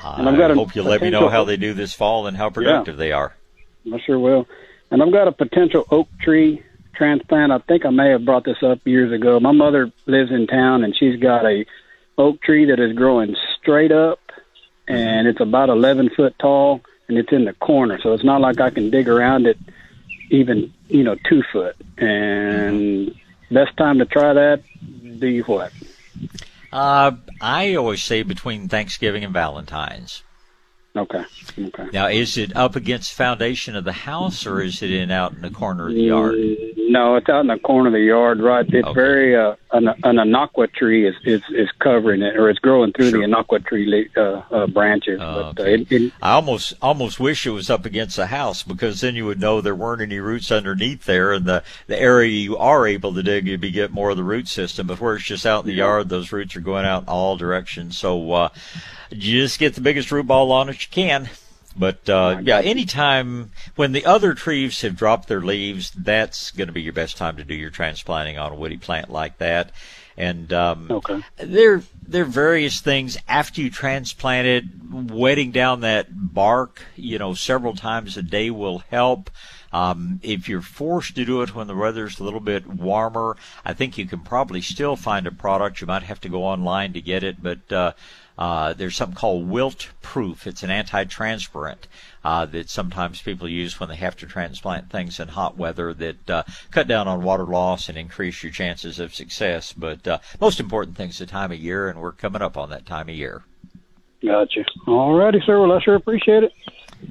And I've got I hope you let me know how they do this fall and how productive yeah, they are. I sure will. And I've got a potential oak tree transplant. I think I may have brought this up years ago. My mother lives in town and she's got a oak tree that is growing straight up mm-hmm. and it's about 11 foot tall and it's in the corner, so it's not like I can dig around it even you know two foot. And mm-hmm. best time to try that, be what? Uh, I always say between Thanksgiving and Valentine's. Okay. Okay. Now, is it up against the foundation of the house, or is it in out in the corner of the yard? No, it's out in the corner of the yard, right? It's Okay. very uh, an an anaqua tree is, is is covering it, or it's growing through the anaqua tree uh, uh, branches. but uh, it, it, I almost almost wish it was up against the house because then you would know there weren't any roots underneath there, and the the area you are able to dig, you'd be get more of the root system. But where it's just out in the yard, those roots are going out in all directions. So uh, just get the biggest root ball on it you can. But uh, yeah, anytime when the other trees have dropped their leaves, that's going to be your best time to do your transplanting on a woody plant like that. And um, okay. there there are various things after you transplant it. Wetting down that bark, you know, several times a day will help. Um, if you're forced to do it when the weather's a little bit warmer, I think you can probably still find a product. You might have to go online to get it, but uh, uh, there's something called wilt proof. It's an anti-transpirant uh, that sometimes people use when they have to transplant things in hot weather that uh, cut down on water loss and increase your chances of success. But uh, most important thing is the time of year, and we're coming up on that time of year. gotcha. All righty, sir. Well, I sure appreciate it.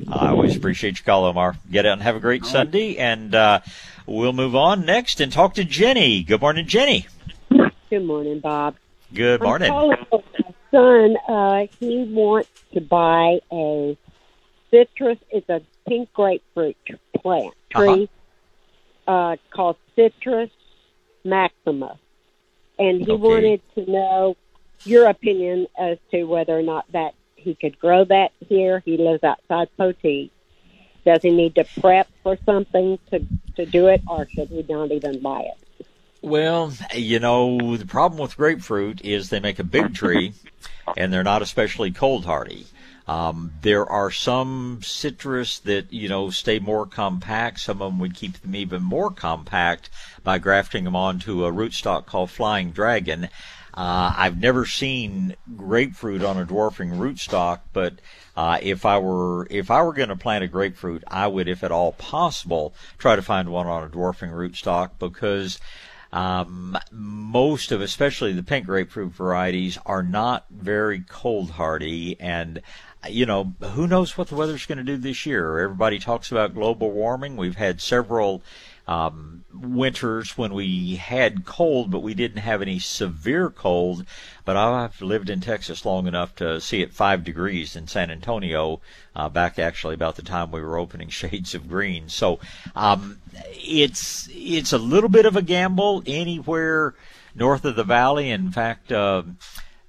I always appreciate your call, Omar. Get out and have a great Sunday, and uh, we'll move on next and talk to Jenny. Good morning, Jenny. Good morning, Bob. Good morning. I'm calling my son. Uh, he wants to buy a citrus. It's a pink grapefruit plant tree uh called Citrus Maximus, and he Okay. wanted to know your opinion as to whether or not that he could grow that here. He lives outside Poteet. Does he need to prep for something to to do it, or should he not even buy it? Well, you know, the problem with grapefruit is they make a big tree, and they're not especially cold hardy. Um, there are some citrus that you know stay more compact. Some of them would keep them even more compact by grafting them onto a rootstock called Flying Dragon. Uh, I've never seen grapefruit on a dwarfing rootstock, but uh, if I were if I were going to plant a grapefruit, I would, if at all possible, try to find one on a dwarfing rootstock because um, most of, especially the pink grapefruit varieties, are not very cold hardy and. You know, who knows what the weather's going to do this year? Everybody talks about global warming. We've had several um, winters when we had cold, but we didn't have any severe cold. But I've lived in Texas long enough to see it five degrees in San Antonio uh, back actually about the time we were opening Shades of Green. So um, it's it's a little bit of a gamble anywhere north of the valley. In fact. Uh,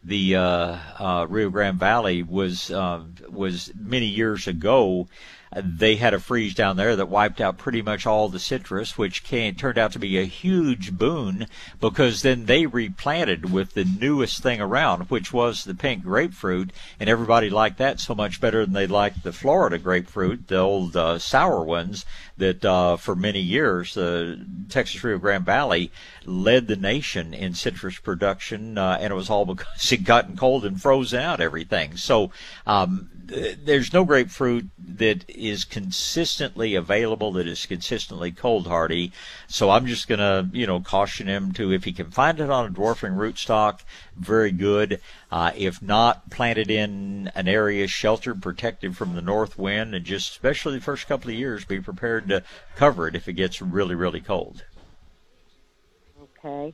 the uh, uh, Rio Grande Valley was uh, was many years ago. Uh, They had a freeze down there that wiped out pretty much all the citrus, which came, turned out to be a huge boon because then they replanted with the newest thing around, which was the pink grapefruit, and everybody liked that so much better than they liked the Florida grapefruit, the old uh, sour ones that uh, for many years the Texas Rio Grande Valley led the nation in citrus production, uh, and it was all because it gotten cold and froze out everything. So um, there's no grapefruit that is consistently available that is consistently cold hardy. So I'm just going to, you know, caution him to if he can find it on a dwarfing rootstock, very good. Uh, if not, plant it in an area sheltered, protected from the north wind, and just especially the first couple of years, be prepared to cover it if it gets really, really cold. Okay.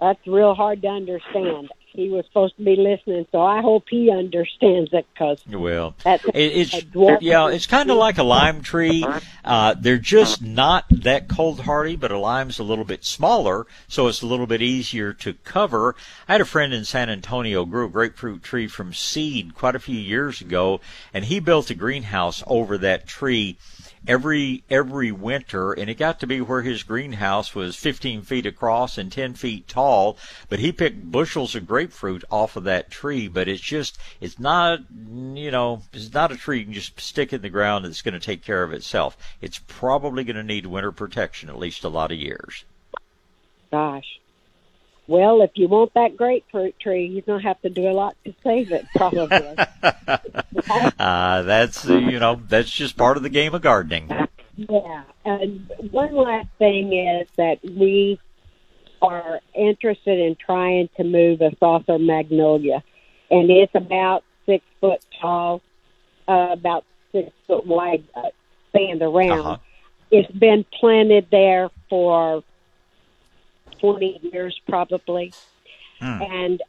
That's real hard to understand. He was supposed to be listening, so I hope he understands it because Well, that's it, it's yeah, it's kind of like a lime tree. Uh, they're just not that cold hardy, but a lime's a little bit smaller, so it's a little bit easier to cover. I had a friend in San Antonio grew a grapefruit tree from seed quite a few years ago, and he built a greenhouse over that tree every every winter and it got to be where his greenhouse was 15 feet across and 10 feet tall but he picked bushels of grapefruit off of that tree but it's just it's not you know it's not a tree you can just stick in the ground that's going to take care of itself it's probably going to need winter protection at least a lot of years gosh. Well, if you want that grapefruit tree, you're gonna have to do a lot to save it, probably. uh, that's uh, you know that's just part of the game of gardening. Yeah, and one last thing is that we are interested in trying to move a saucer magnolia, and it's about six foot tall, uh, about six foot wide, uh, stand around. Uh-huh. It's been planted there for 20 years probably. Hmm. And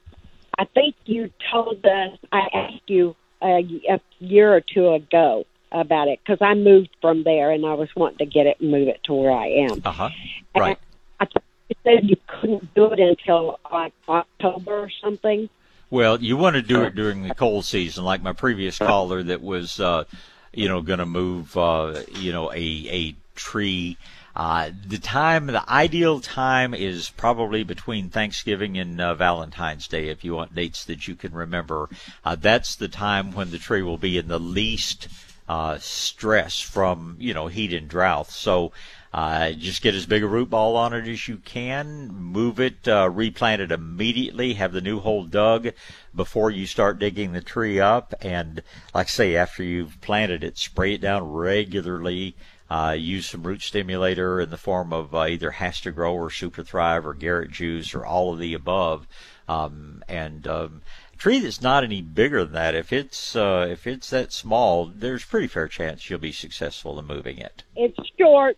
I think you told us, I asked you a, a year or two ago about it because I moved from there and I was wanting to get it and move it to where I am. Uh huh. Right. I thought you said you couldn't do it until like October or something. Well, you want to do it during the cold season, like my previous caller that was, uh, you know, going to move, uh, you know, a a tree. Uh, the time, the ideal time is probably between Thanksgiving and uh, Valentine's Day, if you want dates that you can remember. Uh, that's the time when the tree will be in the least uh, stress from, you know, heat and drought. So, uh, just get as big a root ball on it as you can. Move it, uh, replant it immediately. Have the new hole dug before you start digging the tree up. And like I say, after you've planted it, spray it down regularly. Uh, use some root stimulator in the form of uh, either Hasta Gro or Super Thrive or Garrett Juice or all of the above. Um, and um, tree that's not any bigger than that, if it's uh, if it's that small, there's pretty fair chance you'll be successful in moving it. It's short,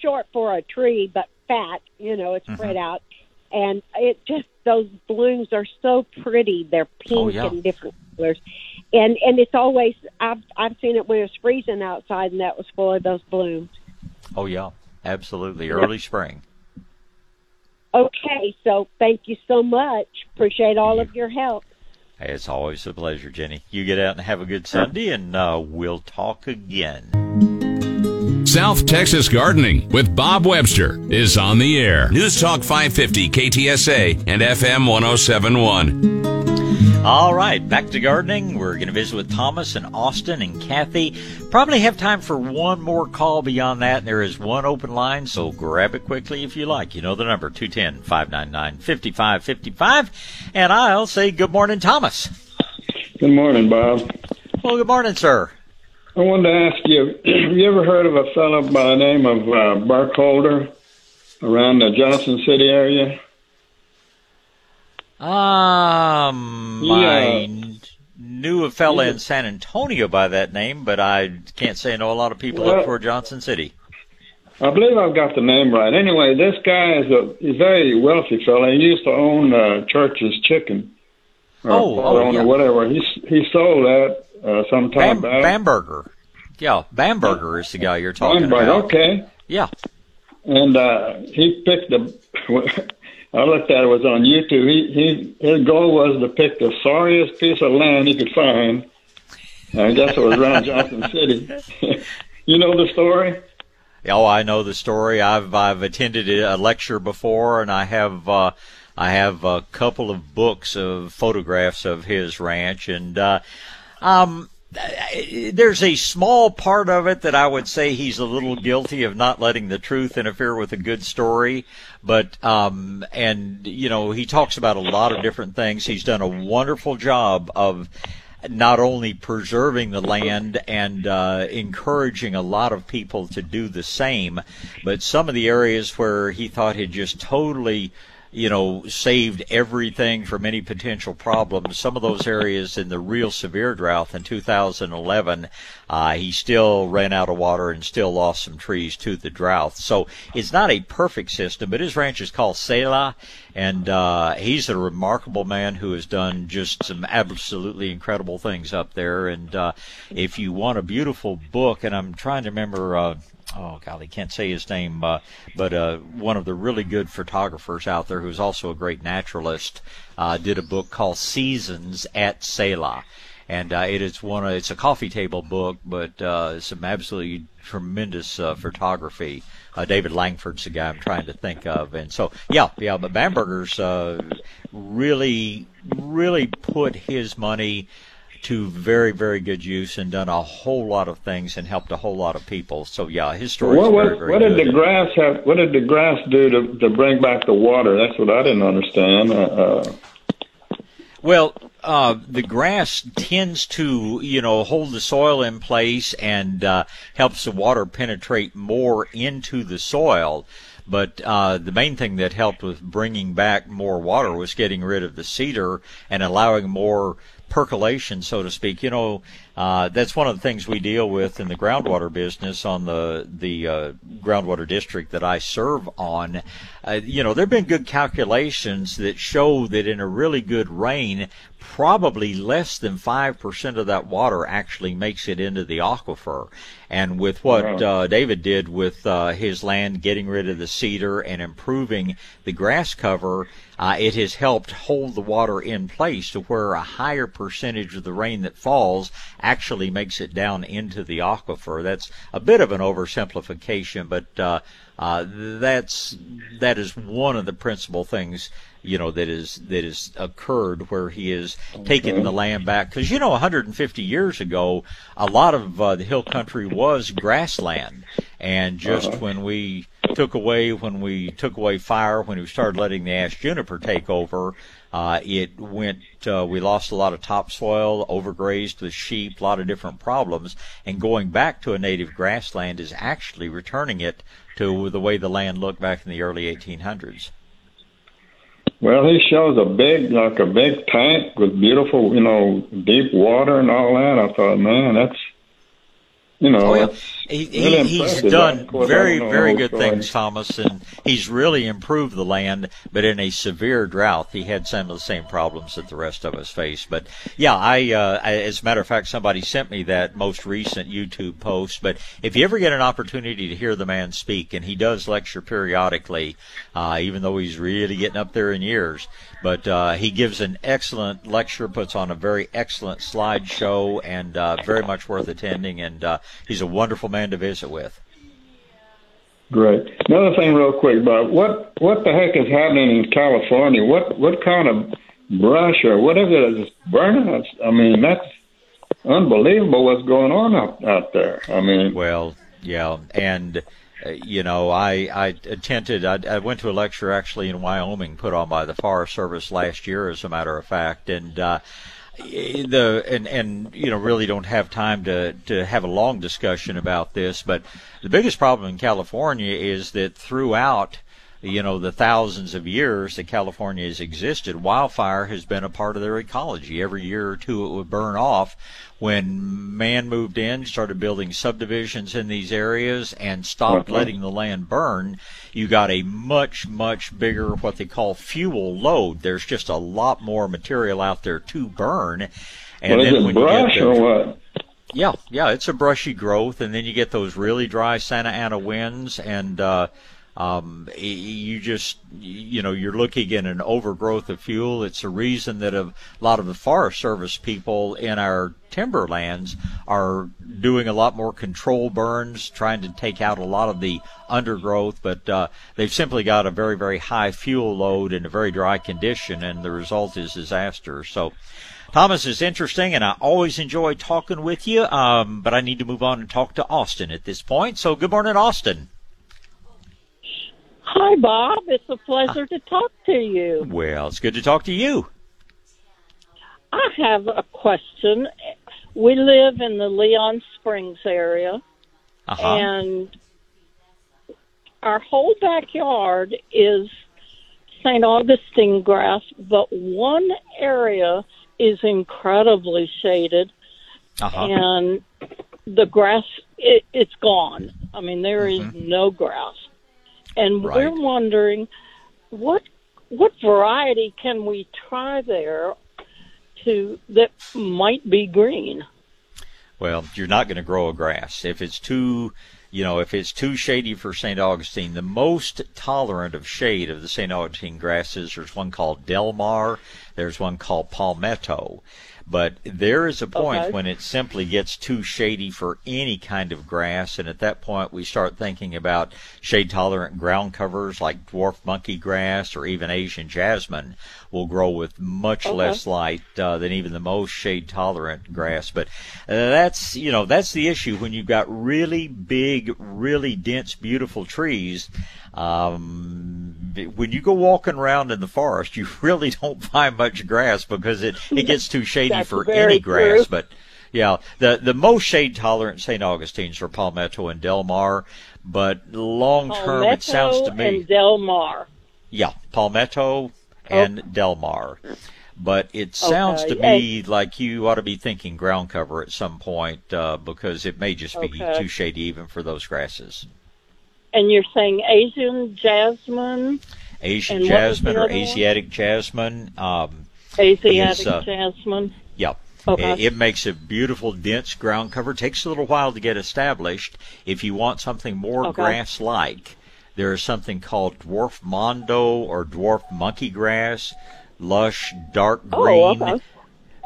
short for a tree, but fat. You know, it's spread out, and it just those blooms are so pretty. They're pink Oh, yeah. and different colors, and and it's always I've I've seen it when it's freezing outside, and that was full of those blooms. Oh yeah, absolutely. Early spring. Okay, so thank you so much. Appreciate all of your help. Hey, It's always a pleasure, Jenny. You get out and have a good Sunday, and uh, we'll talk again. South Texas Gardening with Bob Webster is on the air. News Talk 550 KTSA and FM 1071. All right, back to gardening. We're going to visit with Thomas and Austin and Kathy. Probably have time for one more call beyond that. There is one open line, so grab it quickly if you like. You know the number, 210 599 5555. And I'll say good morning, Thomas. Good morning, Bob. Well, good morning, sir. I wanted to ask you, have you ever heard of a fellow by the name of uh, Burkholder around the Johnson City area? Um, Yeah. I knew a fella in San Antonio by that name, but I can't say I know a lot of people Well- up toward Johnson City. I believe I've got the name right. Anyway, this guy is a he's a very wealthy fellow. He used to own uh, Church's Chicken. Or Oh, oh, owner, yeah. whatever. He he sold that uh, some time Bam, back. Bamberger. Yeah, Bamberger is the guy you're talking Bamberger, about. Okay. Yeah. And uh, he picked the. I looked at it, it was on YouTube. He, he his goal was to pick the sorriest piece of land he could find. I guess it was around Johnson City. you know the story? Oh, I know the story. I've I've attended a lecture before, and I have uh, I have a couple of books of photographs of his ranch, and uh, um, there's a small part of it that I would say he's a little guilty of not letting the truth interfere with a good story. But um, and you know he talks about a lot of different things. He's done a wonderful job of not only preserving the land and uh, encouraging a lot of people to do the same, but some of the areas where he thought had just totally you know, saved everything from any potential problems. Some of those areas in the real severe drought in 2011, uh, he still ran out of water and still lost some trees to the drought. So it's not a perfect system, but his ranch is called Selah, and uh, he's a remarkable man who has done just some absolutely incredible things up there. And uh, if you want a beautiful book, and I'm trying to remember. Oh golly, can't say his name, uh, but uh, one of the really good photographers out there who's also a great naturalist uh, did a book called Seasons at Selah. And uh, it is one. Of, it's a coffee table book, but uh, some absolutely tremendous uh, photography. Uh, David Langford's the guy I'm trying to think of, and so yeah, yeah. But Bamberger's uh, really, really put his money to very, very good use and done a whole lot of things and helped a whole lot of people. So yeah, his story what, what, very what good. did the grass have? What did the grass do to to bring back the water? That's what I didn't understand. Uh, uh, Well, uh, the grass tends to, you know, hold the soil in place and uh, helps the water penetrate more into the soil. But uh, the main thing that helped with bringing back more water was getting rid of the cedar and allowing more percolation, so to speak. You know, uh, that's one of the things we deal with in the groundwater business on the the uh, groundwater district that I serve on. Uh, you know, there have been good calculations that show that in a really good rain, probably less than five percent of that water actually makes it into the aquifer. And with what uh, David did with uh, his land, getting rid of the cedar and improving the grass cover, uh, it has helped hold the water in place to where a higher percentage of the rain that falls actually makes it down into the aquifer. That's a bit of an oversimplification, but uh, uh, that's that is one of the principal things you know that is that has occurred where he is taking the land back because you know 150 years ago a lot of uh, the hill country was grassland and just Uh-huh. when we took away when we took away fire when we started letting the ash juniper take over uh, it went uh, we lost a lot of topsoil overgrazed with sheep a lot of different problems and going back to a native grassland is actually returning it to the way the land looked back in the early 1800s well, he shows a big, like a big tank with beautiful, you know, deep water and all that. I thought, man, that's, you know, Oh, yeah. that's He, he, he's done Of course, I very, very good things, Thomas, and he's really improved the land. But in a severe drought, he had some of the same problems that the rest of us face. But yeah, I, uh, as a matter of fact, somebody sent me that most recent YouTube post. But if you ever get an opportunity to hear the man speak, and he does lecture periodically, uh, even though he's really getting up there in years, but uh, he gives an excellent lecture, puts on a very excellent slideshow, and uh, very much worth attending. And uh, he's a wonderful man to visit with. Great. Another thing, real quick, Bob. What what the heck is happening in California? What what kind of brush or whatever is it burning? I mean, that's unbelievable. What's going on out out there? I mean, well, yeah, and uh, you know, I I attended. I, I went to a lecture actually in Wyoming, put on by the Forest Service last year, as a matter of fact, and. uh the and and you know really don't have time to to have a long discussion about this but the biggest problem in California is that throughout you know the thousands of years that California has existed wildfire has been a part of their ecology. Every year or two it would burn off. When man moved in started building subdivisions in these areas and stopped letting the land burn you got a much much bigger what they call fuel load. There's just a lot more material out there to burn. And what then it when brush you get or what? yeah, yeah, it's a brushy growth, and then you get those really dry Santa Ana winds, and uh, um, you just, you know, you're looking at an overgrowth of fuel. It's a reason that a lot of the Forest Service people in our timberlands are doing a lot more control burns, trying to take out a lot of the undergrowth, but uh, they've simply got a very, very high fuel load in a very dry condition, and the result is disaster. So. Thomas is interesting, and I always enjoy talking with you. Um, but I need to move on and talk to Austin at this point. So, good morning, Austin. Hi, Bob. It's a pleasure to talk to you. Well, it's good to talk to you. I have a question. We live in the Leon Springs area, Uh-huh. and our whole backyard is St. Augustine grass, but one area is incredibly shaded, Uh-huh. and the grass it, it's gone. I mean, there is no grass, and we're wondering what what variety can we try there to that might be green. Well, you're not going to grow a grass if it's too, you know, if it's too shady for St. Augustine. The most tolerant of shade of the St. Augustine grasses, there's one called Delmar, there's one called Palmetto. But there is a point Okay. when it simply gets too shady for any kind of grass, and at that point we start thinking about shade tolerant ground covers like dwarf monkey grass or even Asian jasmine will grow with much Okay. less light uh, than even the most shade tolerant grass. But uh, that's you know that's the issue when you've got really big, really dense, beautiful trees. Um, when you go walking around in the forest, you really don't find much grass because it, it gets too shady for any grass. true. But yeah, the the most shade tolerant St. Augustines are Palmetto and Delmar. But long term, it sounds to Palmetto me and Delmar. yeah, Palmetto and Delmar. But it sounds to Okay, me like you ought to be thinking ground cover at some point uh, because it may just be Okay. too shady even for those grasses. And you're saying Asian jasmine, Asian And what was jasmine or other one? Asiatic jasmine. Um, Asiatic is, uh, jasmine. Yep. Okay. It, it makes a beautiful, dense ground cover. takes a little while to get established. If you want something more Okay. grass-like, there is something called dwarf mondo or dwarf monkey grass, lush, dark Oh, green. okay.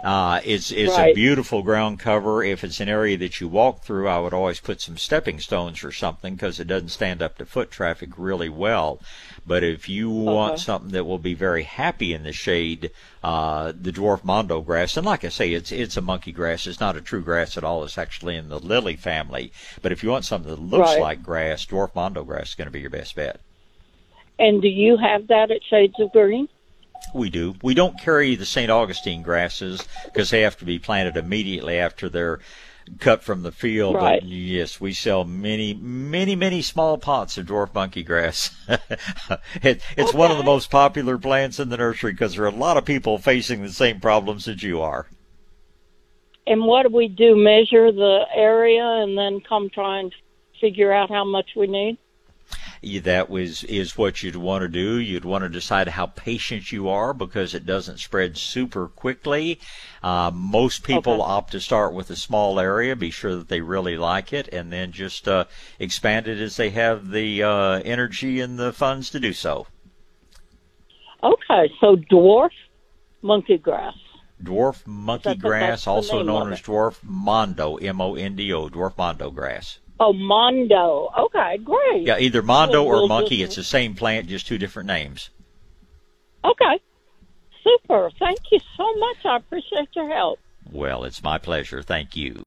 Uh, it's it's a beautiful ground cover. If it's an area that you walk through, I would always put some stepping stones or something because it doesn't stand up to foot traffic really well. But if you want something that will be very happy in the shade, uh, the dwarf mondo grass, and like I say, it's it's a monkey grass. It's not a true grass at all. It's actually in the lily family. But if you want something that looks Right. like grass, dwarf mondo grass is going to be your best bet. And do you have that at Shades of Green? We do. We don't carry the St. Augustine grasses because they have to be planted immediately after they're cut from the field. Right. But yes, we sell many, many, many small pots of dwarf monkey grass. it, it's one of the most popular plants in the nursery because there are a lot of people facing the same problems that you are. And what do we do? Measure the area and then come try and figure out how much we need? That was is what you'd want to do. You'd want to decide how patient you are because it doesn't spread super quickly. Uh, most people Okay. opt to start with a small area, be sure that they really like it, and then just uh, expand it as they have the uh, energy and the funds to do so. Okay, so dwarf monkey grass. Dwarf monkey grass, also known as dwarf mondo, M-O-N-D-O, dwarf mondo grass. Oh, Mondo. Okay, great. Yeah, either mondo or monkey. It's the same plant, just two different names. Okay. Super. Thank you so much. I appreciate your help. Well, it's my pleasure. Thank you.